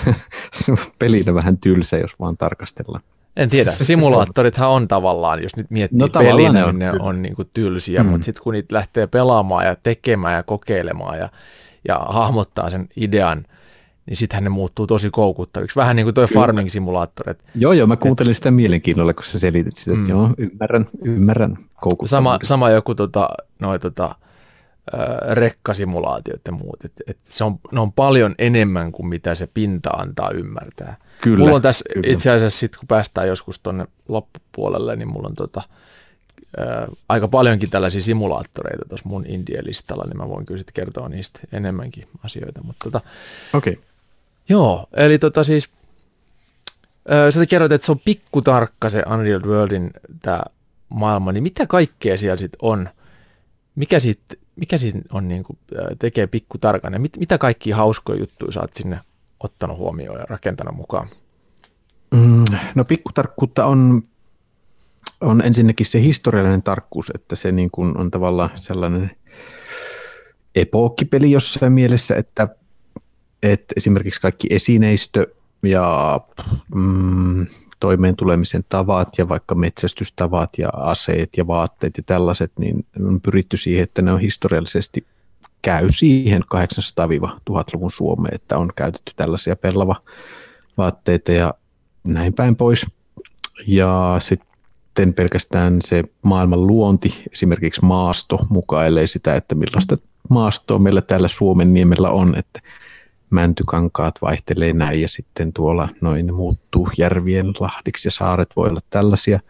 pelinä vähän tylsä, jos vaan tarkastellaan. En tiedä. Simulaattorithan on tavallaan, jos nyt miettii no, pelinä, ne on, niin ne on niin kuin tylsiä, mm. mutta sitten kun niitä lähtee pelaamaan ja tekemään ja kokeilemaan ja, ja hahmottaa sen idean, niin sittenhän ne muuttuu tosi koukuttaviksi. Vähän niin kuin tuo farming simulaattori. Joo, joo, mä kuuntelin et, sitä mielenkiinnolla, kun sä selitit sitä, että mm. joo, ymmärrän, ymmärrän sama, sama joku tota, noi, tota, rekkasimulaatiot ja muut. Et, et se on, ne on paljon enemmän kuin mitä se pinta antaa ymmärtää. Kyllä, mulla on tässä kyllä. itse asiassa sitten, kun päästään joskus tuonne loppupuolelle, niin mulla on tota, ää, aika paljonkin tällaisia simulaattoreita tuossa mun Indie-listalla, niin mä voin kyllä sitten kertoa niistä enemmänkin asioita. Mutta tota, okay. Joo, eli tota siis, ää, sä kerroit, että se on pikkutarkka se Unreal Worldin tämä maailma, niin mitä kaikkea siellä sitten on? Mikä siitä, mikä siitä on, niin kuin, tekee pikkutarkan ja mit, mitä kaikkia hauskoja juttuja sä oot sinne ottanut huomioon ja rakentanut mukaan? Mm, no pikkutarkkuutta on, on ensinnäkin se historiallinen tarkkuus, että se niin kuin on tavallaan sellainen epookkipeli jossain mielessä, että, että esimerkiksi kaikki esineistö ja mm, toimeen tulemisen tavat ja vaikka metsästystavat ja aseet ja vaatteet ja tällaiset, niin on pyritty siihen, että ne on historiallisesti käy siihen 800-1000-luvun Suomeen, että on käytetty tällaisia pellava vaatteita ja näin päin pois. Ja sitten pelkästään se maailman luonti, esimerkiksi maasto mukailee sitä, että millaista maastoa meillä täällä Suomen niemellä on, että mäntykankaat vaihtelee näin ja sitten tuolla noin muuttuu järvien lahdiksi ja saaret voi olla tällaisia.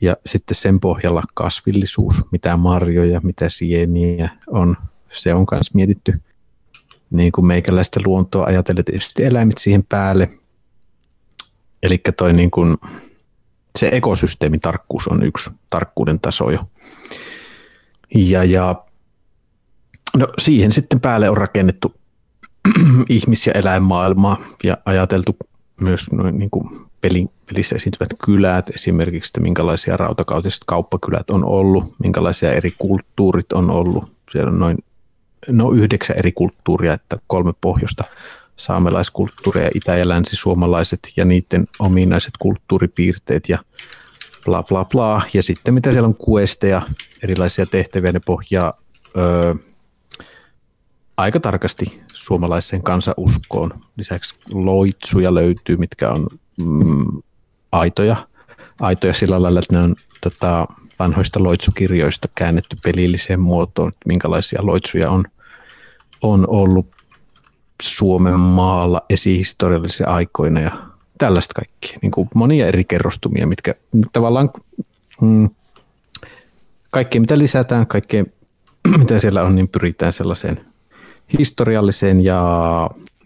Ja sitten sen pohjalla kasvillisuus, mitä marjoja, mitä sieniä on. Se on myös mietitty niin kuin meikäläistä luontoa ajatellen tietysti eläimet siihen päälle. Eli toi niin kuin, se ekosysteemin tarkkuus on yksi tarkkuuden taso jo. Ja, ja no, siihen sitten päälle on rakennettu ihmis- ja eläinmaailmaa ja ajateltu myös noin niin kuin pelin, pelissä esiintyvät kylät, esimerkiksi, että minkälaisia rautakautiset kauppakylät on ollut, minkälaisia eri kulttuurit on ollut. Siellä on noin no yhdeksän eri kulttuuria, että kolme pohjoista saamelaiskulttuuria, itä- ja länsi-suomalaiset ja niiden ominaiset kulttuuripiirteet ja bla bla bla. Ja sitten mitä siellä on kuesteja, erilaisia tehtäviä, ne pohjaa öö, aika tarkasti suomalaiseen kansauskoon. Lisäksi loitsuja löytyy, mitkä on mm, aitoja, aitoja sillä lailla, että ne on tota, vanhoista loitsukirjoista käännetty pelilliseen muotoon, että minkälaisia loitsuja on, on ollut Suomen maalla esihistoriallisia aikoina ja tällaista kaikki. Niin kuin monia eri kerrostumia, mitkä tavallaan mm, kaikkea mitä lisätään, kaikkea mitä siellä on, niin pyritään sellaiseen historialliseen ja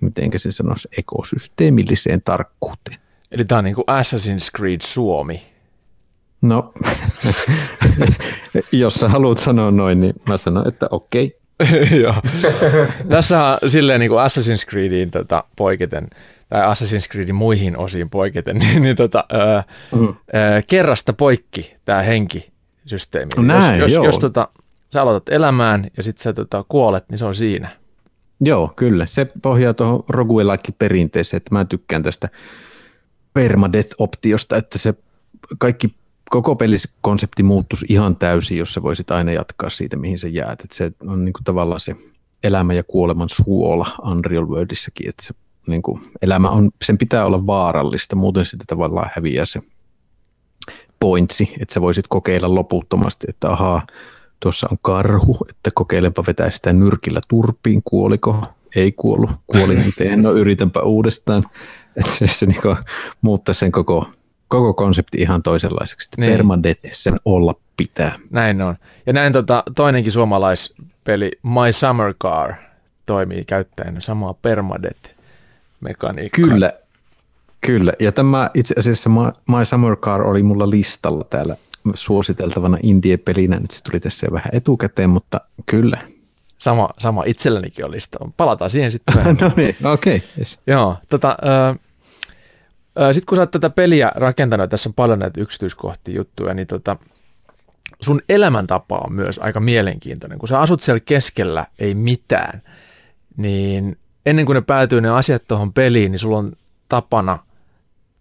miten se sanoisi, ekosysteemilliseen tarkkuuteen. Eli tämä on niin kuin Assassin's Creed Suomi. No, jos sä haluat sanoa noin, niin mä sanon, että okei. Joo. Tässä on silleen niin kuin Assassin's Creediin tota, poiketen, tai Assassin's Creedin muihin osiin poiketen, niin, niin tota, mm. ö, kerrasta poikki tämä henkisysteemi. Näin, jos jos, joo. jos tota, sä aloitat elämään ja sitten sä tota, kuolet, niin se on siinä. Joo, kyllä. Se pohjaa tuohon roguelike perinteeseen, että mä tykkään tästä permadeath-optiosta, että se kaikki koko pelikonsepti muuttuisi ihan täysin, jos sä voisit aina jatkaa siitä, mihin sä jäät. Että se on niin kuin tavallaan se elämä ja kuoleman suola Unreal Worldissakin, että se niin kuin, elämä on, sen pitää olla vaarallista, muuten sitä tavallaan häviää se pointsi, että sä voisit kokeilla loputtomasti, että ahaa, tuossa on karhu, että kokeilenpa vetää sitä nyrkillä turpiin, kuoliko, ei kuollut, kuoli miten, no yritänpä uudestaan, että se, se niin muuttaa sen koko, koko konsepti ihan toisenlaiseksi, että Niin. permadeath sen olla pitää. Näin on. Ja näin tota, toinenkin suomalaispeli My Summer Car toimii käyttäen samaa permadet-mekaniikkaa. Kyllä, kyllä. Ja tämä itse asiassa My- My Summer Car oli mulla listalla täällä suositeltavana indie-pelinä. Nyt se tuli tässä jo vähän etukäteen, mutta kyllä. Sama, sama itsellänikin on lista. Palataan siihen sitten no niin, okei. Okay, yes. Joo, tota, sitten kun sä oot tätä peliä rakentanut, tässä on paljon näitä yksityiskohtia juttuja, niin tota, sun elämäntapa on myös aika mielenkiintoinen. Kun sä asut siellä keskellä, ei mitään, niin ennen kuin ne päätyy ne asiat tuohon peliin, niin sulla on tapana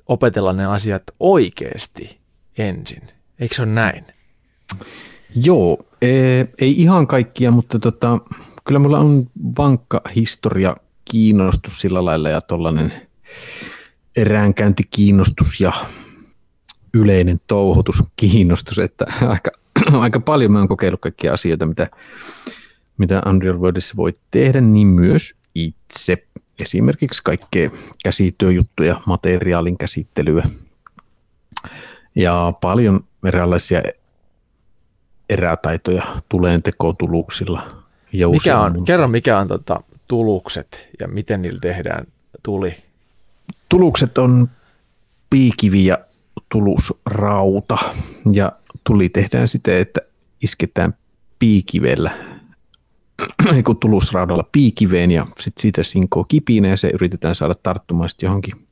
opetella ne asiat oikeasti ensin. Eikö se ole näin? Joo, ei, ihan kaikkia, mutta tota, kyllä mulla on vankka historia kiinnostus sillä lailla ja tollainen eräänkäyntikiinnostus ja yleinen touhutus kiinnostus, että aika, aika paljon mä oon kokeillut kaikkia asioita, mitä, mitä Unreal Worldissa voi tehdä, niin myös itse. Esimerkiksi kaikkea käsityöjuttuja, materiaalin käsittelyä ja paljon erilaisia erätaitoja tuleenteko-tuluksilla. Mikä on, kerro mikä on tota, tulukset ja miten niillä tehdään tuli? Tulukset on piikivi ja tulusrauta ja tuli tehdään siten, että isketään piikivellä kun tulusraudalla piikiveen ja sitten siitä sinkoo kipinä ja se yritetään saada tarttumaan johonkin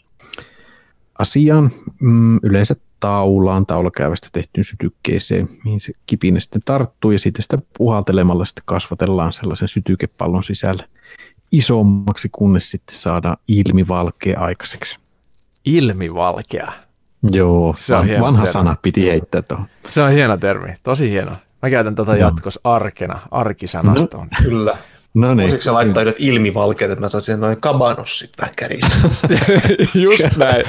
asiaan, mm, yleensä taulaan, taulakäyvästä tehtyyn sytykkeeseen, mihin se kipinä sitten tarttuu ja sitten sitä puhaltelemalla sitten kasvatellaan sellaisen sytykepallon sisällä isommaksi, kunnes sitten saadaan ilmivalkea aikaiseksi. Ilmivalkea. Joo, Se on van, hieno vanha termi. sana piti heittää tuohon. Se on hieno termi, tosi hieno. Mä käytän tätä Joo. jatkos arkena, arkisanasta on. Kyllä. No niin, Voisitko sä laittaa yhdet ilmivalkeat, että mä saisin noin kabanossit vähän käristä? Just näin.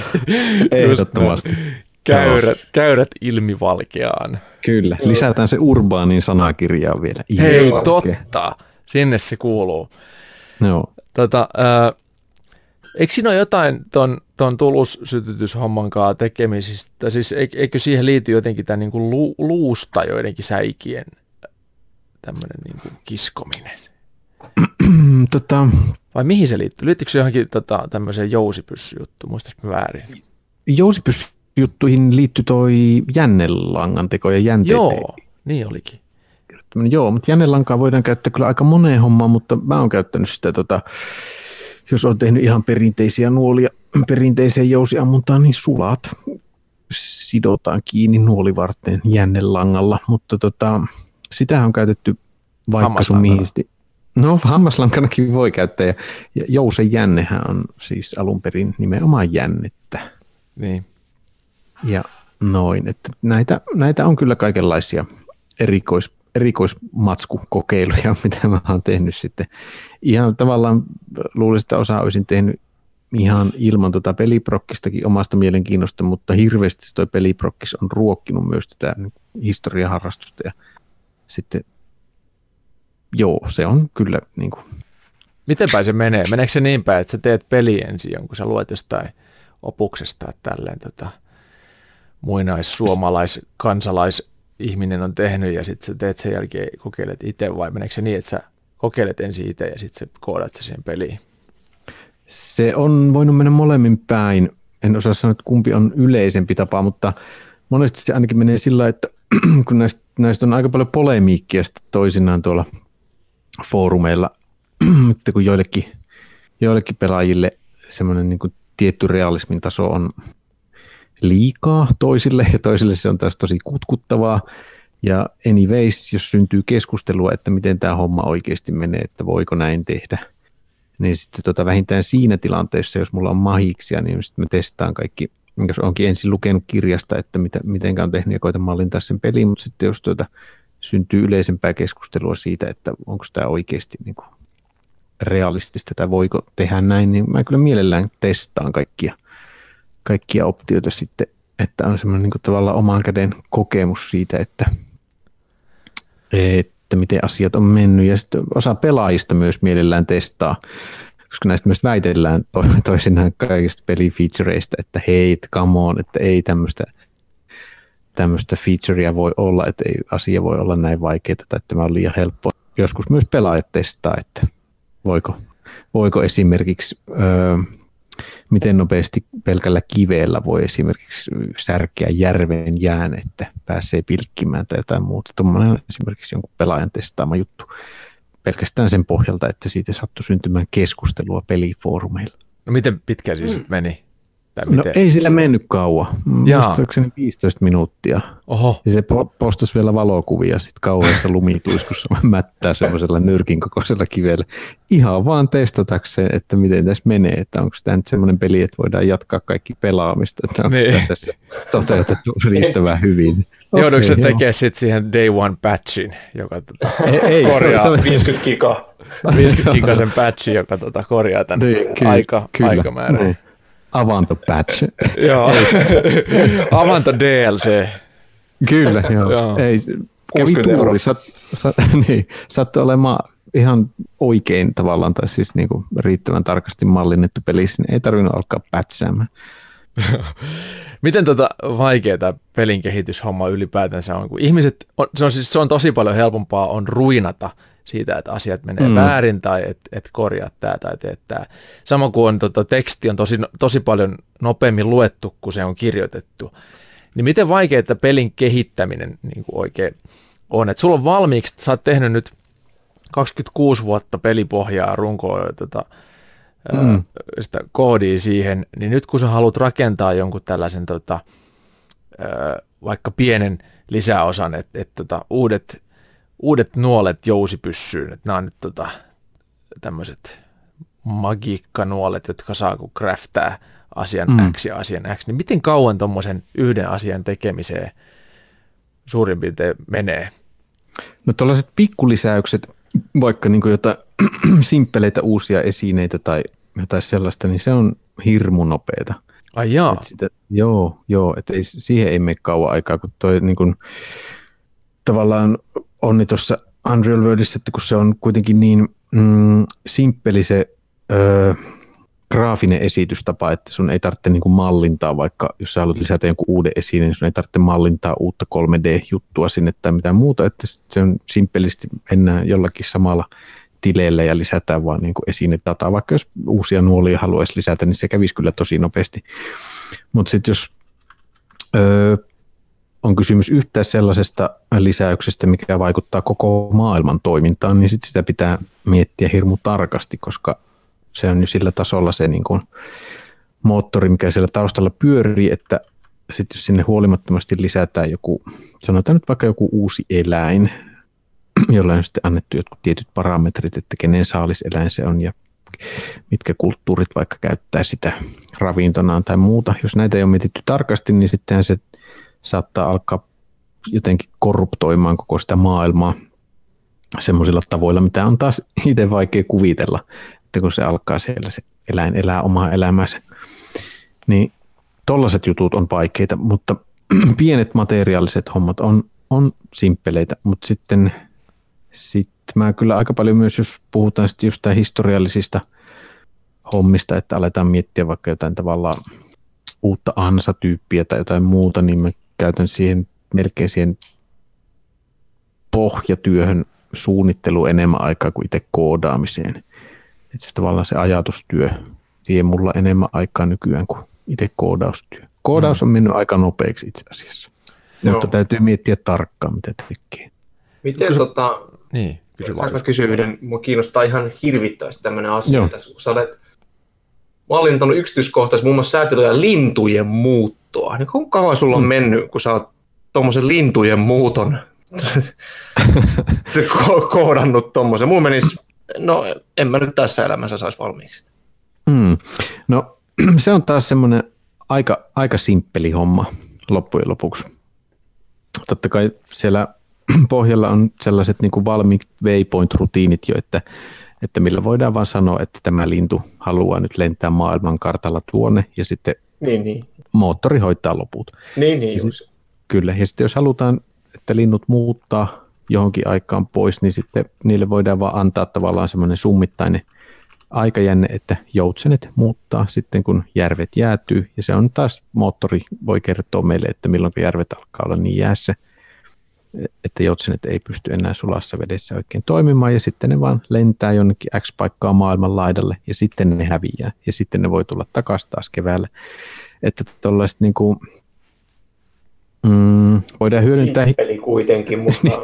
ehdottomasti. Just näin. Käyrät, käyrät ilmivalkeaan. Kyllä, lisätään se urbaanin sanakirjaan vielä. Hei, totta. Sinne se kuuluu. Joo. Tota, äh, eikö siinä ole jotain ton tuon tulussytytyshomman kanssa tekemisistä, siis eikö siihen liity jotenkin tämä niin kuin lu, luusta joidenkin säikien tämmöinen niin kuin kiskominen? tota, Vai mihin se liittyy? Liittyykö se johonkin tota, tämmöiseen jousipyssyjuttuun, muistaisi väärin? Jousipyssyjuttuihin liittyy toi jännelangan teko ja jänteet. Joo, niin olikin. Joo, mutta jännelankaa voidaan käyttää kyllä aika moneen hommaan, mutta mä oon käyttänyt sitä, tota, jos on tehnyt ihan perinteisiä nuolia, perinteiseen jousiammuntaan, niin sulat sidotaan kiinni nuolivarteen jännelangalla, mutta tota, sitä on käytetty vaikka sun mihin. No hammaslankanakin voi käyttää ja, ja jousen jännehän on siis alun perin nimenomaan jännettä. Niin. Ja noin, että näitä, näitä on kyllä kaikenlaisia erikois, erikoismatskukokeiluja, mitä mä oon tehnyt sitten. Ihan tavallaan luulisin, että osa olisin tehnyt ihan ilman tota peliprokkistakin omasta mielenkiinnosta, mutta hirveästi toi peliprokkis on ruokkinut myös tätä historiaharrastusta ja sitten joo, se on kyllä niin kuin... Mitenpä se menee? Meneekö se niin päin, että sä teet peli ensin jonkun, sä luet jostain opuksesta, että tälleen tota, muinaissuomalais, kansalaisihminen on tehnyt ja sitten sä teet sen jälkeen, kokeilet itse vai meneekö se niin, että sä kokeilet ensin itse ja sitten sä koodat se siihen peliin? Se on voinut mennä molemmin päin. En osaa sanoa, että kumpi on yleisempi tapa, mutta monesti se ainakin menee sillä, että kun näistä, näistä on aika paljon polemiikkia toisinaan tuolla foorumeilla, että kun joillekin, joillekin pelaajille semmoinen niin tietty realismin taso on liikaa toisille ja toisille se on taas tosi kutkuttavaa. Ja anyways, jos syntyy keskustelua, että miten tämä homma oikeasti menee, että voiko näin tehdä, niin sitten tota, vähintään siinä tilanteessa, jos mulla on mahiksia, niin sitten mä testaan kaikki, jos onkin ensin lukenut kirjasta, että mitä, miten on tehnyt ja koitan mallintaa sen peliin, mutta sitten jos tuota, syntyy yleisempää keskustelua siitä, että onko tämä oikeasti niin kuin realistista tai voiko tehdä näin, niin mä kyllä mielellään testaan kaikkia, kaikkia optioita sitten, että on semmoinen niin tavallaan oman käden kokemus siitä, että, että miten asiat on mennyt. Ja sitten osa pelaajista myös mielellään testaa, koska näistä myös väitellään toisinaan kaikista pelifeatureista, että hei, come on, että ei tämmöistä – tämmöistä featurea voi olla, että ei asia voi olla näin vaikeaa tai että tämä on liian helppo. Joskus myös pelaajat testaa, että voiko, voiko esimerkiksi, öö, miten nopeasti pelkällä kiveellä voi esimerkiksi särkeä järven jään, että pääsee pilkkimään tai jotain muuta. Tuommoinen esimerkiksi jonkun pelaajan testaama juttu pelkästään sen pohjalta, että siitä sattui syntymään keskustelua pelifoorumeilla. No miten pitkä siis mm. meni? No ei sillä mennyt kauan. Muistaakseni 15 minuuttia. Oho. Ja se postasi vielä valokuvia sit kauheassa lumituiskussa mättää semmoisella nyrkin kokoisella kivellä. Ihan vaan testatakseen, että miten tässä menee, että onko tämä nyt semmoinen peli, että voidaan jatkaa kaikki pelaamista, että onko niin. tässä toteutettu riittävän hyvin. Joudutko se tekemään sitten siihen day one patchin, joka tota, ei, ei, korjaa se, se, 50 giga. 50 gigasen patchin, joka tota, korjaa tämän niin, kyllä, aika, kyllä, aikamäärän. Niin. Avanto patch. joo, Avanto DLC. Kyllä, joo. joo. Ei, kävi tuuri, sat, sat, niin, sattui olemaan ihan oikein tavallaan, tai siis niin kuin riittävän tarkasti mallinnettu peli, niin ei tarvinnut alkaa pätsäämään. Miten tota vaikeaa pelin kehityshomma ylipäätänsä on, kun ihmiset, on, se, on siis, se on tosi paljon helpompaa on ruinata siitä, että asiat menee mm. väärin tai että et korjaa tämä tai teet tämä. Sama kuin on, tota, teksti on tosi, tosi paljon nopeammin luettu, kun se on kirjoitettu. Niin miten vaikeaa pelin kehittäminen niin kuin oikein on? Että sulla on valmiiksi, sä oot tehnyt nyt 26 vuotta pelipohjaa, runkoa, tota, mm. sitä koodia siihen, niin nyt kun sä haluat rakentaa jonkun tällaisen tota, vaikka pienen lisäosan, että et, tota, uudet uudet nuolet jousipyssyyn. Että nämä on nyt tota, tämmöiset magiikkanuolet, jotka saa kun craftaa asian mm. X ja asian X. Niin miten kauan tuommoisen yhden asian tekemiseen suurin piirtein menee? No tällaiset pikkulisäykset, vaikka niin jotain simppeleitä uusia esineitä tai jotain sellaista, niin se on hirmu nopeeta. Ai jaa. Et sitä, joo, joo että ei, siihen ei mene kauan aikaa, kun toi niin kuin, tavallaan onni tuossa Unreal Worldissa, että kun se on kuitenkin niin mm, simppeli se ö, graafinen esitystapa, että sun ei tarvitse niin kuin mallintaa, vaikka jos sä haluat lisätä jonkun uuden esiin, niin sun ei tarvitse mallintaa uutta 3D-juttua sinne tai mitään muuta, että se on simpelisti mennään jollakin samalla tileillä ja lisätään vaan niin esinedataa. Vaikka jos uusia nuolia haluaisi lisätä, niin se kävisi kyllä tosi nopeasti. Mutta sitten jos öö, on kysymys yhtään sellaisesta lisäyksestä, mikä vaikuttaa koko maailman toimintaan, niin sit sitä pitää miettiä hirmu tarkasti, koska se on jo sillä tasolla se niin kuin moottori, mikä siellä taustalla pyörii, että sitten jos sinne huolimattomasti lisätään joku, sanotaan nyt vaikka joku uusi eläin, jolla on sitten annettu jotkut tietyt parametrit, että kenen saaliseläin se on ja mitkä kulttuurit vaikka käyttää sitä ravintonaan tai muuta. Jos näitä ei ole mietitty tarkasti, niin sitten se saattaa alkaa jotenkin korruptoimaan koko sitä maailmaa semmoisilla tavoilla, mitä on taas itse vaikea kuvitella, että kun se alkaa siellä se eläin elää omaa elämäänsä. Niin tollaiset jutut on vaikeita, mutta pienet materiaaliset hommat on, on simppeleitä, mutta sitten sitten mä kyllä aika paljon myös, jos puhutaan sitten just historiallisista hommista, että aletaan miettiä vaikka jotain tavallaan uutta ansatyyppiä tai jotain muuta, niin mä käytän siihen melkein siihen pohjatyöhön suunnittelu enemmän aikaa kuin itse koodaamiseen. Että se tavallaan se ajatustyö vie mulla enemmän aikaa nykyään kuin itse koodaustyö. Koodaus mm. on mennyt aika nopeaksi itse asiassa, Joo. mutta täytyy miettiä tarkkaan, mitä tekee. Miten tota, niin, kysy. Saanko kysyä yhden, mua kiinnostaa ihan hirvittävästi tämmöinen asia Joo. tässä, kun sä olet mallintanut yksityiskohtaisesti muun muassa säätelyä lintujen muuttoa. Niin kuinka kauan sulla on mm. mennyt, kun sä oot tuommoisen lintujen muuton ko- koodannut tuommoisen? Mulla menisi, no en mä nyt tässä elämässä saisi valmiiksi. Mm. No se on taas semmoinen aika, aika simppeli homma loppujen lopuksi. Totta kai siellä pohjalla on sellaiset niin kuin valmiit waypoint-rutiinit jo, että, että millä voidaan vaan sanoa, että tämä lintu haluaa nyt lentää maailman kartalla tuonne ja sitten niin, niin. Moottori hoitaa loput. Niin, niin, ja sit, Kyllä, ja sitten jos halutaan, että linnut muuttaa johonkin aikaan pois, niin sitten niille voidaan vaan antaa tavallaan semmoinen summittainen aikajänne, että joutsenet muuttaa sitten, kun järvet jäätyy, ja se on taas, moottori voi kertoa meille, että milloin järvet alkaa olla niin jäässä – että joutsenet ei pysty enää sulassa vedessä oikein toimimaan ja sitten ne vaan lentää jonnekin X paikkaa maailman laidalle ja sitten ne häviää ja sitten ne voi tulla takaisin taas keväällä. Että tuollaiset niin kuin, mm, voidaan hyödyntää... Simppeli kuitenkin, mutta... niin,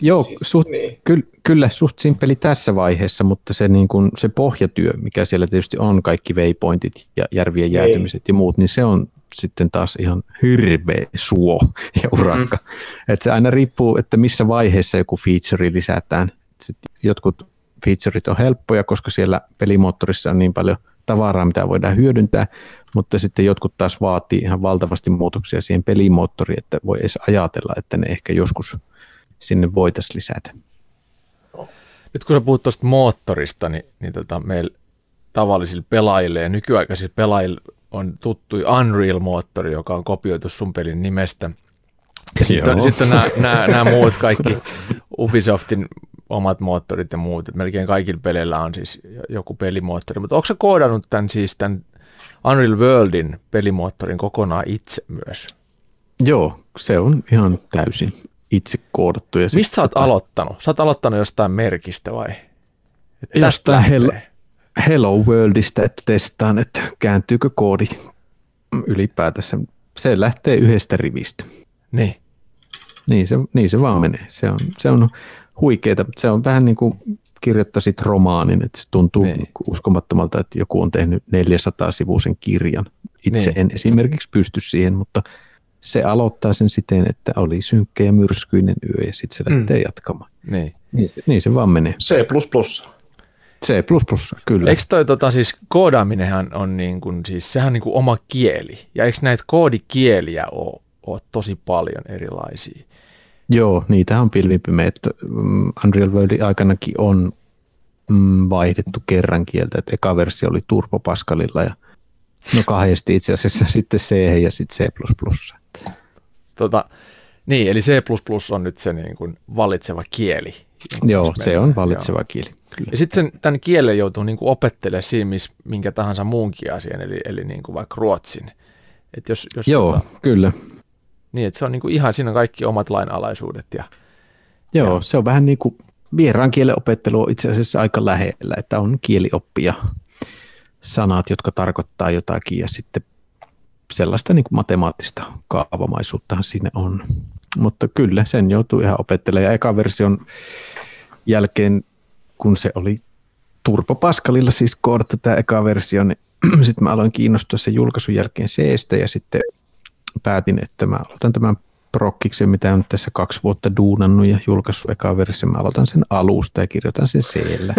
joo, siis, suht, niin. ky, kyllä suht simppeli tässä vaiheessa, mutta se, niin kuin, se pohjatyö, mikä siellä tietysti on, kaikki waypointit ja järvien niin. jäätymiset ja muut, niin se on sitten taas ihan hirveä suo ja urakka. Mm. Et se aina riippuu, että missä vaiheessa joku feature lisätään. Sitten jotkut featureit on helppoja, koska siellä pelimoottorissa on niin paljon tavaraa, mitä voidaan hyödyntää, mutta sitten jotkut taas vaatii ihan valtavasti muutoksia siihen pelimoottoriin, että voi edes ajatella, että ne ehkä joskus sinne voitaisiin lisätä. Nyt kun sä puhut tuosta moottorista, niin, niin tota, meillä tavallisille pelaajille ja nykyaikaisille pelaajille on tuttu Unreal-moottori, joka on kopioitu sun pelin nimestä. Ja sitten sitten nämä, nämä, nämä muut kaikki Ubisoftin omat moottorit ja muut. Melkein kaikilla peleillä on siis joku pelimoottori. Mutta onko sä koodannut tämän siis tämän Unreal Worldin pelimoottorin kokonaan itse myös? Joo, se on ihan täysin itse koodattu. Ja Mistä sä oot tota... aloittanut? Sä oot aloittanut jostain merkistä vai? jostain Hell, Hello Worldista, että testaan, että kääntyykö koodi ylipäätänsä. Se lähtee yhdestä rivistä. Niin. Niin se, niin se vaan menee. Se on, se on huikeeta. Se on vähän niin kuin kirjoittaisit romaanin, että se tuntuu niin. uskomattomalta, että joku on tehnyt 400-sivuisen kirjan. Itse niin. en esimerkiksi pysty siihen, mutta se aloittaa sen siten, että oli synkkä ja myrskyinen yö ja sitten se lähtee mm. jatkamaan. Niin. Niin, niin se vaan menee. C++. C++, kyllä. Eikö toi tota, siis koodaaminenhan on niin kuin, siis sehän on niin kuin oma kieli, ja eikö näitä koodikieliä ole, ole tosi paljon erilaisia? Joo, niitä on pilvipimeet. Mm, Unreal Worldin aikanakin on mm, vaihdettu kerran kieltä, että eka versio oli Turbo Pascalilla ja no kahdesti itse asiassa sitten C ja sitten C++. Tota, niin, eli C++ on nyt se niin kuin valitseva kieli. Joo, se on valitseva joo. kieli Kyllä. Ja sitten tämän kielen joutuu niin kuin opettelemaan siinä, missä minkä tahansa muunkin asian, eli, eli niin kuin vaikka ruotsin. Et jos, jos Joo, tota, kyllä. Niin, että se on niin kuin ihan, siinä on kaikki omat lainalaisuudet. Ja, Joo, se on vähän niin kuin vieraan kielen opettelu on itse asiassa aika lähellä, että on kielioppia sanat, jotka tarkoittaa jotakin ja sitten sellaista niin kuin matemaattista kaavamaisuuttahan siinä on. Mutta kyllä, sen joutuu ihan opettelemaan. Ja eka version jälkeen, kun se oli Turbo Pascalilla siis koodattu tämä eka versio, niin sitten mä aloin kiinnostua sen julkaisun jälkeen c ja sitten päätin, että mä aloitan tämän prokkiksen, mitä on tässä kaksi vuotta duunannut ja julkaissut eka versio. Mä aloitan sen alusta ja kirjoitan sen siellä.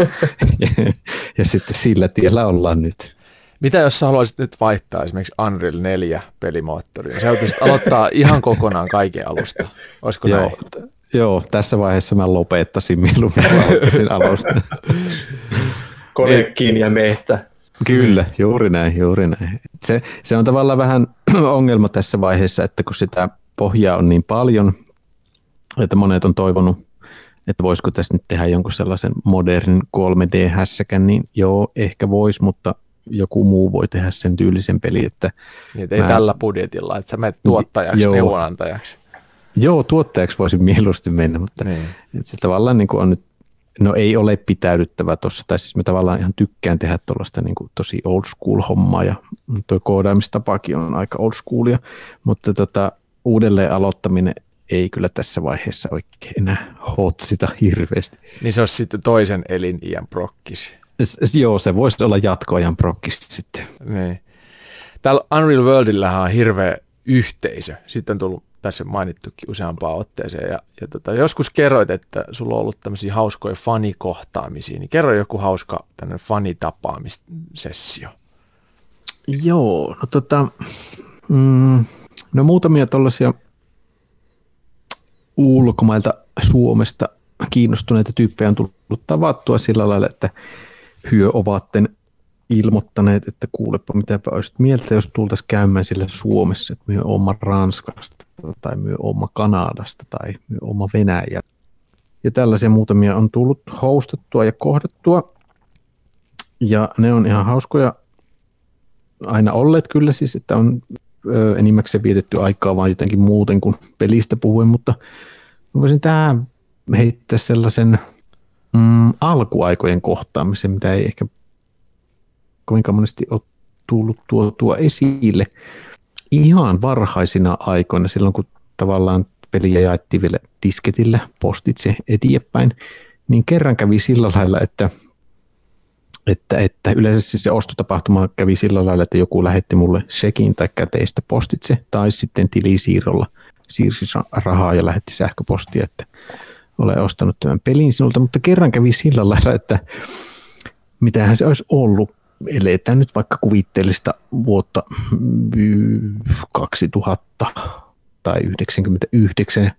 ja, ja sitten sillä tiellä ollaan nyt. mitä jos sä haluaisit nyt vaihtaa esimerkiksi Unreal 4 pelimoottoria? Sä joutuisit aloittaa ihan kokonaan kaiken alusta. Olisiko näin? Joo, t- joo, tässä vaiheessa mä lopettaisin aloittaisin alusta. Kone kiinni ja mehtä. Kyllä, juuri näin, juuri näin. Se, se on tavallaan vähän ongelma tässä vaiheessa, että kun sitä pohjaa on niin paljon, että monet on toivonut, että voisiko tässä nyt tehdä jonkun sellaisen modernin 3D-hässäkän, niin joo, ehkä voisi, mutta joku muu voi tehdä sen tyylisen peli, että Niin, ei Mä- tällä budjetilla, että sä menet tuottajaksi, Joo. neuvonantajaksi. joo, tuottajaksi voisin mieluusti mennä, mutta Niin. se tavallaan niin kuin on nyt, no ei ole pitäydyttävä tuossa, tai siis mä tavallaan ihan tykkään tehdä tuollaista niin kuin tosi old school hommaa, ja tuo koodaamistapakin on aika old schoolia, mutta tota, uudelleen aloittaminen ei kyllä tässä vaiheessa oikein enää hotsita hirveästi. niin se olisi sitten toisen eliniän prokkis. S- s- joo, se voisi olla jatkoajan prokkis sitten. Niin. Täällä Unreal Worldillähän on hirveä yhteisö. Sitten on tullut tässä mainittukin useampaan otteeseen. Ja, ja tota, joskus kerroit, että sulla on ollut tämmöisiä hauskoja fanikohtaamisia. Niin kerro joku hauska tämmöinen fanitapaamissessio. Joo, no tota, mm, no muutamia tuollaisia ulkomailta Suomesta kiinnostuneita tyyppejä on tullut tavattua sillä lailla, että hyö ovatten ilmoittaneet, että kuulepa mitäpä olisit mieltä, jos tultaisiin käymään sillä Suomessa, että myö oma Ranskasta tai myö oma Kanadasta tai myö oma Venäjä. Ja tällaisia muutamia on tullut hostattua ja kohdattua. Ja ne on ihan hauskoja aina olleet kyllä siis, että on enimmäkseen vietetty aikaa vaan jotenkin muuten kuin pelistä puhuen, mutta voisin tähän heittää sellaisen mm, alkuaikojen kohtaamisen, mitä ei ehkä kovinkaan monesti ole tullut tuotua esille. Ihan varhaisina aikoina, silloin kun tavallaan peliä jaettiin vielä disketillä postitse eteenpäin, niin kerran kävi sillä lailla, että että, että yleensä siis se ostotapahtuma kävi sillä lailla, että joku lähetti mulle shekin tai käteistä postitse, tai sitten tilisiirrolla siirsi rahaa ja lähetti sähköpostia, että olen ostanut tämän pelin sinulta, mutta kerran kävi sillä lailla, että mitähän se olisi ollut, eletään nyt vaikka kuvitteellista vuotta mm, 2000 tai 99,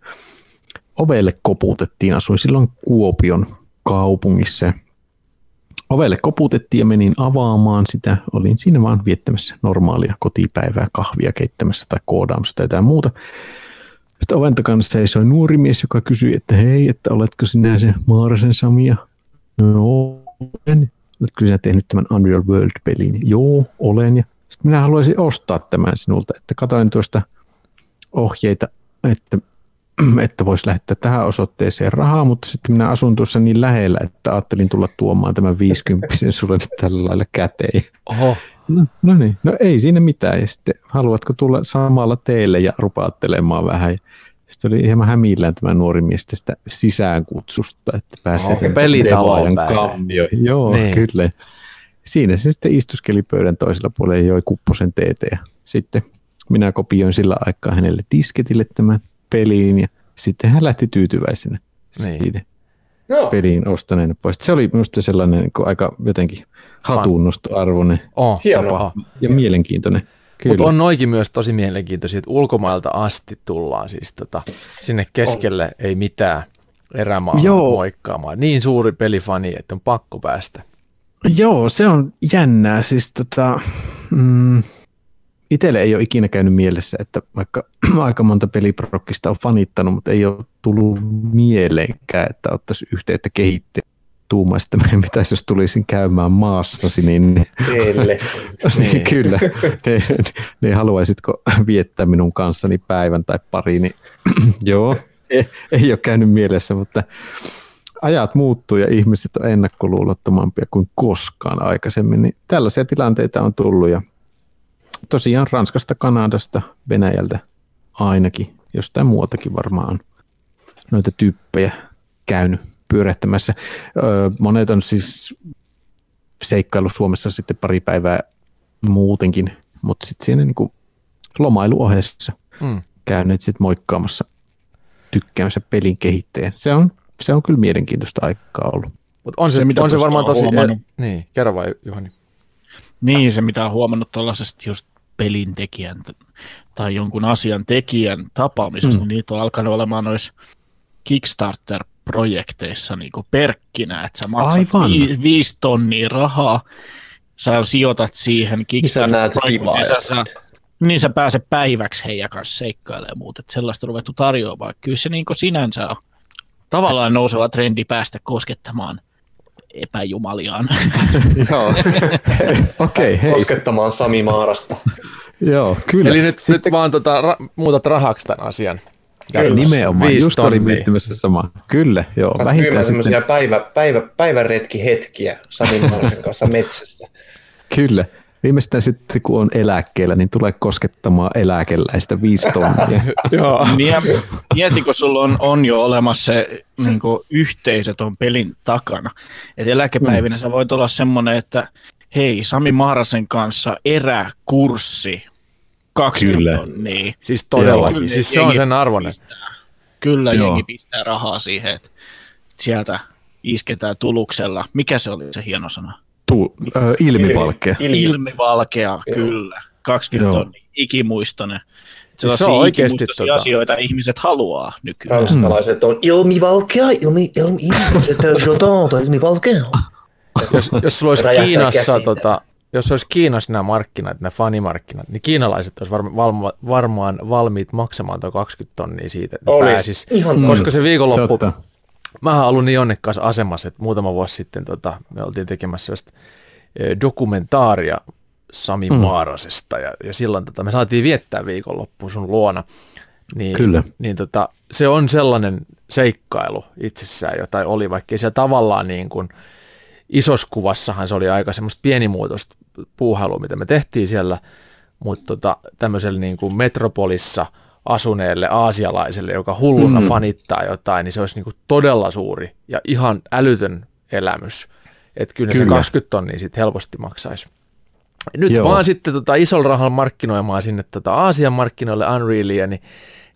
ovelle koputettiin, asuin silloin Kuopion kaupungissa ovelle koputettiin ja menin avaamaan sitä. Olin siinä vaan viettämässä normaalia kotipäivää, kahvia keittämässä tai koodaamassa tai jotain muuta. Sitten oven takana seisoi nuori mies, joka kysyi, että hei, että oletko sinä se Maarasen Samia? No, olen. Oletko sinä tehnyt tämän Unreal World-pelin? Joo, olen. Ja sitten minä haluaisin ostaa tämän sinulta, että katoin tuosta ohjeita, että että voisi lähettää tähän osoitteeseen rahaa, mutta sitten minä asun tuossa niin lähellä, että ajattelin tulla tuomaan tämän 50 sulle nyt tällä lailla käteen. Oho, No, no niin, no ei siinä mitään. Ja sitten haluatko tulla samalla teille ja rupaattelemaan vähän. Sitten oli hieman hämillään tämä nuori mies tästä sisäänkutsusta, että pääsee tänne pelitaloon kammioihin. Joo, Niin. niin. kyllä. Siinä se sitten istuskeli pöydän toisella puolella ja joi kupposen teetä. Ja sitten minä kopioin sillä aikaa hänelle disketille tämän peliin ja sitten hän lähti tyytyväisenä Niin. siitä No, peliin ostaneena pois. Se oli minusta sellainen niin kuin aika jotenkin hatunnostoarvoinen oh, Hienoa. tapa. ja mielenkiintoinen. Mutta on noikin myös tosi mielenkiintoisia, että ulkomailta asti tullaan siis tota, sinne keskelle ei mitään erämaa Joo. moikkaamaan. Niin suuri pelifani, että on pakko päästä. Joo, se on jännää. Siis tota, mm, itselle ei ole ikinä käynyt mielessä, että vaikka aika monta peliprokkista on fanittanut, mutta ei ole tullut mieleenkään, että ottaisi yhteyttä kehittäjiin tuumasin, että mitä jos tulisin käymään maassasi, niin, Teille. niin kyllä, ne, ne, haluaisitko viettää minun kanssani päivän tai pari, niin joo, ei, ei ole käynyt mielessä, mutta ajat muuttuu ja ihmiset on ennakkoluulottomampia kuin koskaan aikaisemmin, niin tällaisia tilanteita on tullut ja tosiaan Ranskasta, Kanadasta, Venäjältä ainakin, jostain muutakin varmaan on noita tyyppejä käynyt pyörähtämässä. monet on siis seikkailu Suomessa sitten pari päivää muutenkin, mutta sitten siinä niin lomailuohjeessa mm. käyneet sitten moikkaamassa tykkäämässä pelin kehittäjän. Se on, se on kyllä mielenkiintoista aikaa ollut. Mutta on se, se, mitä on se varmaan tosi... E- niin, kerro vai Juhani? Niin, se mitä on huomannut tuollaisesta just pelintekijän tai jonkun asian tekijän tapaamisesta, mm. niin niitä on alkanut olemaan noissa Kickstarter-projekteissa niin perkkinä, että sä maksat Aivan. Vi- viisi tonnia rahaa, sä sijoitat siihen Kickstarter niin sä, sä, niin sä pääset päiväksi heidän kanssa seikkailemaan muut, että sellaista ruvettu tarjoamaan. Kyllä se niin sinänsä on tavallaan nouseva trendi päästä koskettamaan epäjumaliaan. Joo, okei, okay, Koskettamaan Sami Maarasta. Joo, kyllä. Eli nyt, Sitten... nyt vaan tota, ra- muutat rahaksi tämän asian. Kyllä, nimenomaan. Just tonnia. olin miettimässä sama. Kyllä, joo. Mä vähintään sitten... päivä, päivä, päiväretki hetkiä Sami Maarasen kanssa metsässä. Kyllä. Viimeistään sitten, kun on eläkkeellä, niin tulee koskettamaan eläkeläistä viisi tonnia. Joo. Mieti, kun sulla on, on jo olemassa se niin yhteisö on pelin takana. Et eläkepäivinä mm. sä voit olla semmoinen, että hei, Sami Mahrasen kanssa eräkurssi 20 Kyllä. tonnia. Siis todellakin, Joo. siis se on sen arvoinen. Pistää, kyllä Joo. jengi pistää rahaa siihen, että sieltä isketään tuluksella. Mikä se oli se hieno sana? Tu, äh, ilmivalkea. Ilmi, ilmivalkea, kyllä. 20 Joo. tonnia, ikimuistoinen. Siis se on oikeasti tota... asioita ihmiset haluaa nykyään. Ranskalaiset on ilmivalkea, ilmi, ilmi, ilmi, ilmivalkea. jos, jos sulla olisi Kiinassa, tota, jos olisi Kiinassa nämä markkinat, nämä fanimarkkinat, niin kiinalaiset olisi varma, valma, varmaan valmiit maksamaan tuo 20 tonnia siitä, että Olis. pääsis. Ihan koska se viikonloppu, Totta. Mä ollut niin onnekkaassa asemassa, että muutama vuosi sitten tota, me oltiin tekemässä e, dokumentaaria Sami mm. Maarasesta ja, ja silloin tota, me saatiin viettää viikonloppu sun luona. Niin, Kyllä. Niin tota, se on sellainen seikkailu itsessään, jota oli, vaikka ei se tavallaan niin kuin, isossa kuvassahan se oli aika semmoista pienimuotoista puuhailua, mitä me tehtiin siellä, mutta tota, tämmöisellä niin kuin metropolissa asuneelle aasialaiselle, joka hulluna mm. fanittaa jotain, niin se olisi niin kuin todella suuri ja ihan älytön elämys. Että kyllä, kyllä. se 20 tonnia sitten helposti maksaisi. Nyt Joo. vaan sitten tota isolla rahalla markkinoimaan sinne tota Aasian markkinoille Unrealia, niin,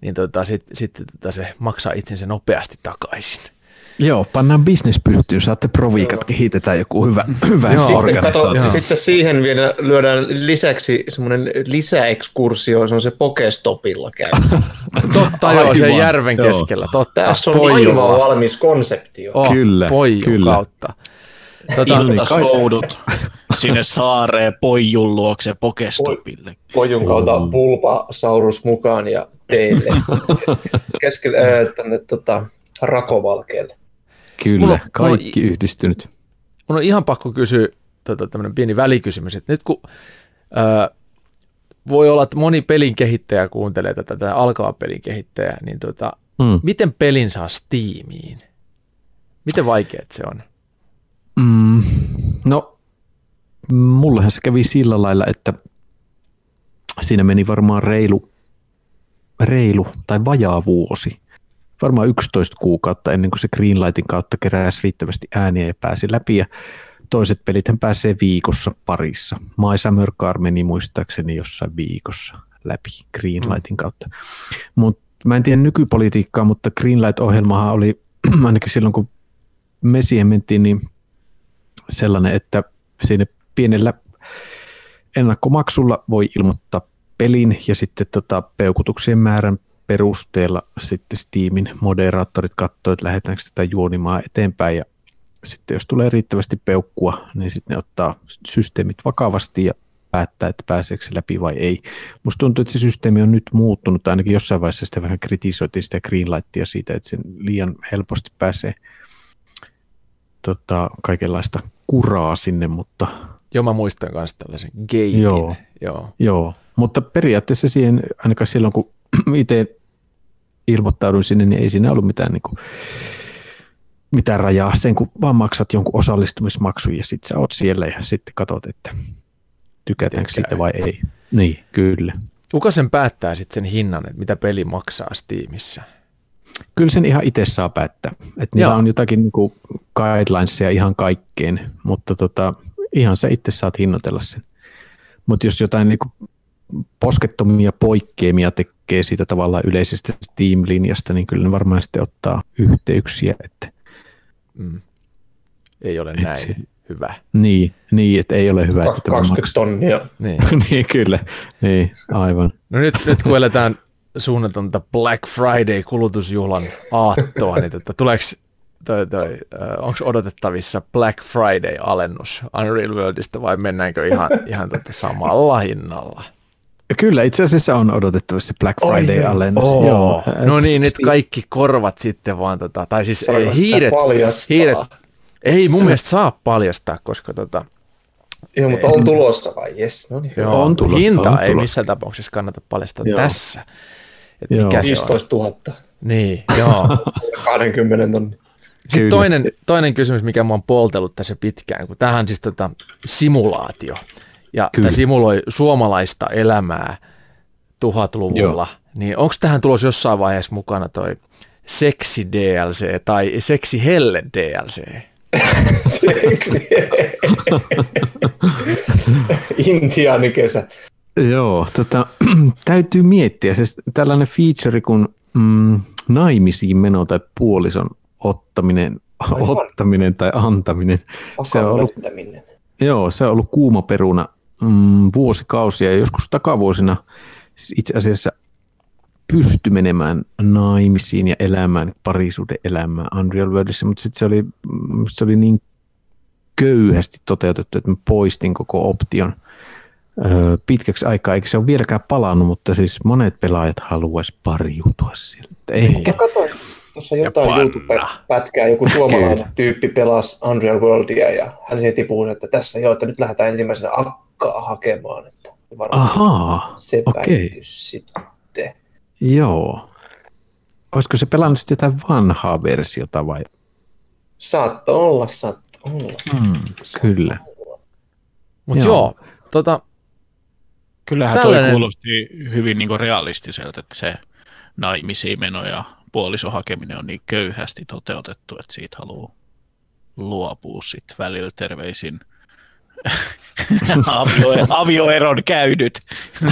niin tota, sitten sit, tota se maksaa itsensä nopeasti takaisin. Joo, pannaan business pystyyn, saatte proviikat, kehitetään joku hyvä, hyvä Joo, sitten, kato, sitten siihen vielä lyödään lisäksi semmoinen lisäekskursio, se on se Pokestopilla käy. totta joo, se järven joo. keskellä, totta. Tässä on Poijula. aivan valmis konseptio. Oh, kyllä, kyllä. kautta. Tota, Iltasoudut sinne saareen Poijun luokse Pokestopille. Poijun kautta Bulbasaurus mukaan ja teille keskelle, äh, tänne tota, Rakovalkeelle. Kyllä, on, kaikki mulla, yhdistynyt. Mun on ihan pakko kysyä tota, tämmöinen pieni välikysymys, että nyt kun ää, voi olla, että moni pelin kehittäjä kuuntelee tätä, tätä alkava pelin kehittäjä, niin tota, mm. miten pelin saa Steamiin? Miten vaikeat se on? Mm, no, mullehan se kävi sillä lailla, että siinä meni varmaan reilu, reilu tai vajaa vuosi varmaan 11 kuukautta ennen kuin se Greenlightin kautta keräsi riittävästi ääniä ja pääsi läpi. Ja toiset pelit hän pääsee viikossa parissa. My Summer Car meni muistaakseni jossain viikossa läpi Greenlightin mm. kautta. Mut mä en tiedä nykypolitiikkaa, mutta Greenlight-ohjelmahan oli ainakin silloin, kun me siihen mentiin, niin sellainen, että siinä pienellä ennakkomaksulla voi ilmoittaa pelin ja sitten tota peukutuksien määrän perusteella sitten Steamin moderaattorit katsoivat, että lähdetäänkö tätä juonimaa eteenpäin ja sitten jos tulee riittävästi peukkua, niin sitten ne ottaa systeemit vakavasti ja päättää, että pääseekö se läpi vai ei. Musta tuntuu, että se systeemi on nyt muuttunut, ainakin jossain vaiheessa sitä vähän kritisoitiin sitä Greenlightia siitä, että sen liian helposti pääsee tota, kaikenlaista kuraa sinne, mutta Joo, mä muistan myös tällaisen geitin. Joo. Joo. joo. Mutta periaatteessa siihen, ainakaan silloin kun itse ilmoittauduin sinne, niin ei siinä ollut mitään, niin kuin, mitään rajaa. Sen kun vaan maksat jonkun osallistumismaksun ja sitten sä oot siellä ja sitten katsot, että tykätäänkö siitä vai ei. Niin, kyllä. Kuka sen päättää sitten sen hinnan, että mitä peli maksaa Steamissa? Kyllä sen ihan itse saa päättää. Että niillä Joo. on jotakin niin kuin guidelinesia ihan kaikkeen, mutta tota, ihan sä itse saat hinnoitella sen. Mutta jos jotain niin kuin poskettomia poikkeamia tekee siitä tavallaan yleisestä Steam-linjasta, niin kyllä ne varmaan sitten ottaa yhteyksiä. Että, Mm. Ei ole Et näin se- hyvä. niin, niin, että ei ole hyvä, että tämä 20 maksaa. tonnia. Niin. niin, kyllä. Niin, aivan. No nyt, nyt kun eletään suunnatonta Black Friday kulutusjuhlan aattoa, niin tota, tuleeko toi, toi, onko odotettavissa Black Friday-alennus Unreal Worldista vai mennäänkö ihan, ihan tota samalla hinnalla? Kyllä, itse asiassa on odotettavissa Black Friday-alennus. Oo. Joo. No niin, nyt Steam- kaikki korvat sitten vaan, tota, tai siis ei, sitä hiiret, hiiret, ei mun mielestä saa paljastaa, koska tota, Joo, mutta on tulossa vai? Yes, no niin. joo, On tulossa, hinta on ei tulossa. missään tapauksessa kannata paljastaa Joo. tässä. Että Joo. mikä se on. 15 000. Niin, joo. 20 tonnia. Sitten Kyllä. toinen, toinen kysymys, mikä mä oon poltellut tässä pitkään, kun tämähän on siis tota simulaatio. Ja Kyllä. tämä simuloi suomalaista elämää tuhatluvulla. Niin onko tähän tulos jossain vaiheessa mukana toi seksi DLC tai seksi helle DLC? Seksi. Intiaanikesä. Joo, tota, täytyy miettiä. Siis tällainen feature kuin mm, naimisiin meno tai puolison ottaminen, Aivan. ottaminen tai antaminen. Se on ollut, joo, se on ollut kuuma peruna mm, vuosikausia ja joskus takavuosina siis itse asiassa pysty menemään naimisiin ja elämään parisuuden elämää Unreal Worldissa, mutta sitten se oli, mm, se oli niin köyhästi toteutettu, että mä poistin koko option öö, pitkäksi aikaa, eikä se ole vieläkään palannut, mutta siis monet pelaajat haluaisi pariutua sieltä. Ehkä, Mä katsoin tuossa jotain. YouTube-pätkää, joku suomalainen tyyppi pelasi Unreal Worldia ja hän heti puhui, että tässä joo, että nyt lähdetään ensimmäisenä akkaa hakemaan. Että varmaan ahaa, se okei. sitten. joo. Olisiko se pelannut sitten jotain vanhaa versiota vai? Saattaa olla, saattaa olla. Hmm, kyllä. Mutta Joo. joo, tota, Kyllähän Tällainen- toi kuulosti hyvin niin kuin realistiselta, että se naimisiin meno ja puolison hakeminen on niin köyhästi toteutettu, että siitä haluaa luopua sitten välillä terveisin avio, avioeron käynyt.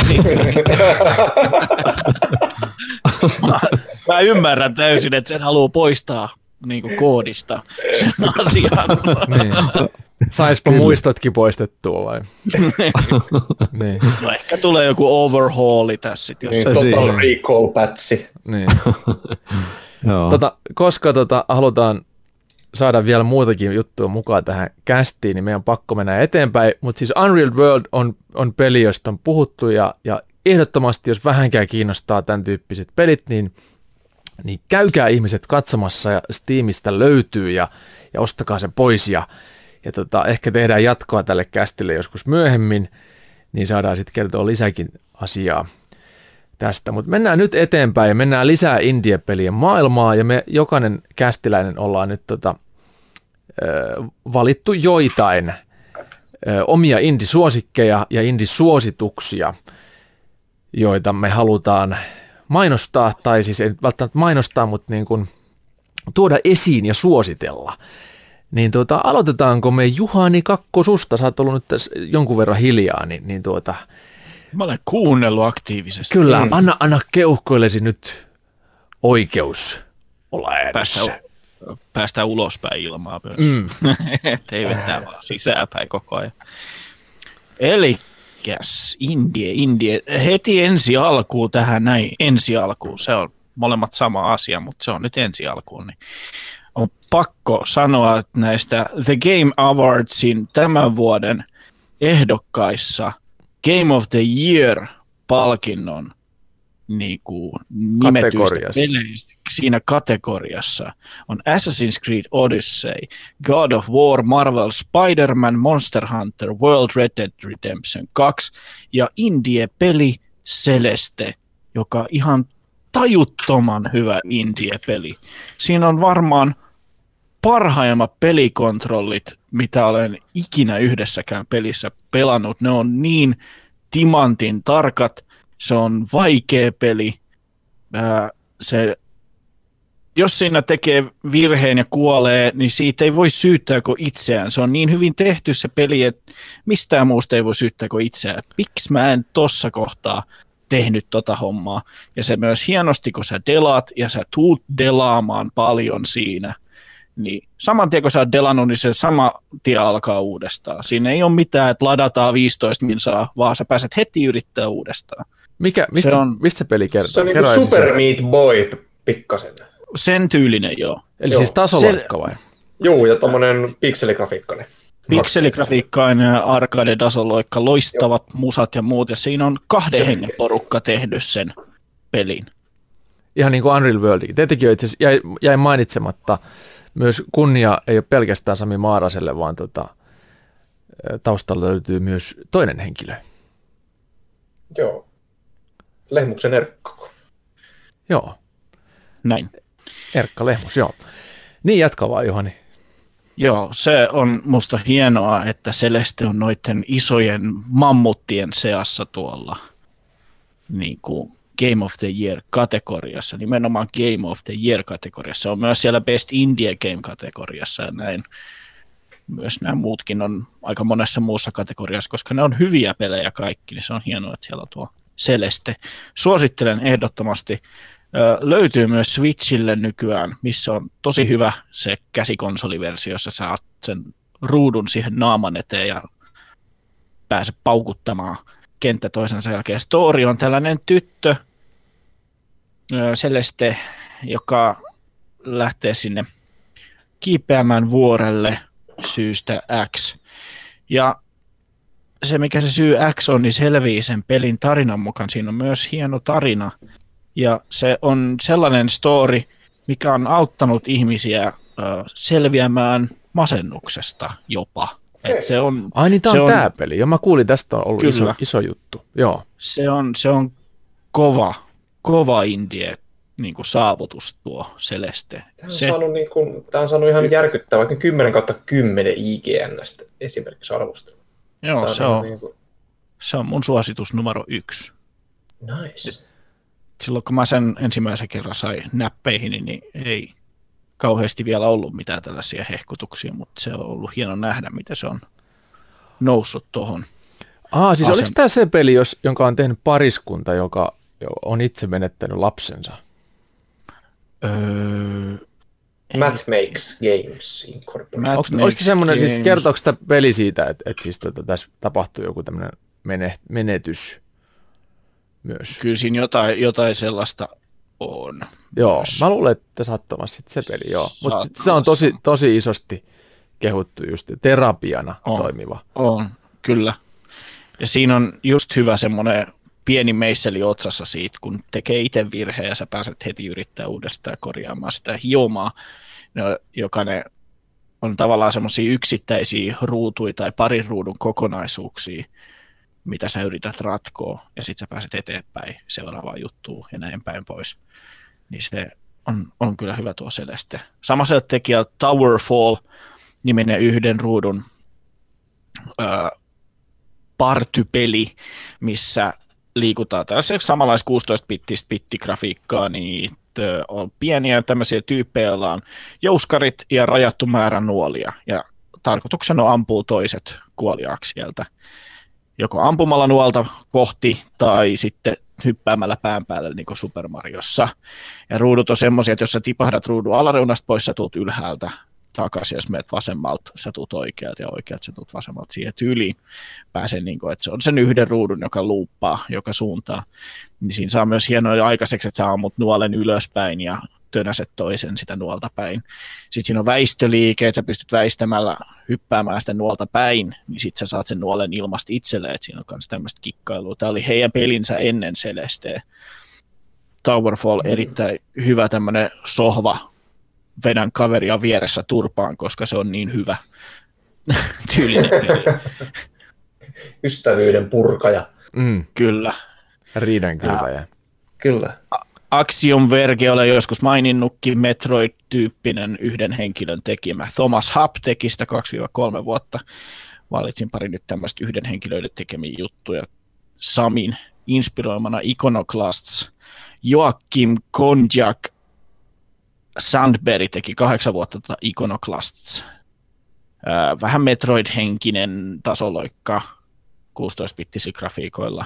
mä, mä ymmärrän täysin, että sen haluaa poistaa niin kuin koodista sen asian. niin. saispa muistotkin poistettua vai? niin, No ehkä tulee joku overhauli tässä jos niin, Niin. total recall pätsi. niin. Joo. Tota, koska tota, halutaan saada vielä muutakin juttua mukaan tähän kästiin, niin meidän on pakko mennä eteenpäin. Mutta siis Unreal World on, on peli, josta on puhuttu ja, ja ehdottomasti, jos vähänkään kiinnostaa tämän tyyppiset pelit, niin, niin käykää ihmiset katsomassa ja Steamista löytyy ja, ja ostakaa se pois ja, ja tota, ehkä tehdään jatkoa tälle kästille joskus myöhemmin, niin saadaan sitten kertoa lisäkin asiaa tästä. Mutta mennään nyt eteenpäin ja mennään lisää indie-pelien maailmaa ja me jokainen kästiläinen ollaan nyt tota, valittu joitain omia indie-suosikkeja ja indie-suosituksia, joita me halutaan mainostaa, tai siis ei välttämättä mainostaa, mutta niin kuin tuoda esiin ja suositella. Niin tuota, aloitetaanko me Juhani Kakkosusta, sä oot ollut nyt tässä jonkun verran hiljaa, niin, niin tuota, Mä olen kuunnellut aktiivisesti. Kyllä, anna, anna keuhkoillesi nyt oikeus olla Päästä, äänessä. päästä ulospäin ilmaa myös. Mm. Ei vetää vaan sisäänpäin koko ajan. Elikkäs Indie, Indie. Heti ensi alkuun tähän näin, ensi alkuun. Se on molemmat sama asia, mutta se on nyt ensi alkuun. Niin on pakko sanoa, että näistä The Game Awardsin tämän vuoden ehdokkaissa Game of the Year-palkinnon niin kuin nimetyistä peleistä siinä kategoriassa on Assassin's Creed Odyssey, God of War, Marvel, Spider-Man, Monster Hunter, World Red Dead Redemption 2 ja indie-peli Celeste, joka ihan tajuttoman hyvä indie-peli. Siinä on varmaan parhaimmat pelikontrollit, mitä olen ikinä yhdessäkään pelissä pelannut. Ne on niin timantin tarkat, se on vaikea peli. Ää, se, jos siinä tekee virheen ja kuolee, niin siitä ei voi syyttää kuin itseään. Se on niin hyvin tehty se peli, että mistään muusta ei voi syyttää kuin itseään. Miksi mä en tossa kohtaa tehnyt tota hommaa. Ja se myös hienosti, kun sä delaat ja sä tuut delaamaan paljon siinä, niin saman tien kun sä oot delannut, niin se sama tie alkaa uudestaan. Siinä ei ole mitään, että ladataan 15 minsaa, vaan sä pääset heti yrittää uudestaan. Mikä, mistä, Se on- mistä se peli kertoo? Se on ensin Super se. Meat Boy pikkasen. Sen tyylinen joo. Eli Joo. siis tasoloikka vai? Juu, ja tommonen pikseligrafiikkainen. Pikseligrafiikkainen arcade tasoloikka, loistavat musat ja muut, ja siinä on kahden hengen porukka tehnyt sen pelin. Ihan niin kuin Unreal World. Tietenkin itse asiassa jäi, jäi mainitsematta. Myös kunnia ei ole pelkästään Sami Maaraselle, vaan tota, taustalla löytyy myös toinen henkilö. Joo. Lehmuksen Erkko. Joo, Näin. Erkka Lehmus, joo. Niin jatka vaan Juhani. Joo, se on musta hienoa, että Celeste on noiden isojen mammuttien seassa tuolla niin kuin Game of the Year-kategoriassa, nimenomaan Game of the Year-kategoriassa. On myös siellä Best Indie Game-kategoriassa ja näin. Myös nämä muutkin on aika monessa muussa kategoriassa, koska ne on hyviä pelejä kaikki, niin se on hienoa, että siellä on tuo Celeste. Suosittelen ehdottomasti. Ö, löytyy myös Switchille nykyään, missä on tosi hyvä se käsikonsoliversio, jossa saat sen ruudun siihen naaman eteen ja pääse paukuttamaan kenttä toisensa jälkeen. Story on tällainen tyttö, Celeste, joka lähtee sinne kiipeämään vuorelle syystä X. Ja se, mikä se syy X on, niin selvii sen pelin tarinan mukaan. Siinä on myös hieno tarina. Ja se on sellainen story, mikä on auttanut ihmisiä selviämään masennuksesta jopa. Et se on, Ai niin, Se on, on- tää peli. Ja mä kuulin, tästä on ollut iso, iso juttu. Joo. se on, se on kova, kova indie niin kuin saavutus tuo Celeste. Tämä on, Se, saanut, niin kuin, tämä on saanut ihan järkyttävää, vaikka 10 kautta 10 IGNstä esimerkiksi arvosta. joo, Tämä se on, Niin kuin, se on mun suositus numero yksi. nice. Silloin kun mä sen ensimmäisen kerran sain näppeihin, niin ei kauheasti vielä ollut mitään tällaisia hehkutuksia, mutta se on ollut hieno nähdä, miten se on noussut tuohon. Ah, siis Asem- oliko tämä se peli, jos, jonka on tehnyt pariskunta, joka on itse menettänyt lapsensa? Öö, Matt Makes Games Incorporated. Onko, Makes semmoinen, siis kertooko tämä peli siitä, että, että siis tota, tässä tapahtuu joku tämmöinen mene, menetys myös? Kyllä siinä jotain, jotain sellaista on. Joo, myös. mä luulen, että saattaa olla sitten se peli, joo. Mutta se on tosi, tosi isosti kehuttu just terapiana On. toimiva. On, kyllä. Ja siinä on just hyvä semmoinen pieni meisseli otsassa siitä, kun tekee itse virheen ja sä pääset heti yrittää uudestaan korjaamaan sitä hiomaa, no, joka ne on tavallaan semmoisia yksittäisiä ruutuja tai parin ruudun kokonaisuuksia, mitä sä yrität ratkoa, ja sitten sä pääset eteenpäin seuraavaan juttuun ja näin päin pois. Niin se on, on kyllä hyvä tuo Celeste. Samaselta tekijä Towerfall niminen yhden ruudun ö, partypeli, missä liikutaan. Tällaisella samanlaista 16-bittistä bittigrafiikkaa, niin on pieniä tämmöisiä tyyppejä, joilla on jouskarit ja rajattu määrä nuolia, ja tarkoituksena on ampua toiset kuoliaaksi sieltä, joko ampumalla nuolta kohti tai sitten hyppäämällä pään päälle niin kuin Super Mariossa. Ja ruudut on semmoisia, että jos sä tipahdat ruudun alareunasta pois, sä tuut ylhäältä takaisin, jos menet vasemmalta, sä tuut oikealta ja oikealta sä tuut vasemmalta siihen tyyliin. Pääsen niin kuin, että se on sen yhden ruudun, joka luuppaa, joka suuntaa. Niin siinä saa myös hienoja aikaiseksi, että sä ammut nuolen ylöspäin ja tönäset toisen sitä nuolta päin. Sitten siinä on väistöliike, että sä pystyt väistämällä hyppäämään sitä nuolta päin, niin sitten sä saat sen nuolen ilmasta itselleen, että siinä on myös tämmöistä kikkailua. Tämä oli heidän pelinsä ennen Celesteä. Towerfall erittäin hyvä tämmöinen sohva, vedän kaveria vieressä turpaan, koska se on niin hyvä tyylinen peli. Ystävyyden purkaja. Mm, Kyllä. riidan kylväjä. Kyllä. Axiom Verge olen joskus maininnutkin, Metroid-tyyppinen yhden henkilön tekemä. Thomas Hub teki sitä 2-3 vuotta. Valitsin pari nyt tämmöistä yhden henkilöiden tekemiä juttuja. Samin inspiroimana Iconoclasts. Joakim Konjak Sandberg teki kahdeksan vuotta tuota Iconoclasts. Vähän Metroid-henkinen tasoloikka 16-bittisi grafiikoilla.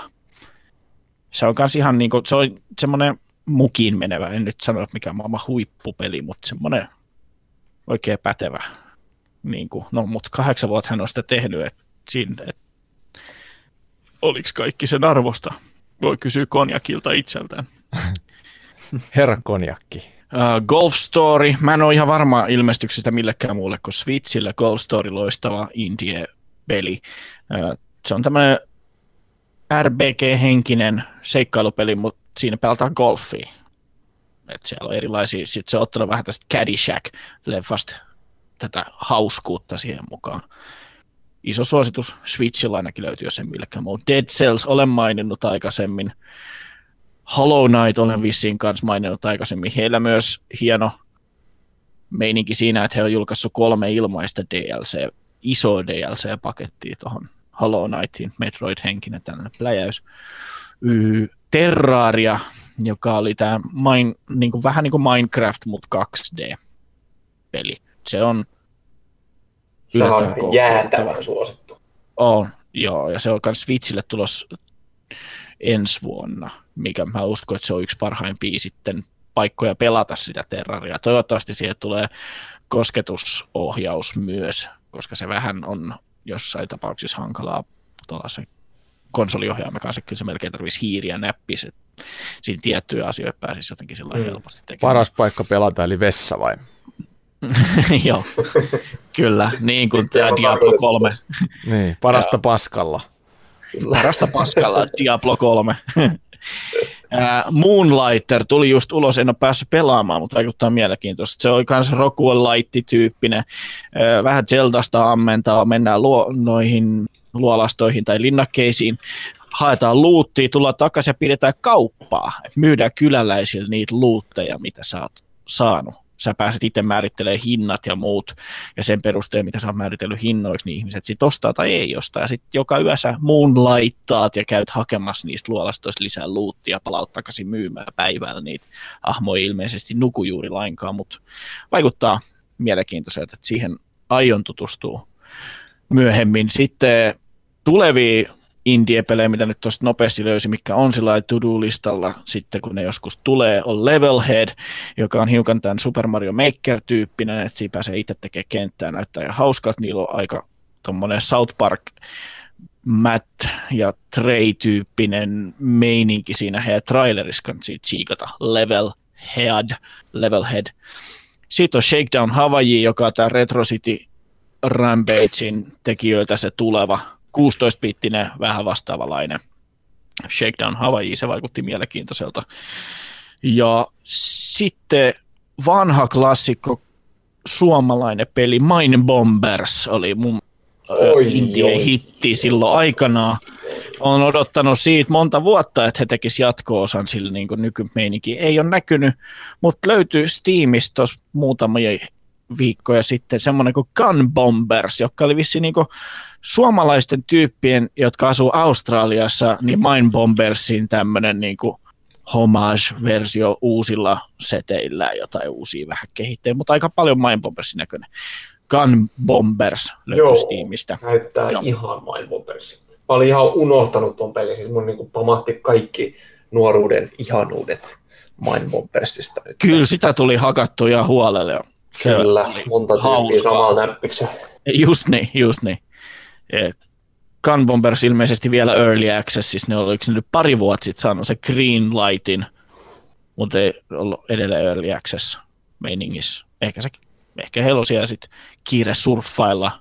Se on kans ihan niinku, se on semmoinen mukiin menevä, en nyt sano, että mikä maailman huippupeli, mutta semmoinen oikein pätevä. Niin kuin, no, mutta kahdeksan vuotta hän on sitä tehnyt, että et, oliko kaikki sen arvosta? Voi kysyä konjakilta itseltään. Herra konjakki. Uh, Golf Story, mä en ole ihan varma ilmestyksestä millekään muulle kuin Switchillä. Golf Story loistava indie-peli. Uh, se on tämmöinen RBG-henkinen seikkailupeli, mutta siinä pelataan golfia. Et siellä on erilaisia, sitten se on ottanut vähän tästä Caddyshack-leffasta tätä hauskuutta siihen mukaan. Iso suositus, Switchillä ainakin löytyy, jos millekään muu. Dead Cells olen maininnut aikaisemmin. Hollow Knight olen vissiin kanssa maininnut aikaisemmin. Heillä myös hieno meininki siinä, että he on julkaissut kolme ilmaista DLC, iso DLC-pakettia tuohon Hollow Knightiin, Metroid-henkinen tällainen pläjäys. Y- Terraria, joka oli tämä main, niin kuin, vähän niin kuin Minecraft, mutta 2D-peli. Se on Se on jäätävän suosittu. on, joo, ja se on myös Switchille tulos ensi vuonna, mikä mä uskon, että se on yksi parhaimpia sitten paikkoja pelata sitä Terraria. Toivottavasti siihen tulee kosketusohjaus myös, koska se vähän on jossain tapauksissa hankalaa tuollaisen konsoliohjaamme kanssa, kyllä se melkein tarvitsisi hiiriä näppis, että siinä tiettyjä asioita pääsisi jotenkin sillä mm. helposti tekemään. Paras paikka pelata, eli vessa vai? Joo, kyllä, niin kuin tämä Diablo 3. Niin, parasta paskalla. Parasta paskalla Diablo 3. Ää, Moonlighter tuli just ulos, en ole päässyt pelaamaan, mutta vaikuttaa mielenkiintoista. Se on myös Rockwell-laitti-tyyppinen, ää, vähän Zeldasta ammentaa, mennään luo, noihin luolastoihin tai linnakkeisiin, haetaan luuttia, tullaan takaisin ja pidetään kauppaa. Myydään kyläläisille niitä luutteja, mitä sä oot saanut. Sä pääset itse määrittelemään hinnat ja muut, ja sen perusteella, mitä sä oot määritellyt hinnoiksi, niin ihmiset sit ostaa tai ei ostaa. Ja sitten joka yö sä moonlightaat ja käyt hakemassa niistä luolastoista lisää luuttia, palaut takaisin myymään päivällä niitä. Ahmo ei ilmeisesti nuku juuri lainkaan, mutta vaikuttaa mielenkiintoiselta, että siihen aion tutustua myöhemmin. Sitten tulevia indie-pelejä, mitä nyt tuosta nopeasti löysi, mikä on sillä to-do-listalla sitten, kun ne joskus tulee, on Levelhead, joka on hiukan tämän Super Mario Maker-tyyppinen, että siinä pääsee itse tekemään kenttää, näyttää ja hauskaa, niillä on aika tuommoinen South Park Matt ja Trey-tyyppinen meininki siinä heidän trailerissa kannattaa tsiikata Levelhead, Levelhead. Sitten on Shakedown Hawaii, joka on tämä Retro City Rampagein tekijöiltä se tuleva 16-bittinen, vähän vastaavalainen Shakedown Hawaii, se vaikutti mielenkiintoiselta. Ja sitten vanha klassikko, suomalainen peli Mine Bombers oli mun Oi, indie-hitti silloin aikanaan. Olen odottanut siitä monta vuotta, että he tekisivät jatko-osan sillä niin nykymeininkin. Ei ole näkynyt, mutta löytyy Steamista tuossa muutamia viikkoja sitten semmoinen kuin Gun Bombers, joka oli vissi niin suomalaisten tyyppien, jotka asuu Australiassa, niin Mine Bombersin tämmöinen niin homage-versio uusilla seteillä, jotain uusia vähän kehittää, mutta aika paljon Mine Bombersin näköinen. Gun Bombers löytyy. Steamista. Näyttää Joo. ihan Mind Bombersilta. Mä olin ihan unohtanut ton pelin, siis mun niinku pamahti kaikki nuoruuden ihanuudet Mind Bombersista. nyt. Kyllä sitä tuli hakattua ja huolelle. Kyllä, monta samalla näppiksellä. Just niin, just niin. Eh, Gun Bombers ilmeisesti vielä Early Accessissa, ne oliko ne nyt pari vuotta sitten saanut se Green Lightin, mutta ei ollut edelleen Early Access meiningissä. Ehkä, se, ehkä heillä on siellä sitten kiire surffailla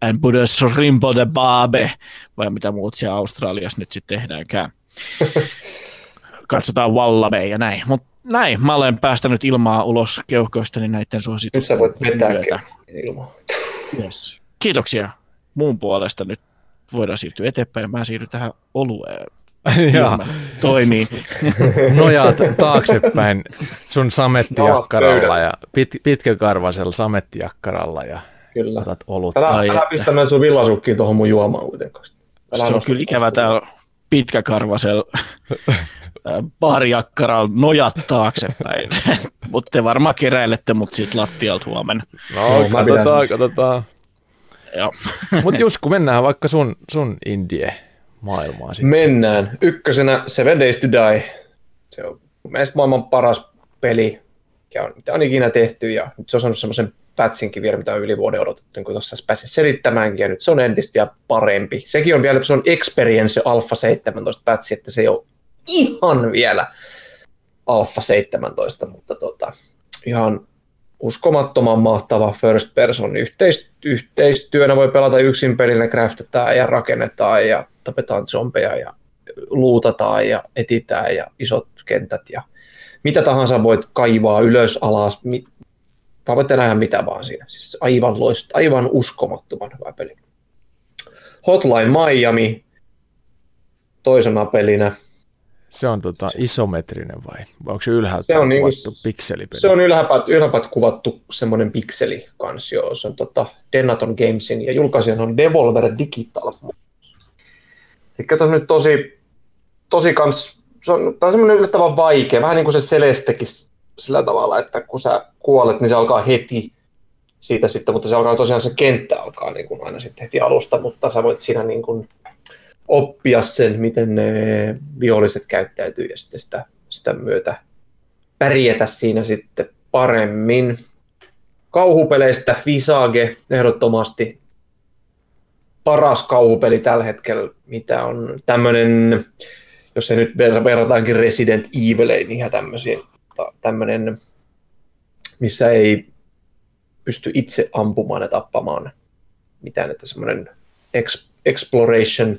and put a shrimp on the barbe, vai mitä muut siellä Australiassa nyt sitten tehdäänkään. katsotaan Wallabe ja näin. Mutta näin, mä olen päästänyt ilmaa ulos keuhkoistani näiden Nyt suositusten sä voit vetää ilmaa. Yes. Kiitoksia mun puolesta. Nyt voidaan siirtyä eteenpäin. Mä siirryn tähän olueen. ja Toimii. nojaat taaksepäin sun samettijakkaralla ja pit, pitkäkarvaisella samettijakkaralla ja Kyllä. otat olutta. Älä, älä pistä näitä sun villasukkiin tuohon mun juomaan kuitenkaan. Älä Se on kyllä ikävä täällä pitkäkarvasella baarijakkaralla nojat taaksepäin. mutta te varmaan keräilette mut siitä lattialta huomenna. No, pidän- katsotaan, katsotaan. Joo. Mutta Jusku, mennään vaikka sun, sun indie maailmaan sitten. Mennään. Ykkösenä Seven Days to Die. Se on mun mielestä maailman paras peli, mikä on, mitä on ikinä tehty. Ja nyt se on saanut semmoisen pätsinkin vielä, mitä on yli vuoden odotettu, niin tuossa pääsin selittämäänkin. Ja nyt se on entistä vielä parempi. Sekin on vielä, se on Experience Alpha 17 pätsi, että se ei ole ihan vielä Alpha 17, mutta tota, ihan uskomattoman mahtava first person yhteis- yhteistyönä voi pelata yksin pelillä, craftetaan ja rakennetaan ja tapetaan zombeja ja luutataan ja etitään ja isot kentät ja mitä tahansa voit kaivaa ylös, alas, tehdä ihan mitä vaan siinä. Siis aivan loist, aivan uskomattoman hyvä peli. Hotline Miami toisena pelinä. Se on tota isometrinen vai? vai onko se ylhäältä Se on niinku- kuvattu pikselipeli? Se on ylhäpäät, ylhäpäät kuvattu semmoinen pikseli kans, joo. Se on tota Denaton Gamesin ja julkaisijan on Devolver Digital. Eli on nyt tosi, tosi kans, se on, on semmoinen yllättävän vaikea, vähän niin kuin se Celestekin sillä tavalla, että kun sä kuolet, niin se alkaa heti siitä sitten, mutta se alkaa tosiaan se kenttä alkaa niin kuin aina sitten heti alusta, mutta sä voit siinä niin kuin oppia sen, miten ne viholliset käyttäytyy ja sitten sitä, sitä myötä pärjätä siinä sitten paremmin. Kauhupeleistä Visage ehdottomasti paras kauhupeli tällä hetkellä, mitä on tämmöinen, jos se nyt ver- verrataankin Resident Evileihin ihan tämmöisiin, tämmöinen, missä ei pysty itse ampumaan ja tappamaan mitään, että semmoinen ex- exploration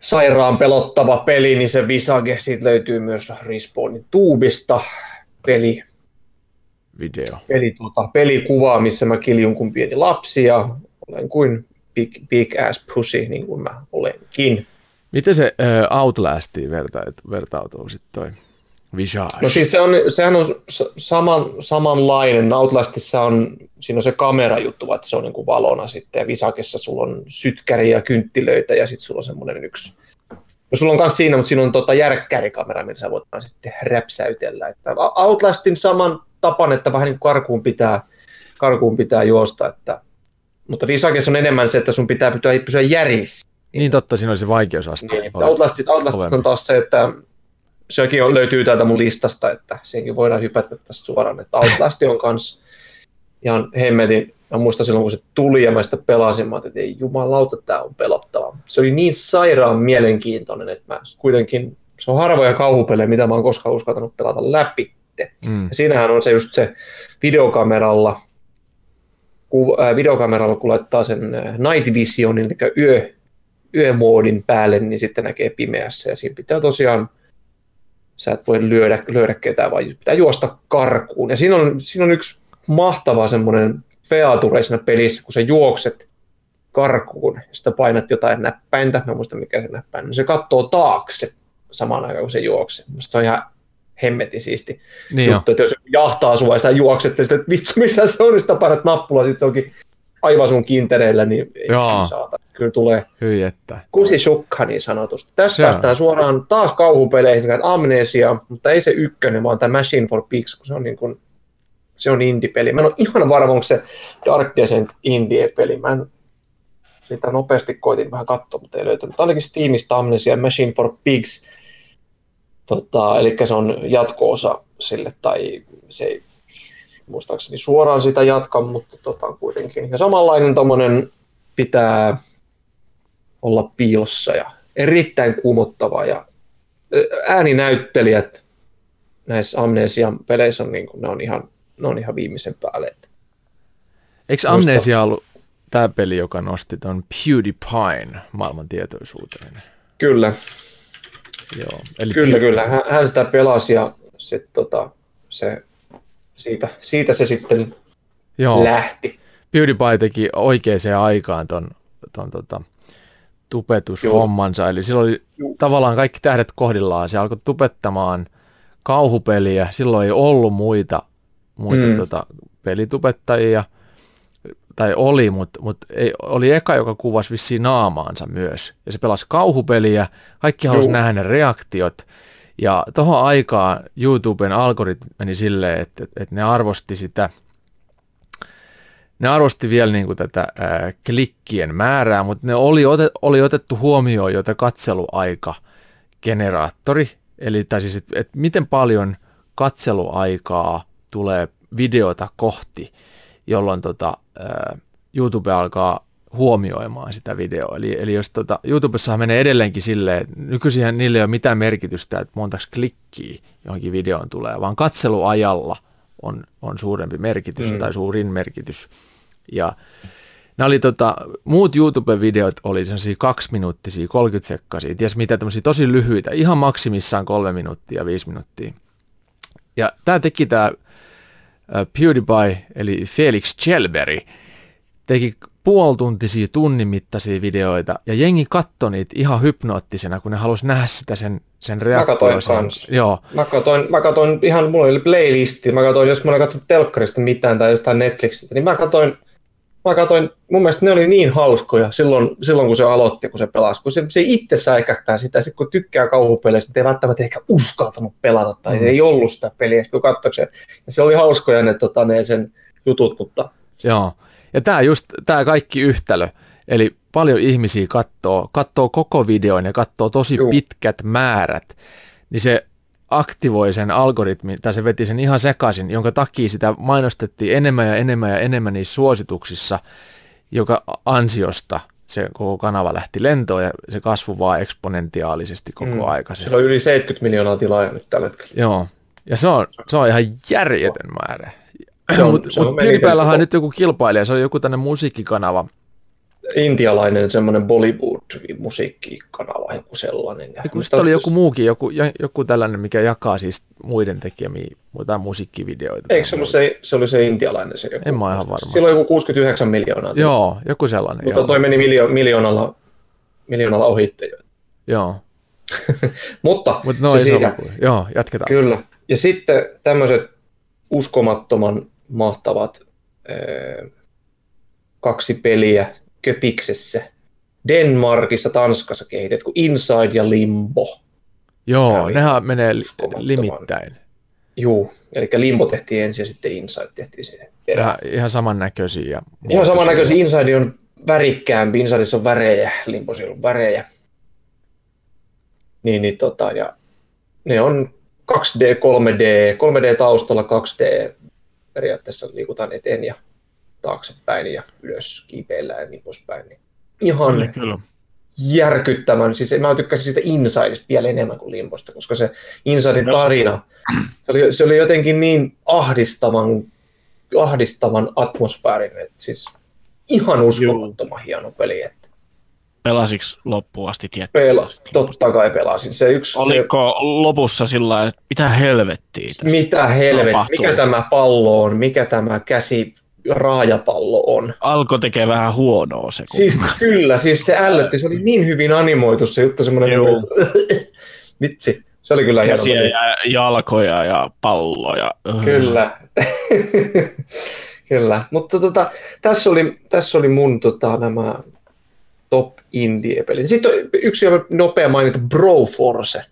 sairaan pelottava peli, niin se Visage, siitä löytyy myös Respawnin tuubista peli, Video. peli, tuota, pelikuva, missä mä kiljun kuin pieni lapsi ja olen kuin big, big ass pussy, niin kuin mä olenkin. Miten se äh, Outlastiin verta, vertautuu sitten toi Visage? No siis se on, sehän on saman, samanlainen. Outlastissa on, siinä on se kamerajuttu, että se on niin kuin valona sitten, ja Visakessa sulla on sytkäri ja kynttilöitä, ja sitten sulla on semmoinen yksi, no sulla on myös siinä, mutta siinä on tota järkkärikamera, millä sä voit sitten räpsäytellä. Että Outlastin saman tapan, että vähän niin kuin karkuun pitää, karkuun pitää juosta, että, mutta Visakessa on enemmän se, että sun pitää pysyä, pysyä järissä. Niin totta, siinä oli se vaikeusaste. Niin, Outlastista, Outlastista on taas se, että sekin on, löytyy täältä mun listasta, että senkin voidaan hypätä tästä suoraan, että Outlast on kans ihan hemmetin, mä muistan silloin kun se tuli ja mä sitä pelasin, mä että ei jumalauta, tää on pelottava. Se oli niin sairaan mielenkiintoinen, että mä kuitenkin, se on harvoja kauhupelejä, mitä mä oon koskaan uskaltanut pelata läpi. Mm. Ja siinähän on se just se videokameralla, ku, äh, videokameralla kun laittaa sen äh, night visionin, eli yö, yömoodin päälle, niin sitten näkee pimeässä. Ja siinä pitää tosiaan, sä et voi lyödä, lyödä ketään, vaan pitää juosta karkuun. Ja siinä on, siinä on yksi mahtava semmoinen feature siinä pelissä, kun sä juokset karkuun, ja sitten painat jotain näppäintä, mä en muista mikä se näppäin, niin se katsoo taakse samaan aikaan, kun se juoksee. Musta se on ihan hemmetin siisti Niin jo. juttu, että jos jahtaa sua ja sä juokset, ja sitten, että vittu missä se on, niin sitä painat nappulaa, sitten se onkin aivan sun kintereillä, niin kyllä saata. Kyllä tulee Hyi että. kusisukka niin sanotusti. Se on. päästään suoraan taas kauhupeleihin, eli Amnesia, mutta ei se ykkönen, vaan tämä Machine for Pigs, kun se on niin kuin, se on indie-peli. Mä en ole ihan varma, onko se Dark Descent indie-peli. Mä en sitä nopeasti koitin vähän katsoa, mutta ei löytynyt. Ainakin Steamista Amnesia Machine for Pigs. Tota, eli se on jatko-osa sille, tai se ei muistaakseni suoraan sitä jatka, mutta tota, kuitenkin. Ja samanlainen tommonen pitää olla piilossa ja erittäin kuumottava ja ääninäyttelijät näissä Amnesian peleissä on, niin kuin, ne on ihan, ne on ihan viimeisen päälle. Että Eikö Amnesia ollut tämä peli, joka nosti ton PewDiePien maailman tietoisuuteen? Kyllä. Joo. Eli Kyllä, kyllä. Hän, hän sitä pelasi ja sit, tota, se, siitä, siitä se sitten Joo. lähti. PewDiePie teki oikeaan aikaan ton, ton tota, tupetushommansa, eli silloin oli tavallaan kaikki tähdet kohdillaan. Se alkoi tupettamaan kauhupeliä, silloin ei ollut muita, muita Mm. tota, pelitubettajia, tai oli, mutta mut ei, oli eka, joka kuvasi vissiin naamaansa myös. Ja se pelasi kauhupeliä, kaikki halusi nähdä ne reaktiot, ja tuohon aikaan YouTuben algoritmi meni silleen, että, että, ne arvosti sitä, ne arvosti vielä niin kuin tätä ää, klikkien määrää, mutta ne oli, otet, oli otettu huomioon jo tämä katseluaika-generaattori, eli tai siis, että, että miten paljon katseluaikaa tulee videota kohti, jolloin tota, ää, YouTube alkaa huomioimaan sitä videoa. Eli, eli jos tota, YouTubessa menee edelleenkin silleen, että nykyisin niille ei ole mitään merkitystä, että montaks klikkiä johonkin videoon tulee, vaan katseluajalla on, on suurempi merkitys Mm. mm. tai suurin merkitys. Ja nämä oli tota, muut YouTube-videot oli sellaisia kaksi minuuttisia, 30 sekkaisia, ties mitä tämmöisiä tosi lyhyitä, ihan maksimissaan kolme minuuttia, viisi minuuttia. Ja tämä teki tämä PewDiePie, eli Felix Chelberi, teki puoltuntisia tunnin mittaisia videoita, ja jengi katsoi niitä ihan hypnoottisena, kun ne halusi nähdä sitä sen, sen reaktio. katoin sen- kans. Joo, Mä katsoin, mä katsoin ihan, mulla oli playlisti, mä katsoin, jos mä olen katsonut telkkarista mitään tai jostain Netflixistä, niin mä katsoin, mä katsoin, mun mielestä ne oli niin hauskoja silloin, silloin kun se aloitti, kun se pelasi, kun se, se itse säikähtää sitä, sit kun tykkää kauhupeleistä, mutta ei välttämättä ehkä uskaltanut pelata tai Mm. ei ollut sitä peliä, sit kun katsoi sen. Ja se oli hauskoja ne, tota, ne sen jutut, mutta Joo. Ja tämä just, tämä kaikki yhtälö, eli paljon ihmisiä katsoo, katsoo koko videon ja katsoo tosi Juu. Pitkät määrät, niin se aktivoi sen algoritmin, tai se veti sen ihan sekaisin, jonka takia sitä mainostettiin enemmän ja enemmän ja enemmän niissä suosituksissa, joka ansiosta se koko kanava lähti lentoon ja se kasvoi vaan eksponentiaalisesti koko Mm. aika. Se. sillä on yli 70 miljoonaa tilaajaa nyt tällä hetkellä. Joo, ja se on, se on ihan järjetön määrä. Mutta mut on nyt joku kilpailija, se on joku tänne musiikkikanava, Intialainen semmoinen Bollywood-musiikkikanava, joku sellainen. Ja, kun sitten oli joku muukin, joku, joku tällainen, mikä jakaa siis muiden tekemiä jotain musiikkivideoita. Eikö se ollut se, se, oli se intialainen se joku? En mä ihan varma. Silloin joku 69 miljoonaa. Joo, joku sellainen. Mutta joo. toi meni miljo- miljoonalla, miljoonalla ohitte. jo. Joo, Mutta mutta no se siitä. Joo, jatketaan. Kyllä. Ja sitten tämmöiset uskomattoman mahtavat öö, kaksi peliä köpiksessä. Denmarkissa, Tanskassa kehitet, kuin Inside ja Limbo. Joo, nehän menee limittäin. Juu, eli Limbo tehtiin ensin ja sitten Inside tehtiin siihen. Ihan, ihan samannäköisiä. Ja Ihan samannäköisiä. Inside on värikkäämpi, Insideissa on värejä, Limbossa on värejä. Niin, niin tota, ja ne on 2D, 3D, 3D taustalla 2D periaatteessa liikutaan eteen ja taaksepäin ja ylös kiipeillä ja niin poispäin. Niin ihan Kyllä, kyllä. järkyttävän, siis mä tykkäsin siitä Insideista vielä enemmän kuin Limbosta, koska se Insidein Joo. tarina, se oli, se oli jotenkin niin ahdistavan, ahdistavan atmosfäärin, että siis ihan uskomattoman hieno peli, että Pelasiko loppuun asti tietty? pela, totta kai pelasin. Se yksi, se, Oliko lopussa sillä että mitä helvettiä tässä mitä helvet, tapahtuu? mikä tämä pallo on, mikä tämä käsi raajapallo on. Alkoi tekee vähän huonoa se. Kun... Siis kyllä, siis se ällötti, se oli niin hyvin animoitu se juttu, semmoinen Joo. vitsi, se oli kyllä hieno. Käsiä peli. ja jalkoja ja palloja. Kyllä. Kyllä. Mutta tota, tässä, oli, tässä oli mun tota, nämä top indie-pelit. Sitten on yksi nopea mainita, Broforce.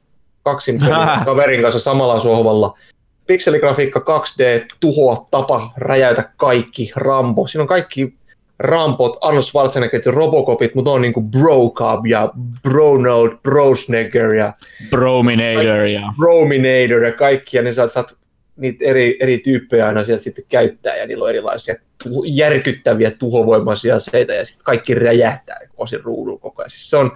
Kaksin kaverin kanssa samalla sohvalla. Pikseligrafiikka 2D, tuhoa, tapa, räjäytä kaikki, Rambo. Siinä on kaikki Rampot, Arnold Schwarzeneggerit ja Robocopit, mutta on niinku Bro Cub ja Bronode, Brosnegger ja Brominator ja Brominator ja kaikki, ja ne saat, saat niitä eri, eri tyyppejä aina sieltä sitten käyttää, ja niillä on erilaisia tuho, järkyttäviä tuhovoimaisia aseita, ja sitten kaikki räjähtää osin ruudulla koko ajan. Siis se on,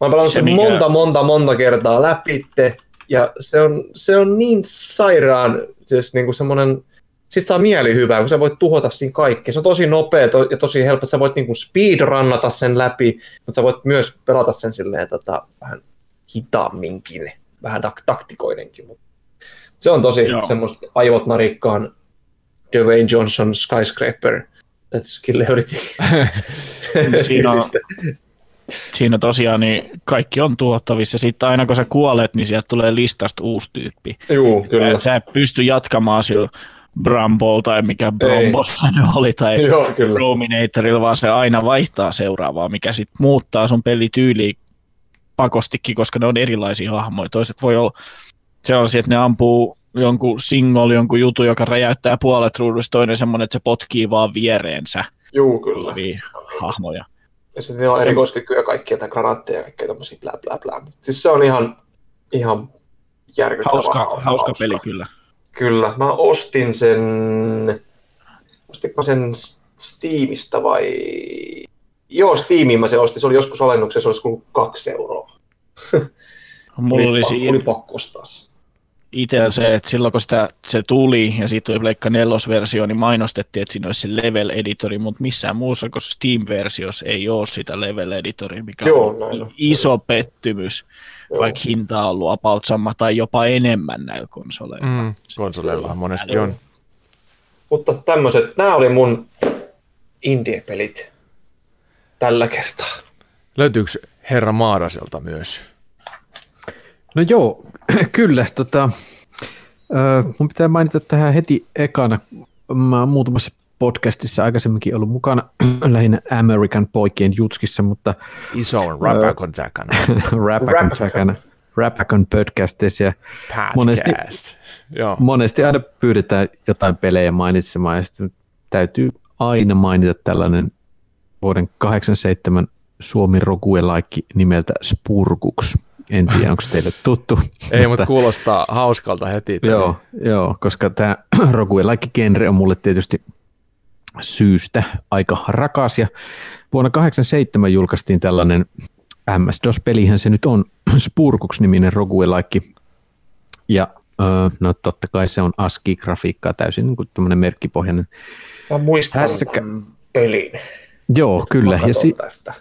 mä oon Se mikä- monta, monta, monta kertaa läpitte, ja se on, se on niin sairaan, siis niinku semmoinen, sit saa mieli hyvää, kun sä voit tuhota siinä kaikkea. Se on tosi nopea to, ja tosi helppo, sä voit niinku speedrunnata sen läpi, mutta sä voit myös pelata sen silleen tota, vähän hitaamminkin, vähän tak- taktikoidenkin. Mutta se on tosi Joo. semmoista aivot narikkaan Dwayne Johnson Skyscraper Let's kill everything. Siinä on, siinä tosiaan niin kaikki on tuottavissa. Sitten aina kun sä kuolet, niin sieltä tulee listasta uusi tyyppi. Juu, kyllä. Et sä et pysty jatkamaan sillä Bramble tai mikä Brombossa nyt oli tai Joo, kyllä. Vaan se aina vaihtaa seuraavaa, mikä sitten muuttaa sun pelityyliä pakostikin, koska ne on erilaisia hahmoja. Toiset voi olla sellaisia, että ne ampuu jonkun single, jonkun jutun, joka räjäyttää puolet ruudusta, toinen semmoinen, että se potkii vaan viereensä Juu, kyllä. olevia hahmoja. Ja sitten niillä on erikoiskykyjä kaikkia, tai granaatteja ja kaikkea tämmöisiä blä blä blä. Mut Siis se on ihan, ihan järkyttävä. Hauska, hauska peli kyllä. Kyllä. Mä ostin sen, ostinko mä sen Steamista vai... Joo, Steamiin mä se ostin. Se oli joskus alennuksessa, se olisi kuullut kaksi euroa. Mulla oli oli pakko ostaa se. Itsellä se, että silloin kun sitä, se tuli ja siitä tuli Pleikka nelosversio, niin mainostettiin, että siinä olisi se level editori, mutta missään muussa kuin Steam-versiossa ei ole sitä level editoria, mikä Joo, on näin on. iso pettymys, Joo. vaikka hinta on ollut about sama tai jopa enemmän näillä konsoleilla. Mm, konsoleillahan monesti on. Mutta tämmöiset, nämä oli mun indie-pelit tällä kertaa. Löytyykö Herra Maaraselta myös? No joo, kyllä. Tota, mun pitää mainita tähän heti ekana. Mä oon muutamassa podcastissa aikaisemminkin ollut mukana lähinnä American poikien jutskissa, mutta Ison rapakon takana. Rapakon takana. Rapakon podcastissa ja Podcast. Monesti- Joo. monesti aina pyydetään jotain pelejä mainitsemaan ja sitten täytyy aina mainita tällainen vuoden 87 Suomi roguelike nimeltä Spurkuks. En tiedä, onko teille tuttu. Ei, mutta kuulostaa hauskalta heti. Joo, joo, koska tämä roguelike-genre on mulle tietysti syystä aika rakas. Ja vuonna 87 julkaistiin tällainen MS-DOS-pelihän se nyt on, Spurkuks-niminen roguelike. Ja öö, no totta kai se on ASCII-grafiikkaa, täysin niin kuin merkkipohjainen. Mä muistan tämän pelin. Joo, kyllä. Mä Ja si- tästä.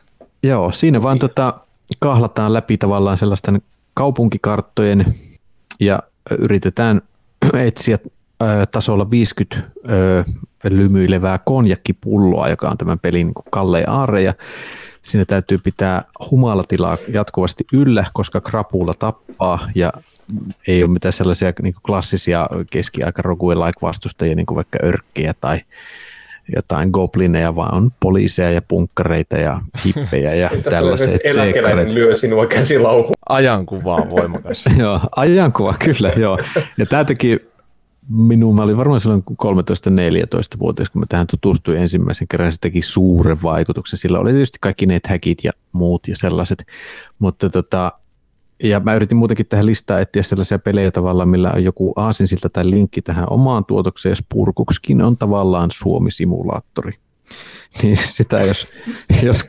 Joo, siinä vaan tota, kahlataan läpi tavallaan sellaisten kaupunkikarttojen ja yritetään etsiä tasolla 50 ö, lymyilevää konjakkipulloa, joka on tämän pelin niin kallein aarre. Ja siinä täytyy pitää humalatilaa jatkuvasti yllä, koska krapula tappaa ja ei ole mitään sellaisia niin klassisia keskiaika roguelike vastustajia, niin kuin vaikka örkkejä tai jotain goblineja, vaan on poliiseja ja punkkareita ja hippejä ja Tässä tällaiset eläkeläinen lyö sinua käsilauhun. Ajankuva on voimakas. Joo, ajankuva, kyllä, joo. Ja tämä teki minun, mä olin varmaan silloin 13-14-vuotias, kun mä tähän tutustuin ensimmäisen kerran, se teki suuren vaikutuksen. Sillä oli tietysti kaikki ne häkit ja muut ja sellaiset, mutta tota, ja mä yritin muutenkin tähän listaan etsiä sellaisia pelejä tavallaan, millä on joku aasinsilta tai linkki tähän omaan tuotokseen, ja Spurkukskin on tavallaan Suomi-simulaattori. Niin sitä, jos, jos,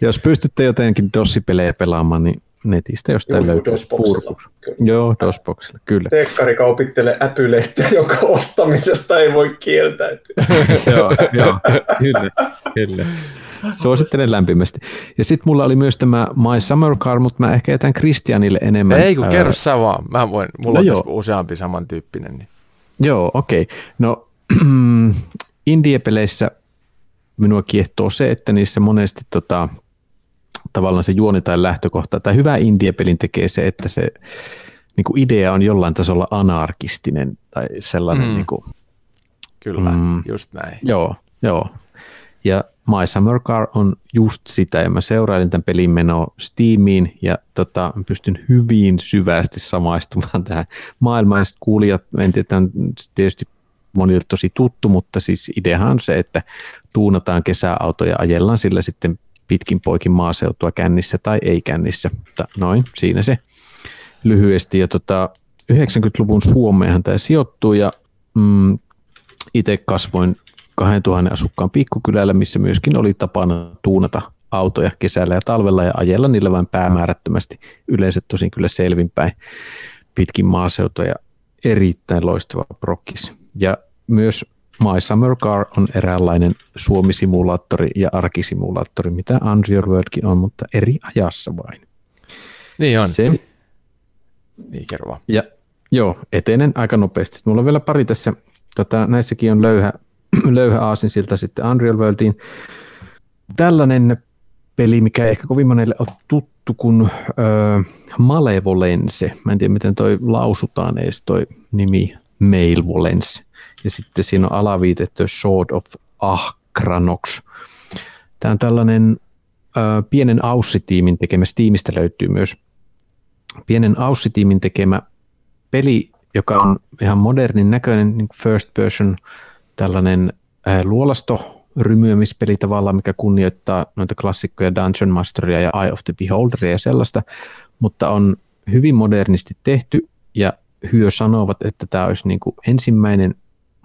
jos pystytte jotenkin dossipelejä pelaamaan, niin netistä jostain Joo, löytyy. Kyllä. Joo, DOS-boxilla, kyllä. Teekkari kaupittelee äpylehteä, jonka ostamisesta ei voi kieltäytyä. joo, joo, kyllä, kyllä. Suosittelen lämpimästi. Ja sitten mulla oli myös tämä My Summer Car, mutta mä ehkä jätän Christianille enemmän. Ei kun kerro sä vaan. Mä voin, mulla No on useampi samantyyppinen. Niin. Joo, okei. Okay. No indie-peleissä minua kiehtoo se, että niissä monesti tota, tavallaan se juoni tai lähtökohta, tai hyvä indie-pelin tekee se, että se niin kuin idea on jollain tasolla anarkistinen tai sellainen, mm. niin kuin, Kyllä, Mm. just näin. joo, joo. Ja My Summer Car on just sitä, ja mä seurailin tämän pelin menoa Steamiin, ja tota, pystyn hyvin syvästi samaistumaan tähän maailmaan. Ja sit kuulijat, en tiedä, on tietysti monille tosi tuttu, mutta siis ideahan on se, että tuunataan kesäautoja, ajellaan sillä sitten pitkin poikin maaseutua kännissä tai ei kännissä. Mutta noin, siinä se lyhyesti. Ja tota, 90-luvun Suomeenhan tämä sijoittuu, ja mm, itse kasvoin 2000 asukkaan pikkukylällä, missä myöskin oli tapana tuunata autoja kesällä ja talvella ja ajella niillä vain päämäärättömästi. Yleensä tosin kyllä selvinpäin pitkin maaseutua ja erittäin loistava prokkis. Ja myös My Summer Car on eräänlainen Suomi-simulaattori ja arkisimulaattori, mitä Unreal Worldkin on, mutta eri ajassa vain. Niin on. Se, Niin, kerro ja joo, etenen aika nopeasti. Sitten mulla on vielä pari tässä, tota, näissäkin on löyhä, löyhä aasin siltä sitten Unreal Worldiin. Tällainen peli, mikä ehkä kovin monelle ole tuttu, kun ö, Malevolence. Mä en tiedä, miten toi lausutaan edes toi nimi Malevolence. Ja sitten siinä on alaviitetty Sword of Ahranox. Tämä on tällainen ö, pienen Aussi-tiimin tekemä, Steamista löytyy myös pienen Aussi-tiimin tekemä peli, joka on ihan modernin näköinen niin kuin first person tällainen ää, luolasto rymyömispeli tavallaan, mikä kunnioittaa noita klassikkoja Dungeon Masteria ja Eye of the Beholderia ja sellaista, mutta on hyvin modernisti tehty ja hyö sanovat, että tämä olisi niin kuin ensimmäinen,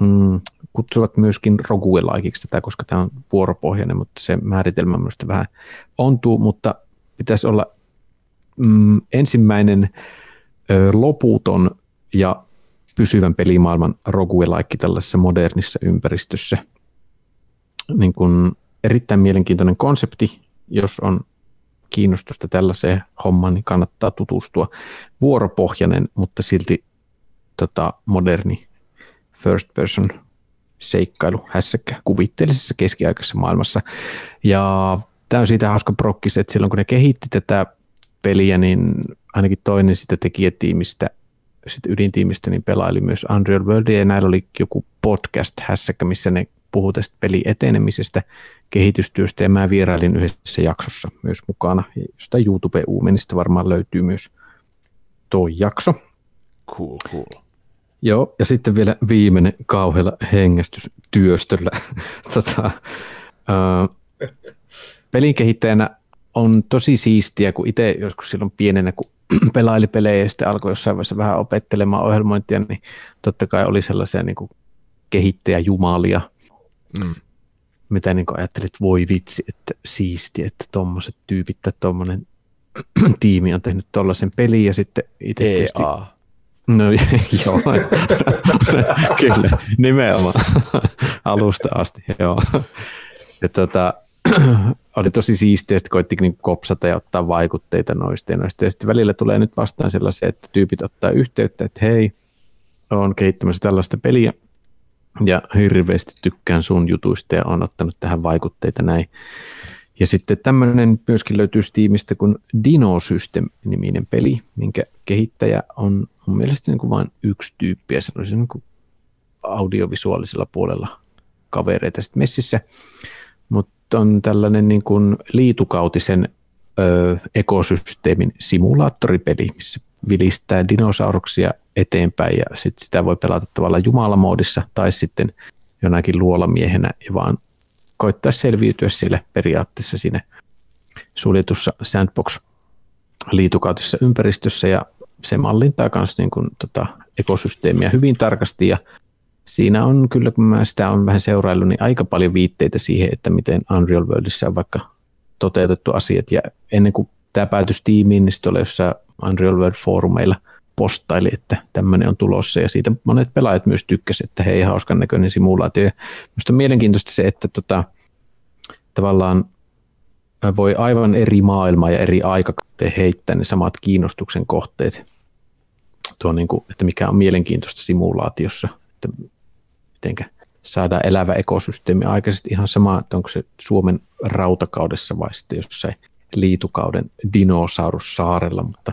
mm, kutsuvat myöskin roguelikeiksi tätä, koska tämä on vuoropohjainen, mutta se määritelmä minusta vähän ontuu, mutta pitäisi olla mm, ensimmäinen ö, loputon ja pysyvän pelimaailman roguelike tällaisessa modernissa ympäristössä. Niin kun erittäin mielenkiintoinen konsepti, jos on kiinnostusta tällaiseen hommaan, niin kannattaa tutustua. Vuoropohjainen, mutta silti tota, moderni first person seikkailu hässäkkä kuvitteellisessa keskiaikaisessa maailmassa. Ja tämä on siitä hauska prokkis, että silloin kun ne kehitti tätä peliä, niin ainakin toinen sitä tekijätiimistä, sit ydintiimistä, niin pelaili myös Unreal Worldia, ja näillä oli joku podcast-hässäkkä, missä ne puhuu tästä pelin etenemisestä, kehitystyöstä, ja mä vierailin yhdessä jaksossa myös mukana, ja jostain YouTube-uumenista varmaan löytyy myös tuo jakso. Cool, cool. Joo, ja sitten vielä viimeinen kauhealla hengästystyöstöllä. tota, ää, pelin kehittäjänä on tosi siistiä, kun itse joskus silloin pienenä, kun pelaili pelejä ja sitten alkoi jossain vaiheessa vähän opettelemaan ohjelmointia, niin totta kai oli sellaisia niin kuin kehittäjäjumalia, Mm. mitä niin kuin ajattelit, että voi vitsi, että siisti, että tuommoiset tyypit tai tuommoinen tiimi on tehnyt tuollaisen pelin ja sitten itse tietysti EA. No joo, kyllä, nimenomaan alusta asti, joo. Ja tota, oli tosi siistiä, että koitti niin kopsata ja ottaa vaikutteita noista ja noista. Ja sitten välillä tulee nyt vastaan sellaisia, että tyypit ottaa yhteyttä, että hei, on kehittämässä tällaista peliä ja hirveästi tykkään sun jutuista ja on ottanut tähän vaikutteita näin. Ja sitten tämmöinen myöskin löytyy Steamista kuin Dino System-niminen peli, minkä kehittäjä on mun mielestä niin kuin vain yksi tyyppi ja se olisi niin kuin audiovisuaalisella puolella kavereita sitten messissä. On tällainen niin kuin liitukautisen ö, ekosysteemin simulaattoripeli, missä vilistää dinosauruksia eteenpäin ja sit sitä voi pelata tavallaan jumalamoodissa tai sitten jonakin luolamiehenä ja vaan koittaa selviytyä sille periaatteessa siinä suljetussa sandbox liitukautisessa ympäristössä ja se mallintaa myös niin kuin, tota, ekosysteemiä hyvin tarkasti ja siinä on kyllä, kun mä sitä on vähän seuraillut, niin aika paljon viitteitä siihen, että miten Unreal Worldissa on vaikka toteutettu asiat ja ennen kuin tämä päätyi Steamiin, niin sitten oli jossain Unreal World foorumeilla postaili, että tämmöinen on tulossa ja siitä monet pelaajat myös tykkäsivät, että hei, hauskan näköinen simulaatio. Ja Minusta on mielenkiintoista se, että tota, tavallaan voi aivan eri maailmaa ja eri aikakauteen heittää ne samat kiinnostuksen kohteet. Tuo niin kuin, että mikä on mielenkiintoista simulaatiossa, että mitenkä saadaan elävä ekosysteemi aikaisesti ihan sama, että onko se Suomen rautakaudessa vai sitten jossain liitukauden dinosaurussaarella, mutta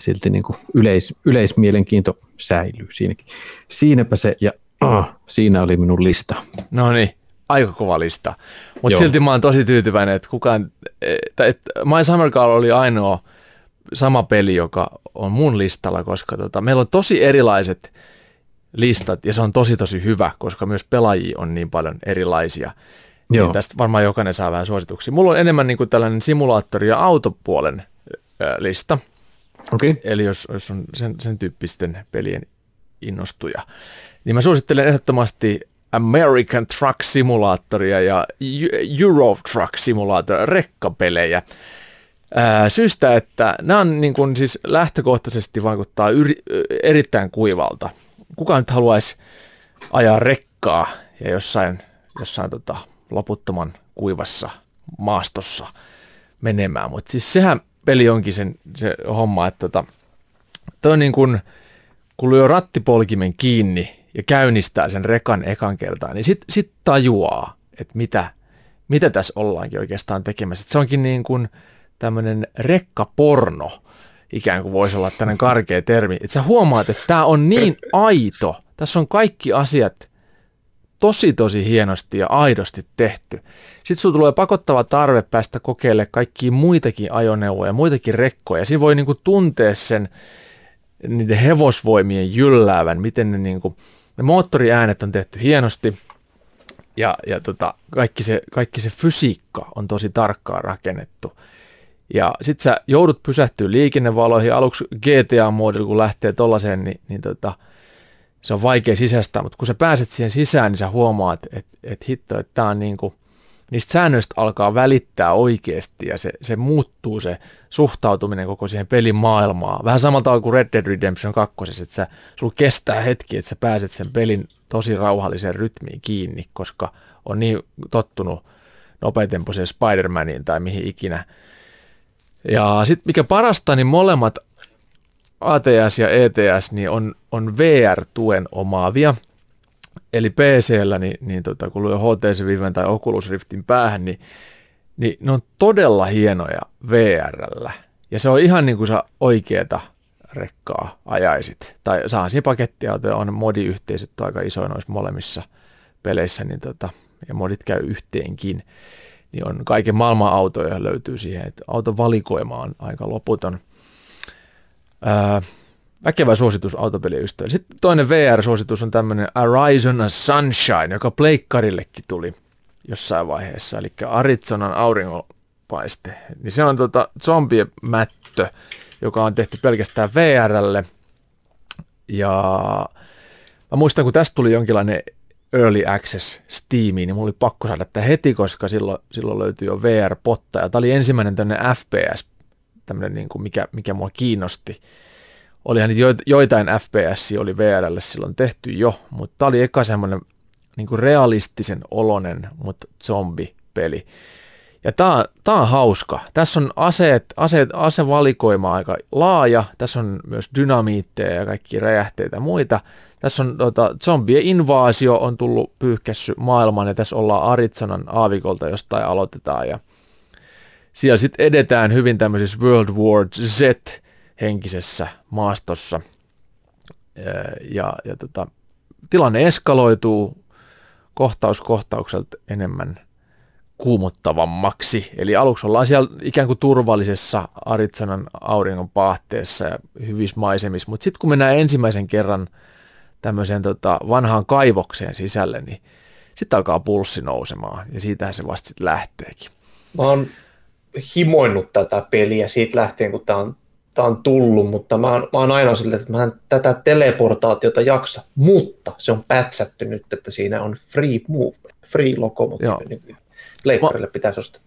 silti niin kuin yleis, yleismielenkiinto säilyy siinäkin. Siinäpä se, ja ah, siinä oli minun lista. No niin, aika kova lista. Mutta silti mä oon tosi tyytyväinen, että kukaan, että, että My Summer Girl oli ainoa sama peli, joka on mun listalla, koska tota, meillä on tosi erilaiset listat ja se on tosi tosi hyvä, koska myös pelaajia on niin paljon erilaisia. Joo. Niin tästä varmaan jokainen saa vähän suosituksia. Mulla on enemmän niin kuin tällainen simulaattori- ja autopuolen lista. Okay. Eli jos, jos on sen, sen tyyppisten pelien innostuja, niin mä suosittelen ehdottomasti American Truck Simulatoria ja Eu- Euro Truck Simulatoria, rekkapelejä. Ää, syystä, että nämä on niin kuin siis lähtökohtaisesti vaikuttaa yri, erittäin kuivalta. Kuka nyt haluaisi ajaa rekkaa ja jossain, jossain tota, loputtoman kuivassa maastossa menemään, mutta siis sehän peli onkin sen, se homma, että tota, toi on niin kuin, kun lyö rattipolkimen kiinni ja käynnistää sen rekan ekan kertaan, niin sit, sit tajuaa, että mitä, mitä tässä ollaankin oikeastaan tekemässä. Et se onkin niin kuin tämmöinen rekkaporno, ikään kuin voisi olla tämmöinen karkea termi. Että sä huomaat, että tämä on niin aito, tässä on kaikki asiat tosi tosi hienosti ja aidosti tehty. Sitten sulla tulee pakottava tarve päästä kokeilemaan kaikkia muitakin ajoneuvoja, muitakin rekkoja. Siinä voi niinku tuntea sen niiden hevosvoimien jylläävän, miten ne, niinku, ne moottoriäänet on tehty hienosti ja, ja tota, kaikki, se, kaikki se fysiikka on tosi tarkkaan rakennettu. Ja sit sä joudut pysähtyä liikennevaloihin. Aluksi GTA-moodilla, kun lähtee tollaiseen, niin, niin tota, se on vaikea sisäistää, mutta kun sä pääset siihen sisään, niin sä huomaat, että et, hitto, että tää on niinku, niistä säännöistä alkaa välittää oikeasti ja se, se muuttuu se suhtautuminen koko siihen pelin maailmaan. Vähän samalla tavalla kuin Red Dead Redemption 2, että sä, sulla kestää hetki, että sä pääset sen pelin tosi rauhalliseen rytmiin kiinni, koska on niin tottunut nopeatempoiseen Spider-Maniin tai mihin ikinä. Ja sitten mikä parasta, niin molemmat ATS ja ETS niin on, on VR-tuen omaavia. Eli PCllä, niin, niin tota, kun lyö HTC Viven tai Oculus Riftin päähän, niin, niin ne on todella hienoja VRllä. Ja se on ihan niin kuin sä oikeeta rekkaa ajaisit. Tai saa siinä pakettiautoja, on modiyhteisöt aika isoja noissa molemmissa peleissä, niin tota, ja modit käy yhteenkin. Niin on kaiken maailman autoja löytyy siihen, että auton valikoima on aika loputon – Ää, väkevä suositus autopeliystäville. Sitten toinen VR-suositus on tämmöinen Arizona Sunshine, joka pleikkarillekin tuli jossain vaiheessa, eli Arizonan auringonpaiste. Niin se on tota mättö, joka on tehty pelkästään VRlle. Ja mä muistan, kun tästä tuli jonkinlainen Early Access Steamiin, niin mulla oli pakko saada tätä heti, koska silloin, silloin löytyi jo VR-potta. Ja tämä oli ensimmäinen tämmöinen FPS tämmöinen, niin kuin mikä, mikä mua kiinnosti. Olihan niitä joitain FPS oli VRlle silloin tehty jo, mutta tämä oli eka semmoinen niin kuin realistisen olonen, mutta zombipeli. Ja tämä, tämä on hauska. Tässä on aseet, aseet, asevalikoima aika laaja. Tässä on myös dynamiitteja ja kaikki räjähteitä ja muita. Tässä on tota, zombien invaasio on tullut pyyhkässy maailman ja tässä ollaan Arizonan aavikolta jostain aloitetaan ja – siellä sitten edetään hyvin tämmöisessä World War Z henkisessä maastossa. Ja, ja tota, tilanne eskaloituu kohtaus kohtaukselta enemmän kuumottavammaksi. Eli aluksi ollaan siellä ikään kuin turvallisessa Aritsanan auringon paahteessa ja hyvissä maisemissa, mutta sitten kun mennään ensimmäisen kerran tämmöiseen tota, vanhaan kaivokseen sisälle, niin sitten alkaa pulssi nousemaan ja siitähän se vasta lähteekin. Mä oon himoinnut tätä peliä siitä lähtien, kun tämä on, tämä on tullut, mutta mä oon, mä oon aina sille, että mä en tätä teleportaatiota jaksa, mutta se on pätsätty nyt, että siinä on free movement, free locomotive, niin leikkarille pitäisi ostaa.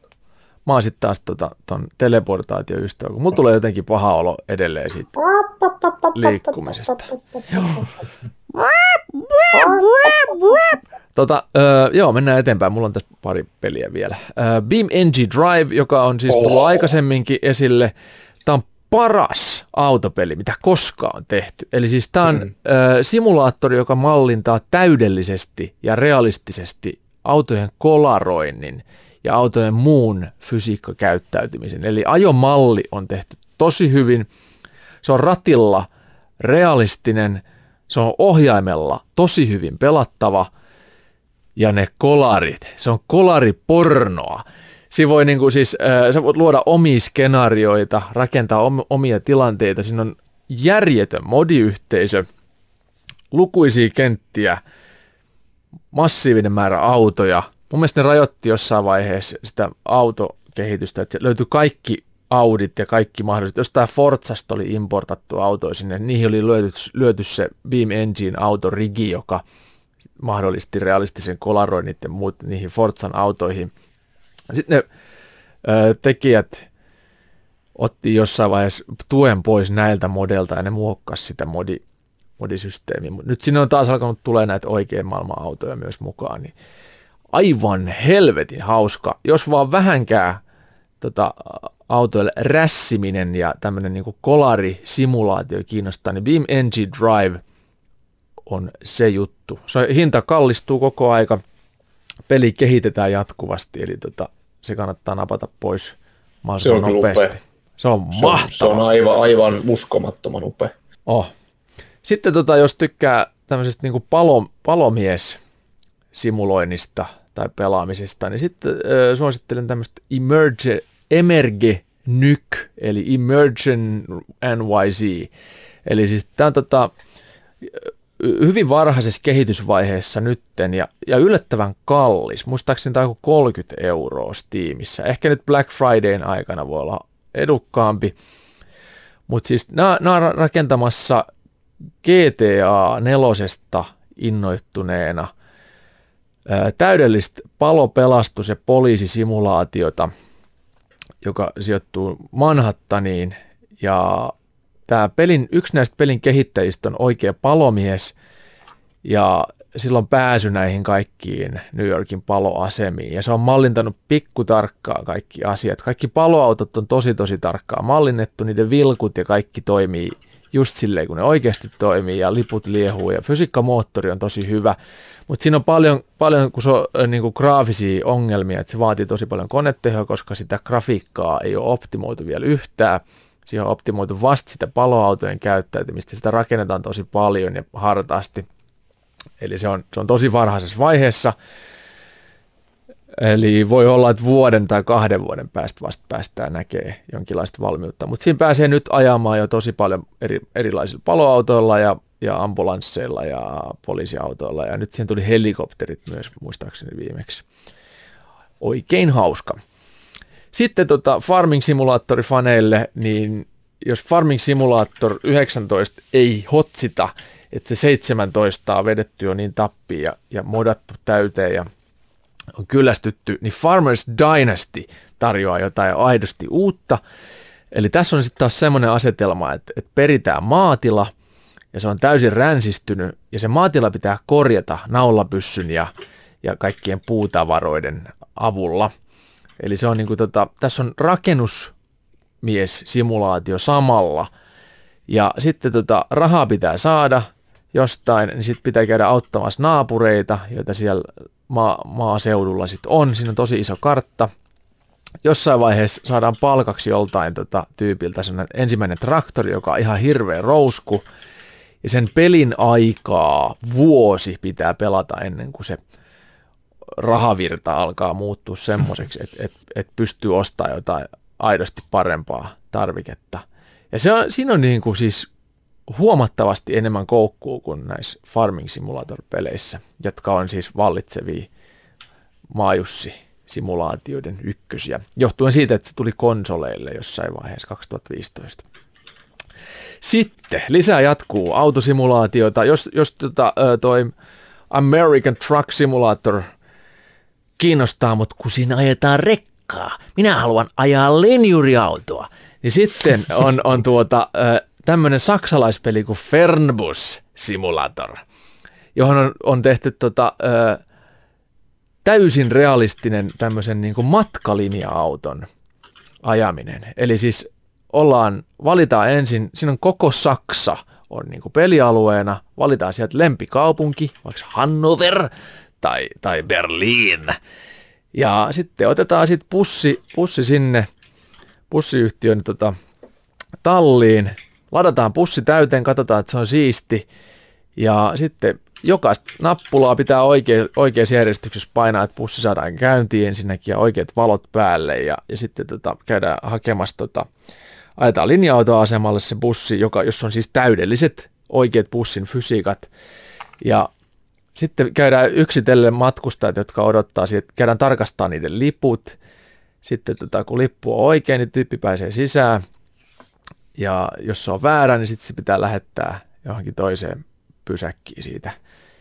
Mä oon sitten taas tota, ton teleportaatioystävä, kun mulla tulee jotenkin paha olo edelleen siitä liikkumisesta. Tota, öö, joo, mennään eteenpäin. Mulla on tässä pari peliä vielä. Öö, Beam NG Drive, joka on siis tullut oh. aikaisemminkin esille. Tämä on paras autopeli, mitä koskaan on tehty. Eli siis tämä on mm. ö, simulaattori, joka mallintaa täydellisesti ja realistisesti autojen kolaroinnin ja autojen muun fysiikkakäyttäytymisen. Eli ajomalli on tehty tosi hyvin. Se on ratilla realistinen, se on ohjaimella tosi hyvin pelattava – ja ne kolarit. Se on kolaripornoa. Siinä voi niin kuin siis, äh, sä voit luoda omia skenaarioita, rakentaa om- omia tilanteita. Siinä on järjetön modiyhteisö, lukuisia kenttiä, massiivinen määrä autoja. Mun mielestä ne rajoitti jossain vaiheessa sitä autokehitystä, että löytyi kaikki Audit ja kaikki mahdolliset. Jostain Forzasta oli importattu autoja sinne, niihin oli lyöty, lyöty se Beam Engine autorigi, joka – mahdollisti realistisen kolaroinnit ja muut niihin Forzan autoihin. Sitten ne ö, tekijät otti jossain vaiheessa tuen pois näiltä modelta ja ne muokkasi sitä modi, modisysteemiä. Nyt sinne on taas alkanut tulee näitä oikein maailman autoja myös mukaan, niin aivan helvetin hauska. Jos vaan vähänkään tota, autoille rässiminen ja tämmöinen niin kolarisimulaatio kiinnostaa, niin Beam NG Drive on se juttu. Se hinta kallistuu koko aika, peli kehitetään jatkuvasti, eli tota, se kannattaa napata pois mahdollisimman Se nopeasti. upea. Se on Se on, mahtava. se on aivan, aivan uskomattoman upea. Oh. Sitten tota, jos tykkää tämmöisestä niin palo, palomies simuloinnista tai pelaamisesta, niin sitten äh, suosittelen tämmöistä Emerge, Emerge Nyk, eli Emergen NYC. Eli siis tämä on tota, hyvin varhaisessa kehitysvaiheessa nytten ja, ja yllättävän kallis. Muistaakseni tämä on joku 30 euroa Steamissa. Ehkä nyt Black Fridayn aikana voi olla edukkaampi. Mutta siis nämä, on rakentamassa GTA nelosesta innoittuneena ää, täydellistä palo-, pelastus- ja poliisisimulaatiota, joka sijoittuu Manhattaniin. Ja tämä pelin, yksi näistä pelin kehittäjistä on oikea palomies ja silloin pääsy näihin kaikkiin New Yorkin paloasemiin. Ja se on mallintanut pikkutarkkaa kaikki asiat. Kaikki paloautot on tosi tosi tarkkaan mallinnettu, niiden vilkut ja kaikki toimii just silleen, kun ne oikeasti toimii ja liput liehuu ja fysiikkamoottori on tosi hyvä. Mutta siinä on paljon, paljon kun se on äh, niinku graafisia ongelmia, että se vaatii tosi paljon konetehoa, koska sitä grafiikkaa ei ole optimoitu vielä yhtään. Siihen on optimoitu vasta sitä paloautojen käyttäytymistä, sitä rakennetaan tosi paljon ja hartaasti. Eli se on, se on tosi varhaisessa vaiheessa. Eli voi olla, että vuoden tai kahden vuoden päästä vasta päästään näkee jonkinlaista valmiutta. Mutta siinä pääsee nyt ajamaan jo tosi paljon eri, erilaisilla paloautoilla ja, ja ambulansseilla ja poliisiautoilla. Ja nyt siihen tuli helikopterit myös muistaakseni viimeksi. Oikein hauska. Sitten tota Farming Simulator-faneille, niin jos Farming Simulator 19 ei hotsita, että se 17 on vedetty jo niin tappiin ja, ja modattu täyteen ja on kyllästytty, niin Farmers Dynasty tarjoaa jotain aidosti uutta. Eli tässä on sitten taas semmoinen asetelma, että, että peritään maatila ja se on täysin ränsistynyt ja se maatila pitää korjata naulapyssyn ja, ja kaikkien puutavaroiden avulla. Eli se on niin kuin tota, tässä on rakennusmies-simulaatio samalla ja sitten tota, rahaa pitää saada jostain, niin sitten pitää käydä auttamassa naapureita, joita siellä maa, maaseudulla sitten on. Siinä on tosi iso kartta. Jossain vaiheessa saadaan palkaksi joltain tota, tyypiltä ensimmäinen traktori, joka on ihan hirveä rousku. Ja sen pelin aikaa vuosi pitää pelata ennen kuin se rahavirta alkaa muuttua semmoiseksi, että et, et pystyy ostamaan jotain aidosti parempaa tarviketta. Ja se on, siinä on niin kuin siis huomattavasti enemmän koukkuu kuin näissä Farming Simulator-peleissä, jotka on siis vallitsevia maajussi-simulaatioiden ykkösiä, johtuen siitä, että se tuli konsoleille jossain vaiheessa 2015. Sitten lisää jatkuu autosimulaatiota. Jos, jos tota, toi American Truck Simulator kiinnostaa, mutta kun siinä ajetaan rekkaa, minä haluan ajaa linjuriautoa, niin sitten on, on tuota, tämmöinen saksalaispeli kuin Fernbus Simulator, johon on, on tehty tota, ö, täysin realistinen tämmöisen niin matkalinja-auton ajaminen. Eli siis ollaan, valitaan ensin, siinä on koko Saksa on niin kuin pelialueena, valitaan sieltä lempikaupunki, vaikka Hannover tai, tai Berliin. Ja sitten otetaan sitten pussi, pussi sinne, pussiyhtiön tota, talliin, ladataan pussi täyteen, katsotaan, että se on siisti. Ja sitten jokaista nappulaa pitää oikein, oikeassa järjestyksessä painaa, että pussi saadaan käyntiin ensinnäkin ja oikeat valot päälle. Ja, ja sitten tota, käydään hakemassa, tota, ajetaan linja-autoasemalle se bussi, joka, jossa on siis täydelliset oikeat bussin fysiikat. Ja sitten käydään yksitellen matkustajat, jotka odottaa siitä, käydään tarkastaa niiden liput. Sitten tota, kun lippu on oikein, niin tyyppi pääsee sisään. Ja jos se on väärä, niin sitten se pitää lähettää johonkin toiseen pysäkkiin siitä.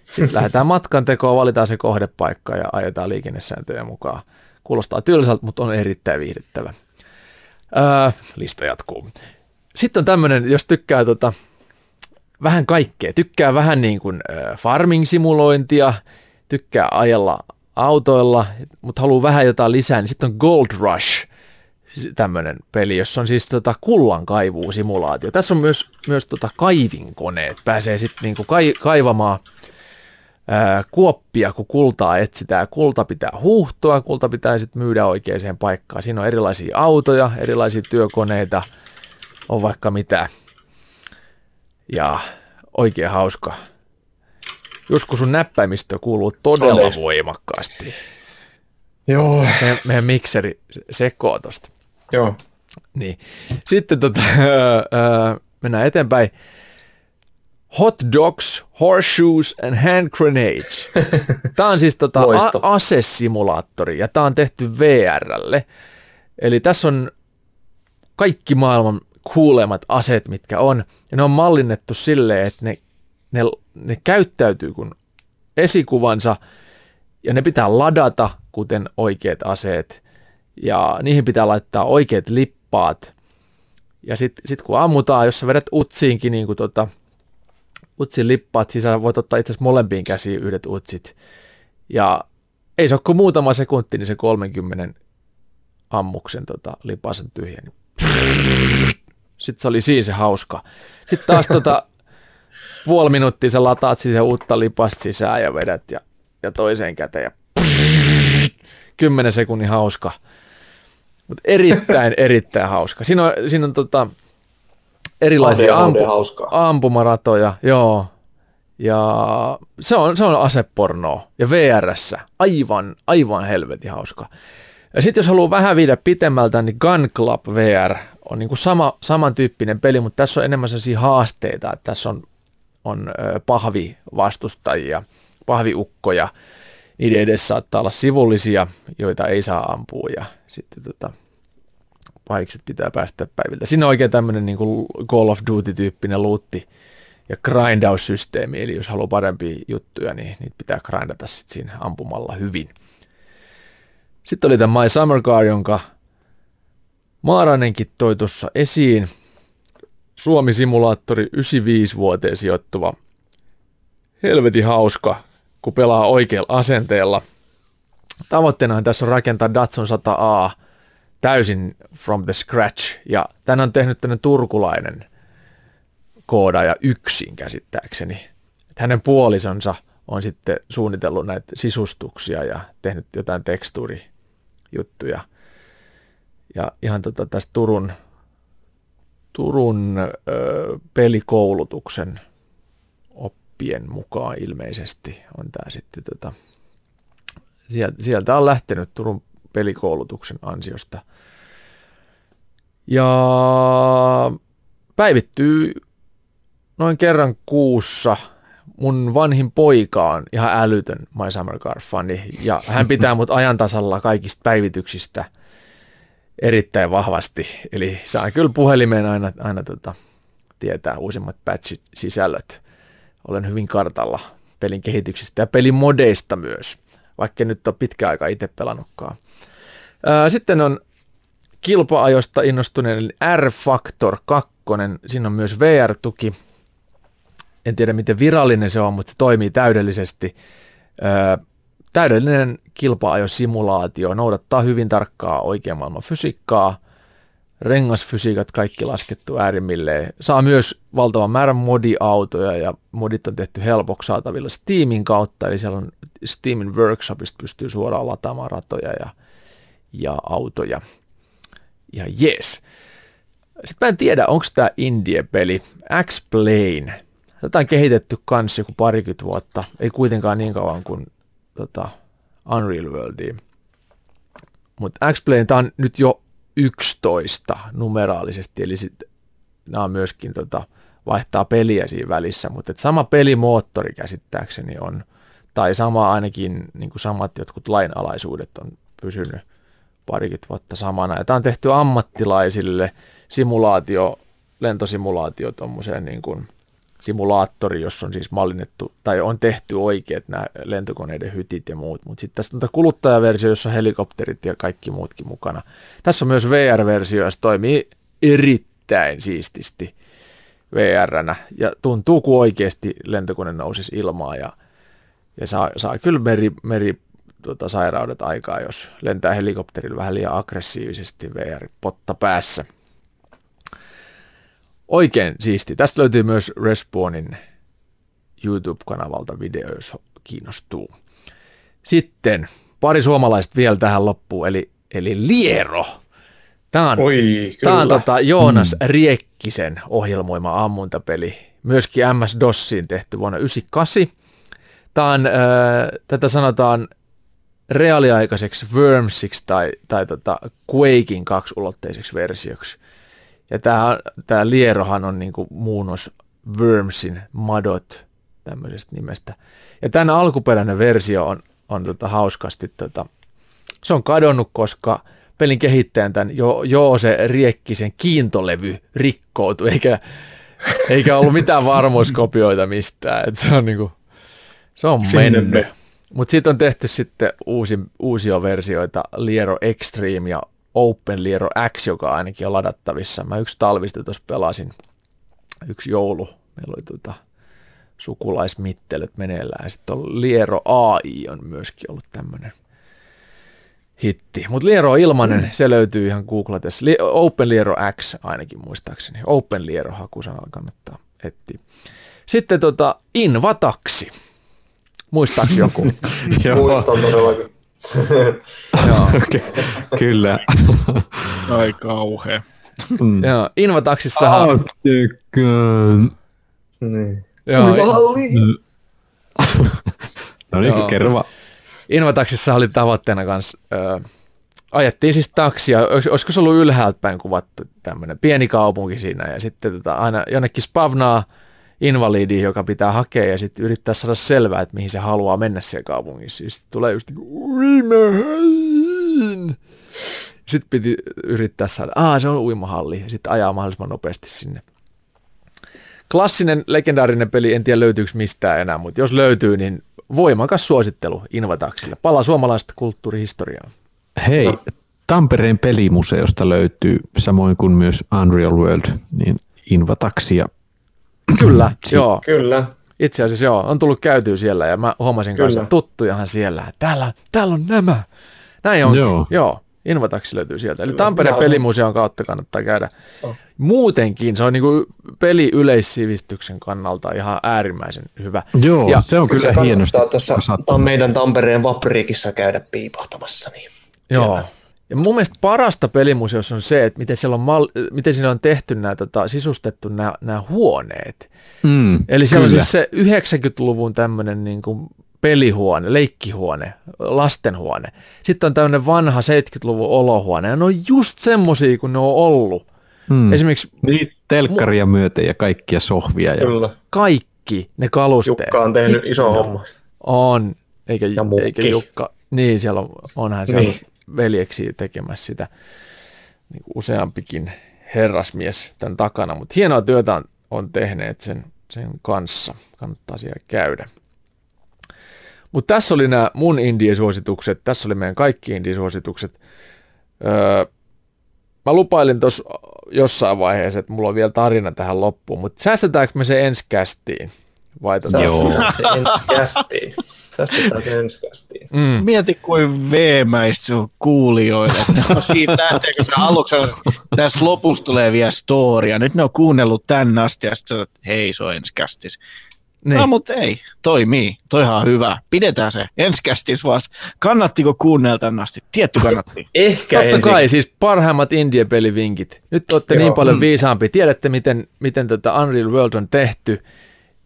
Sitten lähdetään matkan tekoon, valitaan se kohdepaikka ja ajetaan liikennesääntöjä mukaan. Kuulostaa tylsältä, mutta on erittäin viihdyttävä. Öö, lista jatkuu. Sitten on tämmöinen, jos tykkää tota, vähän kaikkea, tykkää vähän niin kuin farming-simulointia, tykkää ajella autoilla, mutta haluaa vähän jotain lisää, niin sitten on Gold Rush tämmöinen peli, jossa on siis tota simulaatio. Tässä on myös, myös tota kaivinkoneet. Pääsee sitten niinku kai, kaivamaan ää, kuoppia, kun kultaa etsitään. Kulta pitää huuhtoa, kulta pitää sitten myydä oikeaan paikkaan. Siinä on erilaisia autoja, erilaisia työkoneita, on vaikka mitä. Ja oikein hauska. Joskus sun näppäimistö kuuluu todella Todes. voimakkaasti. Joo. Meidän, meidän mikseri sekoo tosta. Joo. Niin. Sitten tota, öö, mennään eteenpäin. Hot dogs, horseshoes and hand grenades. Tämä on siis tota a- asesimulaattori ja tämä on tehty VRlle. Eli tässä on kaikki maailman kuulemat aseet, mitkä on. Ja ne on mallinnettu silleen, että ne, ne, ne käyttäytyy kuin esikuvansa ja ne pitää ladata, kuten oikeat aseet. Ja niihin pitää laittaa oikeat lippaat. Ja sitten sit kun ammutaan, jos sä vedät utsiinkin niin kuin tota, utsin lippaat sisään, voit ottaa itse asiassa molempiin käsiin yhdet utsit. Ja ei se ole kuin muutama sekunti, niin se 30 ammuksen tota, lipasen tyhjeni. Sitten se oli siinä se hauska. Sitten taas tota, puoli minuuttia sä lataat siihen uutta lipasta sisään ja vedät ja, ja toiseen käteen ja kymmenen sekunnin hauska. Mutta erittäin, erittäin hauska. Siinä on, siinä on tota, erilaisia ampu, ampumaratoja, joo. Ja se on, se on asepornoa. Ja VRssä aivan, aivan helvetin hauska. Ja sitten jos haluaa vähän viedä pitemmältä, niin Gun Club VR on niin kuin sama, samantyyppinen peli, mutta tässä on enemmän sellaisia haasteita, että tässä on, on pahvivastustajia, pahviukkoja, niiden edessä saattaa olla sivullisia, joita ei saa ampua ja sitten tota, pahikset pitää päästä päiviltä. Siinä on oikein tämmöinen niin Call of Duty-tyyppinen luutti ja grindaus-systeemi, eli jos haluaa parempia juttuja, niin niitä pitää grindata sitten siinä ampumalla hyvin. Sitten oli tämä My Summer Car, jonka Maaranenkin toi tuossa esiin. Suomi-simulaattori 95 vuoteen sijoittuva. Helvetin hauska, kun pelaa oikealla asenteella. Tavoitteena tässä on rakentaa Datsun 100A täysin from the scratch. Ja tän on tehnyt tänne turkulainen koodaaja yksin käsittääkseni. Et hänen puolisonsa on sitten suunnitellut näitä sisustuksia ja tehnyt jotain tekstuurijuttuja – ja ihan tota, tästä Turun, Turun ö, pelikoulutuksen oppien mukaan ilmeisesti on tämä sitten tota, sieltä, sieltä on lähtenyt Turun pelikoulutuksen ansiosta. Ja päivittyy noin kerran kuussa. Mun vanhin poika on ihan älytön My Summer Car-fani ja hän pitää mut ajantasalla kaikista päivityksistä – erittäin vahvasti. Eli saa kyllä puhelimeen aina, aina tota, tietää uusimmat patch-sisällöt. Olen hyvin kartalla pelin kehityksestä ja pelin modeista myös, vaikka nyt on pitkä aika itse pelannutkaan. Sitten on kilpa-ajosta innostuneen R-Factor 2, siinä on myös VR-tuki. En tiedä miten virallinen se on, mutta se toimii täydellisesti. Täydellinen kilpa-ajosimulaatio noudattaa hyvin tarkkaa oikean maailman fysiikkaa, rengasfysiikat kaikki laskettu äärimmilleen. Saa myös valtavan määrän modiautoja ja modit on tehty helpoksi saatavilla Steamin kautta, eli siellä on Steamin workshopista pystyy suoraan lataamaan ratoja ja, ja autoja. Ja yes. Sitten mä en tiedä, onko tämä indie-peli X-Plane. Tätä on kehitetty kanssa joku parikymmentä vuotta, ei kuitenkaan niin kauan kuin tota, Unreal Worldiin. Mutta X-Plane, tämä on nyt jo 11 numeraalisesti, eli sitten nämä myöskin tota, vaihtaa peliä siinä välissä, mutta sama pelimoottori käsittääkseni on, tai sama ainakin niin samat jotkut lainalaisuudet on pysynyt parikymmentä vuotta samana. Ja tämä on tehty ammattilaisille simulaatio, lentosimulaatio tuommoiseen niin kuin simulaattori, jossa on siis mallinnettu tai on tehty oikeat nämä lentokoneiden hytit ja muut, mutta sitten tässä on kuluttajaversio, jossa on helikopterit ja kaikki muutkin mukana. Tässä on myös VR-versio, jossa toimii erittäin siististi VR-nä ja tuntuu kuin oikeasti lentokone nousisi ilmaa ja, ja saa, saa kyllä meri, meri tota, sairaudet aikaa, jos lentää helikopterilla vähän liian aggressiivisesti VR-potta päässä. Oikein siisti. Tästä löytyy myös Respawnin YouTube-kanavalta video, jos kiinnostuu. Sitten pari suomalaista vielä tähän loppuun, eli, eli Liero. Tämä on, Oi, tämä on tota Joonas mm. Riekkisen ohjelmoima ammuntapeli, myöskin MS-DOSiin tehty vuonna 1998. Tämä on, äh, tätä sanotaan reaaliaikaiseksi Wormsiksi tai, tai tota Quakein kaksiulotteiseksi versioksi. Ja tämä, Lierohan on niinku muunnos Wormsin Madot tämmöisestä nimestä. Ja tämän alkuperäinen versio on, on tota hauskasti, tota, se on kadonnut, koska pelin kehittäjän tämän jo, jo se Riekkisen kiintolevy rikkoutui, eikä, eikä ollut mitään varmuuskopioita mistään. Et se on, niinku, se on mennyt. Mutta siitä on tehty sitten uusi, uusia versioita, Liero Extreme ja Open Liero X, joka ainakin on ladattavissa. Mä yksi talvista tuossa pelasin, yksi joulu, meillä oli tuota sukulaismittelyt meneillään. Sitten on Liero AI on myöskin ollut tämmöinen hitti. Mutta Liero on ilmanen, mm. se löytyy ihan googlatessa. Li- Open Liero X ainakin muistaakseni. Open Liero hakusanalla kannattaa etsiä. Sitten tota Invataksi. Muistaaks joku? Muistan todellakin. Joo. kyllä. Ai kauhea. Mm. Joo, Invataksissahan... Niin. Joo, No niin, Joo. kerro vaan. Invataksissa oli tavoitteena kanssa, ö, ajettiin siis taksia, olis- olisiko se ollut ylhäältä päin kuvattu tämmöinen pieni kaupunki siinä ja sitten tota, aina jonnekin spavnaa invalidi, joka pitää hakea ja sitten yrittää saada selvää, että mihin se haluaa mennä siellä kaupungissa. Ja sitten tulee just niin uimahalliin. Sitten piti yrittää saada, aa se on uimahalli ja sitten ajaa mahdollisimman nopeasti sinne. Klassinen legendaarinen peli, en tiedä löytyykö mistään enää, mutta jos löytyy, niin voimakas suosittelu Invataksille. Palaa suomalaista kulttuurihistoriaa. Hei, Tampereen pelimuseosta löytyy, samoin kuin myös Unreal World, niin Invataksia. Kyllä, joo. Kyllä. Itse asiassa joo, on tullut käytyä siellä ja mä huomasin kanssa Kyllä. tuttujahan siellä. Täällä, täällä on nämä. Näin on. Joo. joo. Invataksi löytyy sieltä. Eli Kyllä. Tampereen pelimuseon kautta kannattaa käydä. Oh. Muutenkin se on niinku peli yleissivistyksen kannalta ihan äärimmäisen hyvä. Joo, Ja se on kyllä Se hienosti tuossa tam- meidän Tampereen Vapriikissa käydä piipahtamassa. Niin. Joo. Siellä. Ja mun mielestä parasta pelimuseossa on se, että miten siellä on, mal, miten siellä on tehty nämä, tota, sisustettu nämä, nämä huoneet. Mm, Eli siellä kyllä. on siis se 90-luvun tämmöinen niin kuin pelihuone, leikkihuone, lastenhuone. Sitten on tämmöinen vanha 70-luvun olohuone, ja ne on just semmosia kuin ne on ollut. Mm. Esimerkiksi Niin, telkkaria myöten ja kaikkia sohvia. Ja... Kyllä. kaikki ne kalusteet. Jukka on tehnyt iso homma. On, eikä, Ja eikä Jukka. Niin, siellä on, onhan siellä Niin. Veljeksi tekemässä sitä niin kuin useampikin herrasmies tämän takana, mutta hienoa työtä on, on tehneet sen, sen kanssa. Kannattaa siellä käydä. Mutta tässä oli nämä mun indie-suositukset, tässä oli meidän kaikki indie-suositukset. Öö, mä lupailin tuossa jossain vaiheessa, että mulla on vielä tarina tähän loppuun, mutta säästetäänkö me se ensi kästiin? Vai tota? Joo. Se ensi kästiin. Säästetään se ensi kästiin. Mm. Mieti kuin veemäistä se on kuulijoille. No siitä lähtee, kun se aluksi on, tässä lopussa tulee vielä storia. Nyt ne on kuunnellut tänne asti ja sitten hei, se on ensikästis. Niin. No mutta ei, toimii. Toihan on hyvä. Pidetään se ensikästis vaan. Kannattiko kuunnella tänne asti? Tietty kannatti. Ehkä Totta ensi. kai, siis parhaimmat indie-pelivinkit. Nyt olette Joo. niin paljon Mm. viisaampi. Tiedätte, miten, miten tota Unreal World on tehty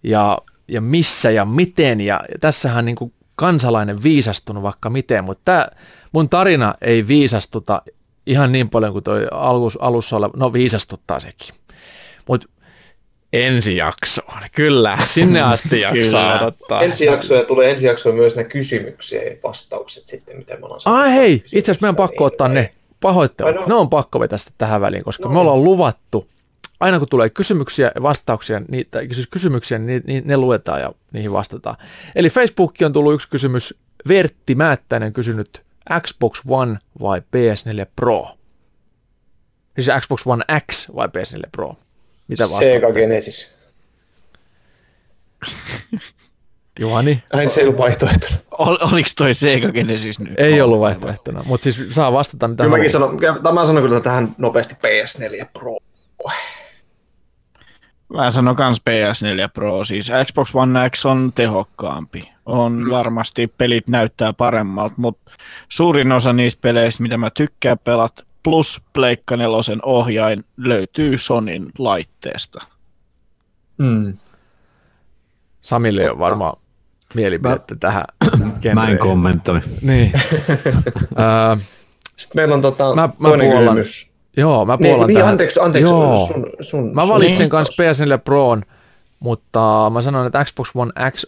ja, ja missä ja miten. Ja tässähän niin kuin kansalainen viisastunut vaikka miten, mutta tämä mun tarina ei viisastuta ihan niin paljon kuin toi alus, alussa oleva. No viisastuttaa sekin. Mutta ensi jaksoon. Kyllä, sinne asti jaksaa odottaa. Ensi jaksoja tulee ensi jaksoja myös ne kysymyksiä ja vastaukset sitten, mitä me ollaan Ai hei, itse asiassa meidän pakko niin- ottaa ne. Pahoittelut. Ai no. Ne on pakko vetästä tähän väliin, koska No me ollaan luvattu, aina kun tulee kysymyksiä ja vastauksia, niitä, siis kysymyksiä, niin, niin ne luetaan ja niihin vastataan. Eli Facebookki on tullut yksi kysymys. Vertti Määttäinen kysynyt Xbox One vai PS4 Pro? Siis Xbox One X vai PS4 Pro? Mitä vastaat? Sega Genesis. Juhani? Aina se ei ollut vaihtoehtona. Ol, oliko toi Sega Genesis nyt? Ei ollut vaihtoehtona, mutta siis saa vastata mitä Kyllä mäkin sanon, mä sanon kyllä tähän nopeasti PS4 Pro. Mä sanon kans PS4 Pro, siis Xbox One X on tehokkaampi. On Mm. varmasti, pelit näyttää paremmalta, mutta suurin osa niistä peleistä, mitä mä tykkään pelat, plus Pleikka nelosen ohjain, löytyy Sonin laitteesta. Mm. Samille ole varmaan mielipidettä tähän Mä en genreen. kommentoi. Niin. Sitten meillä on tota, Mä- mä toinen puollan kysymys. Joo, mä Niin, puolan niin, tähän. anteeksi, anteeksi Joo. sun, sun, Mä sun valitsen vastaus. kanssa PS4 Proon, mutta mä sanon, että Xbox One X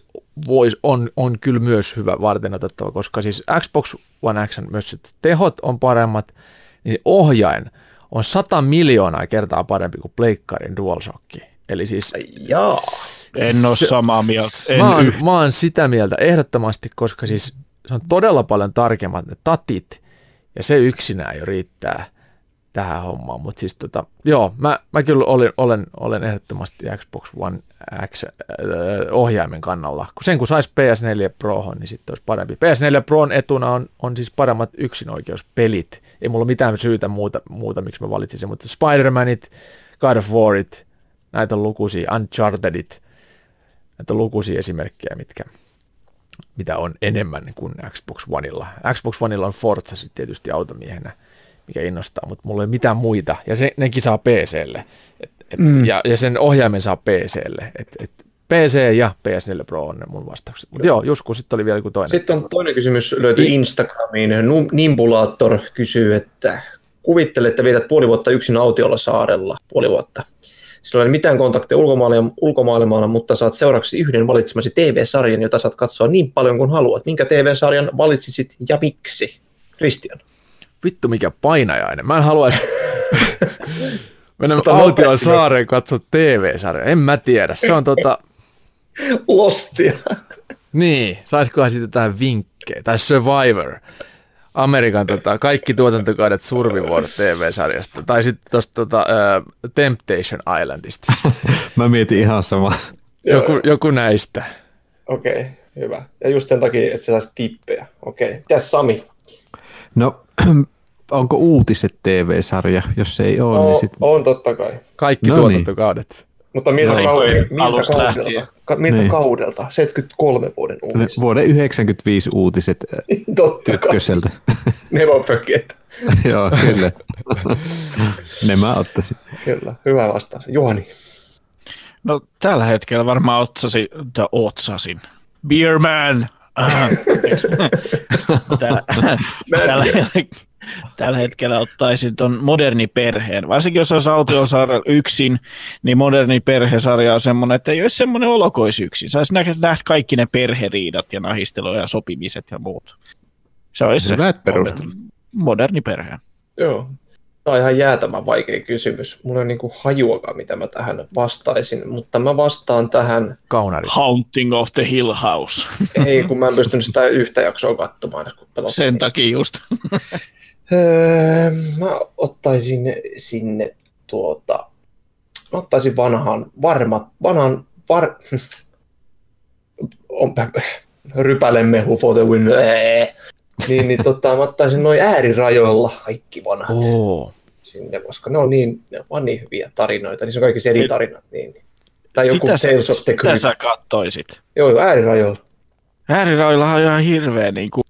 voisi, on, on kyllä myös hyvä varten otettava, koska siis Xbox One X myös sit tehot on paremmat, niin ohjain on 100 miljoonaa kertaa parempi kuin Pleikkarin DualShock. Eli siis Jaa. En ole samaa mieltä. En mä oon, mä oon sitä mieltä ehdottomasti, koska siis se on todella paljon tarkemmat ne tatit, ja se yksinään jo riittää tähän hommaan. Mutta siis tota, joo, mä, mä kyllä olen, olen, olen ehdottomasti Xbox One X äh, ohjaimen kannalla. Kun sen kun saisi PS4 Prohon, niin sitten olisi parempi. PS4 Proon etuna on, on siis paremmat yksinoikeuspelit. Ei mulla ole mitään syytä muuta, muuta miksi mä valitsin sen, mutta Spider-Manit, God of Warit, näitä on lukuisia, Unchartedit, näitä on lukuisia esimerkkejä, mitkä, mitä on enemmän kuin Xbox Oneilla. Xbox Oneilla on Forza sitten tietysti automiehenä, mikä innostaa, mutta mulla ei ole mitään muita, ja se, nekin saa PClle, et, et, mm. ja, ja sen ohjaimen saa PClle, et, et PC ja PS4 Pro on ne mun vastaukset. Mutta joo, Jusku, sitten oli vielä joku toinen. Sitten on toinen kysymys löytyy I- Instagramiin. Nimbulaattor kysyy, että kuvittele, että vietät puoli vuotta yksin autiolla saarella. Puoli vuotta. Sillä ei ole mitään kontakteja ulkomaailmaan, ulkomaailmalla, mutta saat seuraavaksi yhden valitsemasi TV-sarjan, jota saat katsoa niin paljon kuin haluat. Minkä TV-sarjan valitsisit ja miksi? Christian. Vittu mikä painajainen. Mä en haluaisi mennä autioon saareen katsoa TV-sarjaa. En mä tiedä. Se on tota, Lostia. niin, saisikohan siitä jotain vinkkejä. Tai Survivor. Amerikan tota, kaikki tuotantokaudet Survivor TV-sarjasta. Tai sitten tuosta tota, uh, Temptation Islandista. Mä mietin ihan sama. joku, joku näistä. Okei, okay, hyvä. Ja just sen takia, että sä saisit tippejä. Okei. Okay. Mitäs Sami? No, onko uutiset TV-sarja? Jos se ei ole, No, niin sit... on totta kai. Kaikki No niin. tuotantokaudet. Mutta miltä, No, kau- ei, miltä kaudelta? Ka- miltä Niin. kaudelta? 73 vuoden Ne uutiset. Vuoden 95 uutiset Totta kai. ykköseltä. Forget. Joo, kyllä. ne mä ottaisin. Kyllä, hyvä vastaus. Juhani. No tällä hetkellä varmaan otsasi, tai otsasin. Beerman! Tää- tällä, tällä hetkellä ottaisin ton moderni perheen. Varsinkin jos olisi autiosarja yksin, niin moderni perhesarja on semmoinen, että ei olisi semmoinen olokois yksin. Saisi nähdä, kaikki ne perheriidat ja nahistelu ja sopimiset ja muut. Se olisi se Hyvät moderni perhe. Joo. Tämä on ihan jäätävän vaikea kysymys. Mulla ei ole niinku hajuakaan, mitä mä tähän vastaisin, mutta mä vastaan tähän, Kaunari. Haunting of the Hill House. ei kun mä en pystynyt sitä yhtä jaksoa katsomaan. Kun. Sen takia just. Öö, mä ottaisin sinne tuota, mä ottaisin vanhan, varmat, vanhan, var, on, rypälemehu for the win. Niin, niin tota, mä ottaisin noin äärirajoilla kaikki vanhat Oo. sinne, koska ne on niin, ne on niin hyviä tarinoita, niin se on kaikki eri tarinat. Niin, niin. Tai joku sitä, sä, Tales of the sitä sä kattoisit. Joo, joo, äärirajoilla. Ääriraillahan on ihan hirveä niin kuin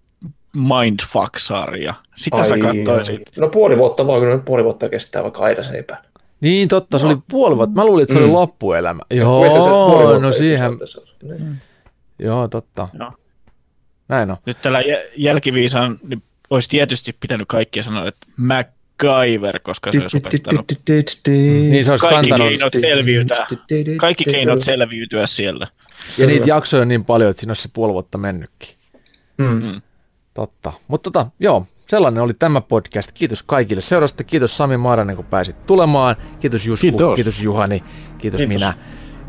mindfuck-sarja. Sitä sä kattoisit. No puoli vuotta vaan, kun puoli vuotta kestää vaikka aina sen epä. Niin totta, se oli puoli vuotta. Mä luulin, että se oli Mm. loppuelämä. Että puoli Joo, no siihen, niin. joo totta. Joo. Näin on. Nyt tällä jä- jälkiviisaan niin olisi tietysti pitänyt kaikkia sanoa, että MacGyver, koska se olisi opettanut Niin se olisi kaikki kantanut. keinot selviytyä. Kaikki keinot selviytyä siellä. Ja niitä jaksoja on niin paljon, että siinä olisi se puoli vuotta mennytkin. Mm. Totta. Mutta tota, joo, sellainen oli tämä podcast. Kiitos kaikille seurasta. Kiitos Sami Maaranen, kun pääsit tulemaan. Kiitos Jusku, Kiitos. kiitos Juhani, kiitos, Kiitos. minä.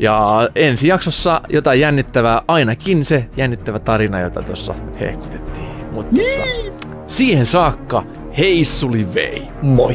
Ja ensi jaksossa jotain jännittävää, ainakin se jännittävä tarina, jota tuossa hehkutettiin. Mutta tota, siihen saakka, hei suli vei. Moi.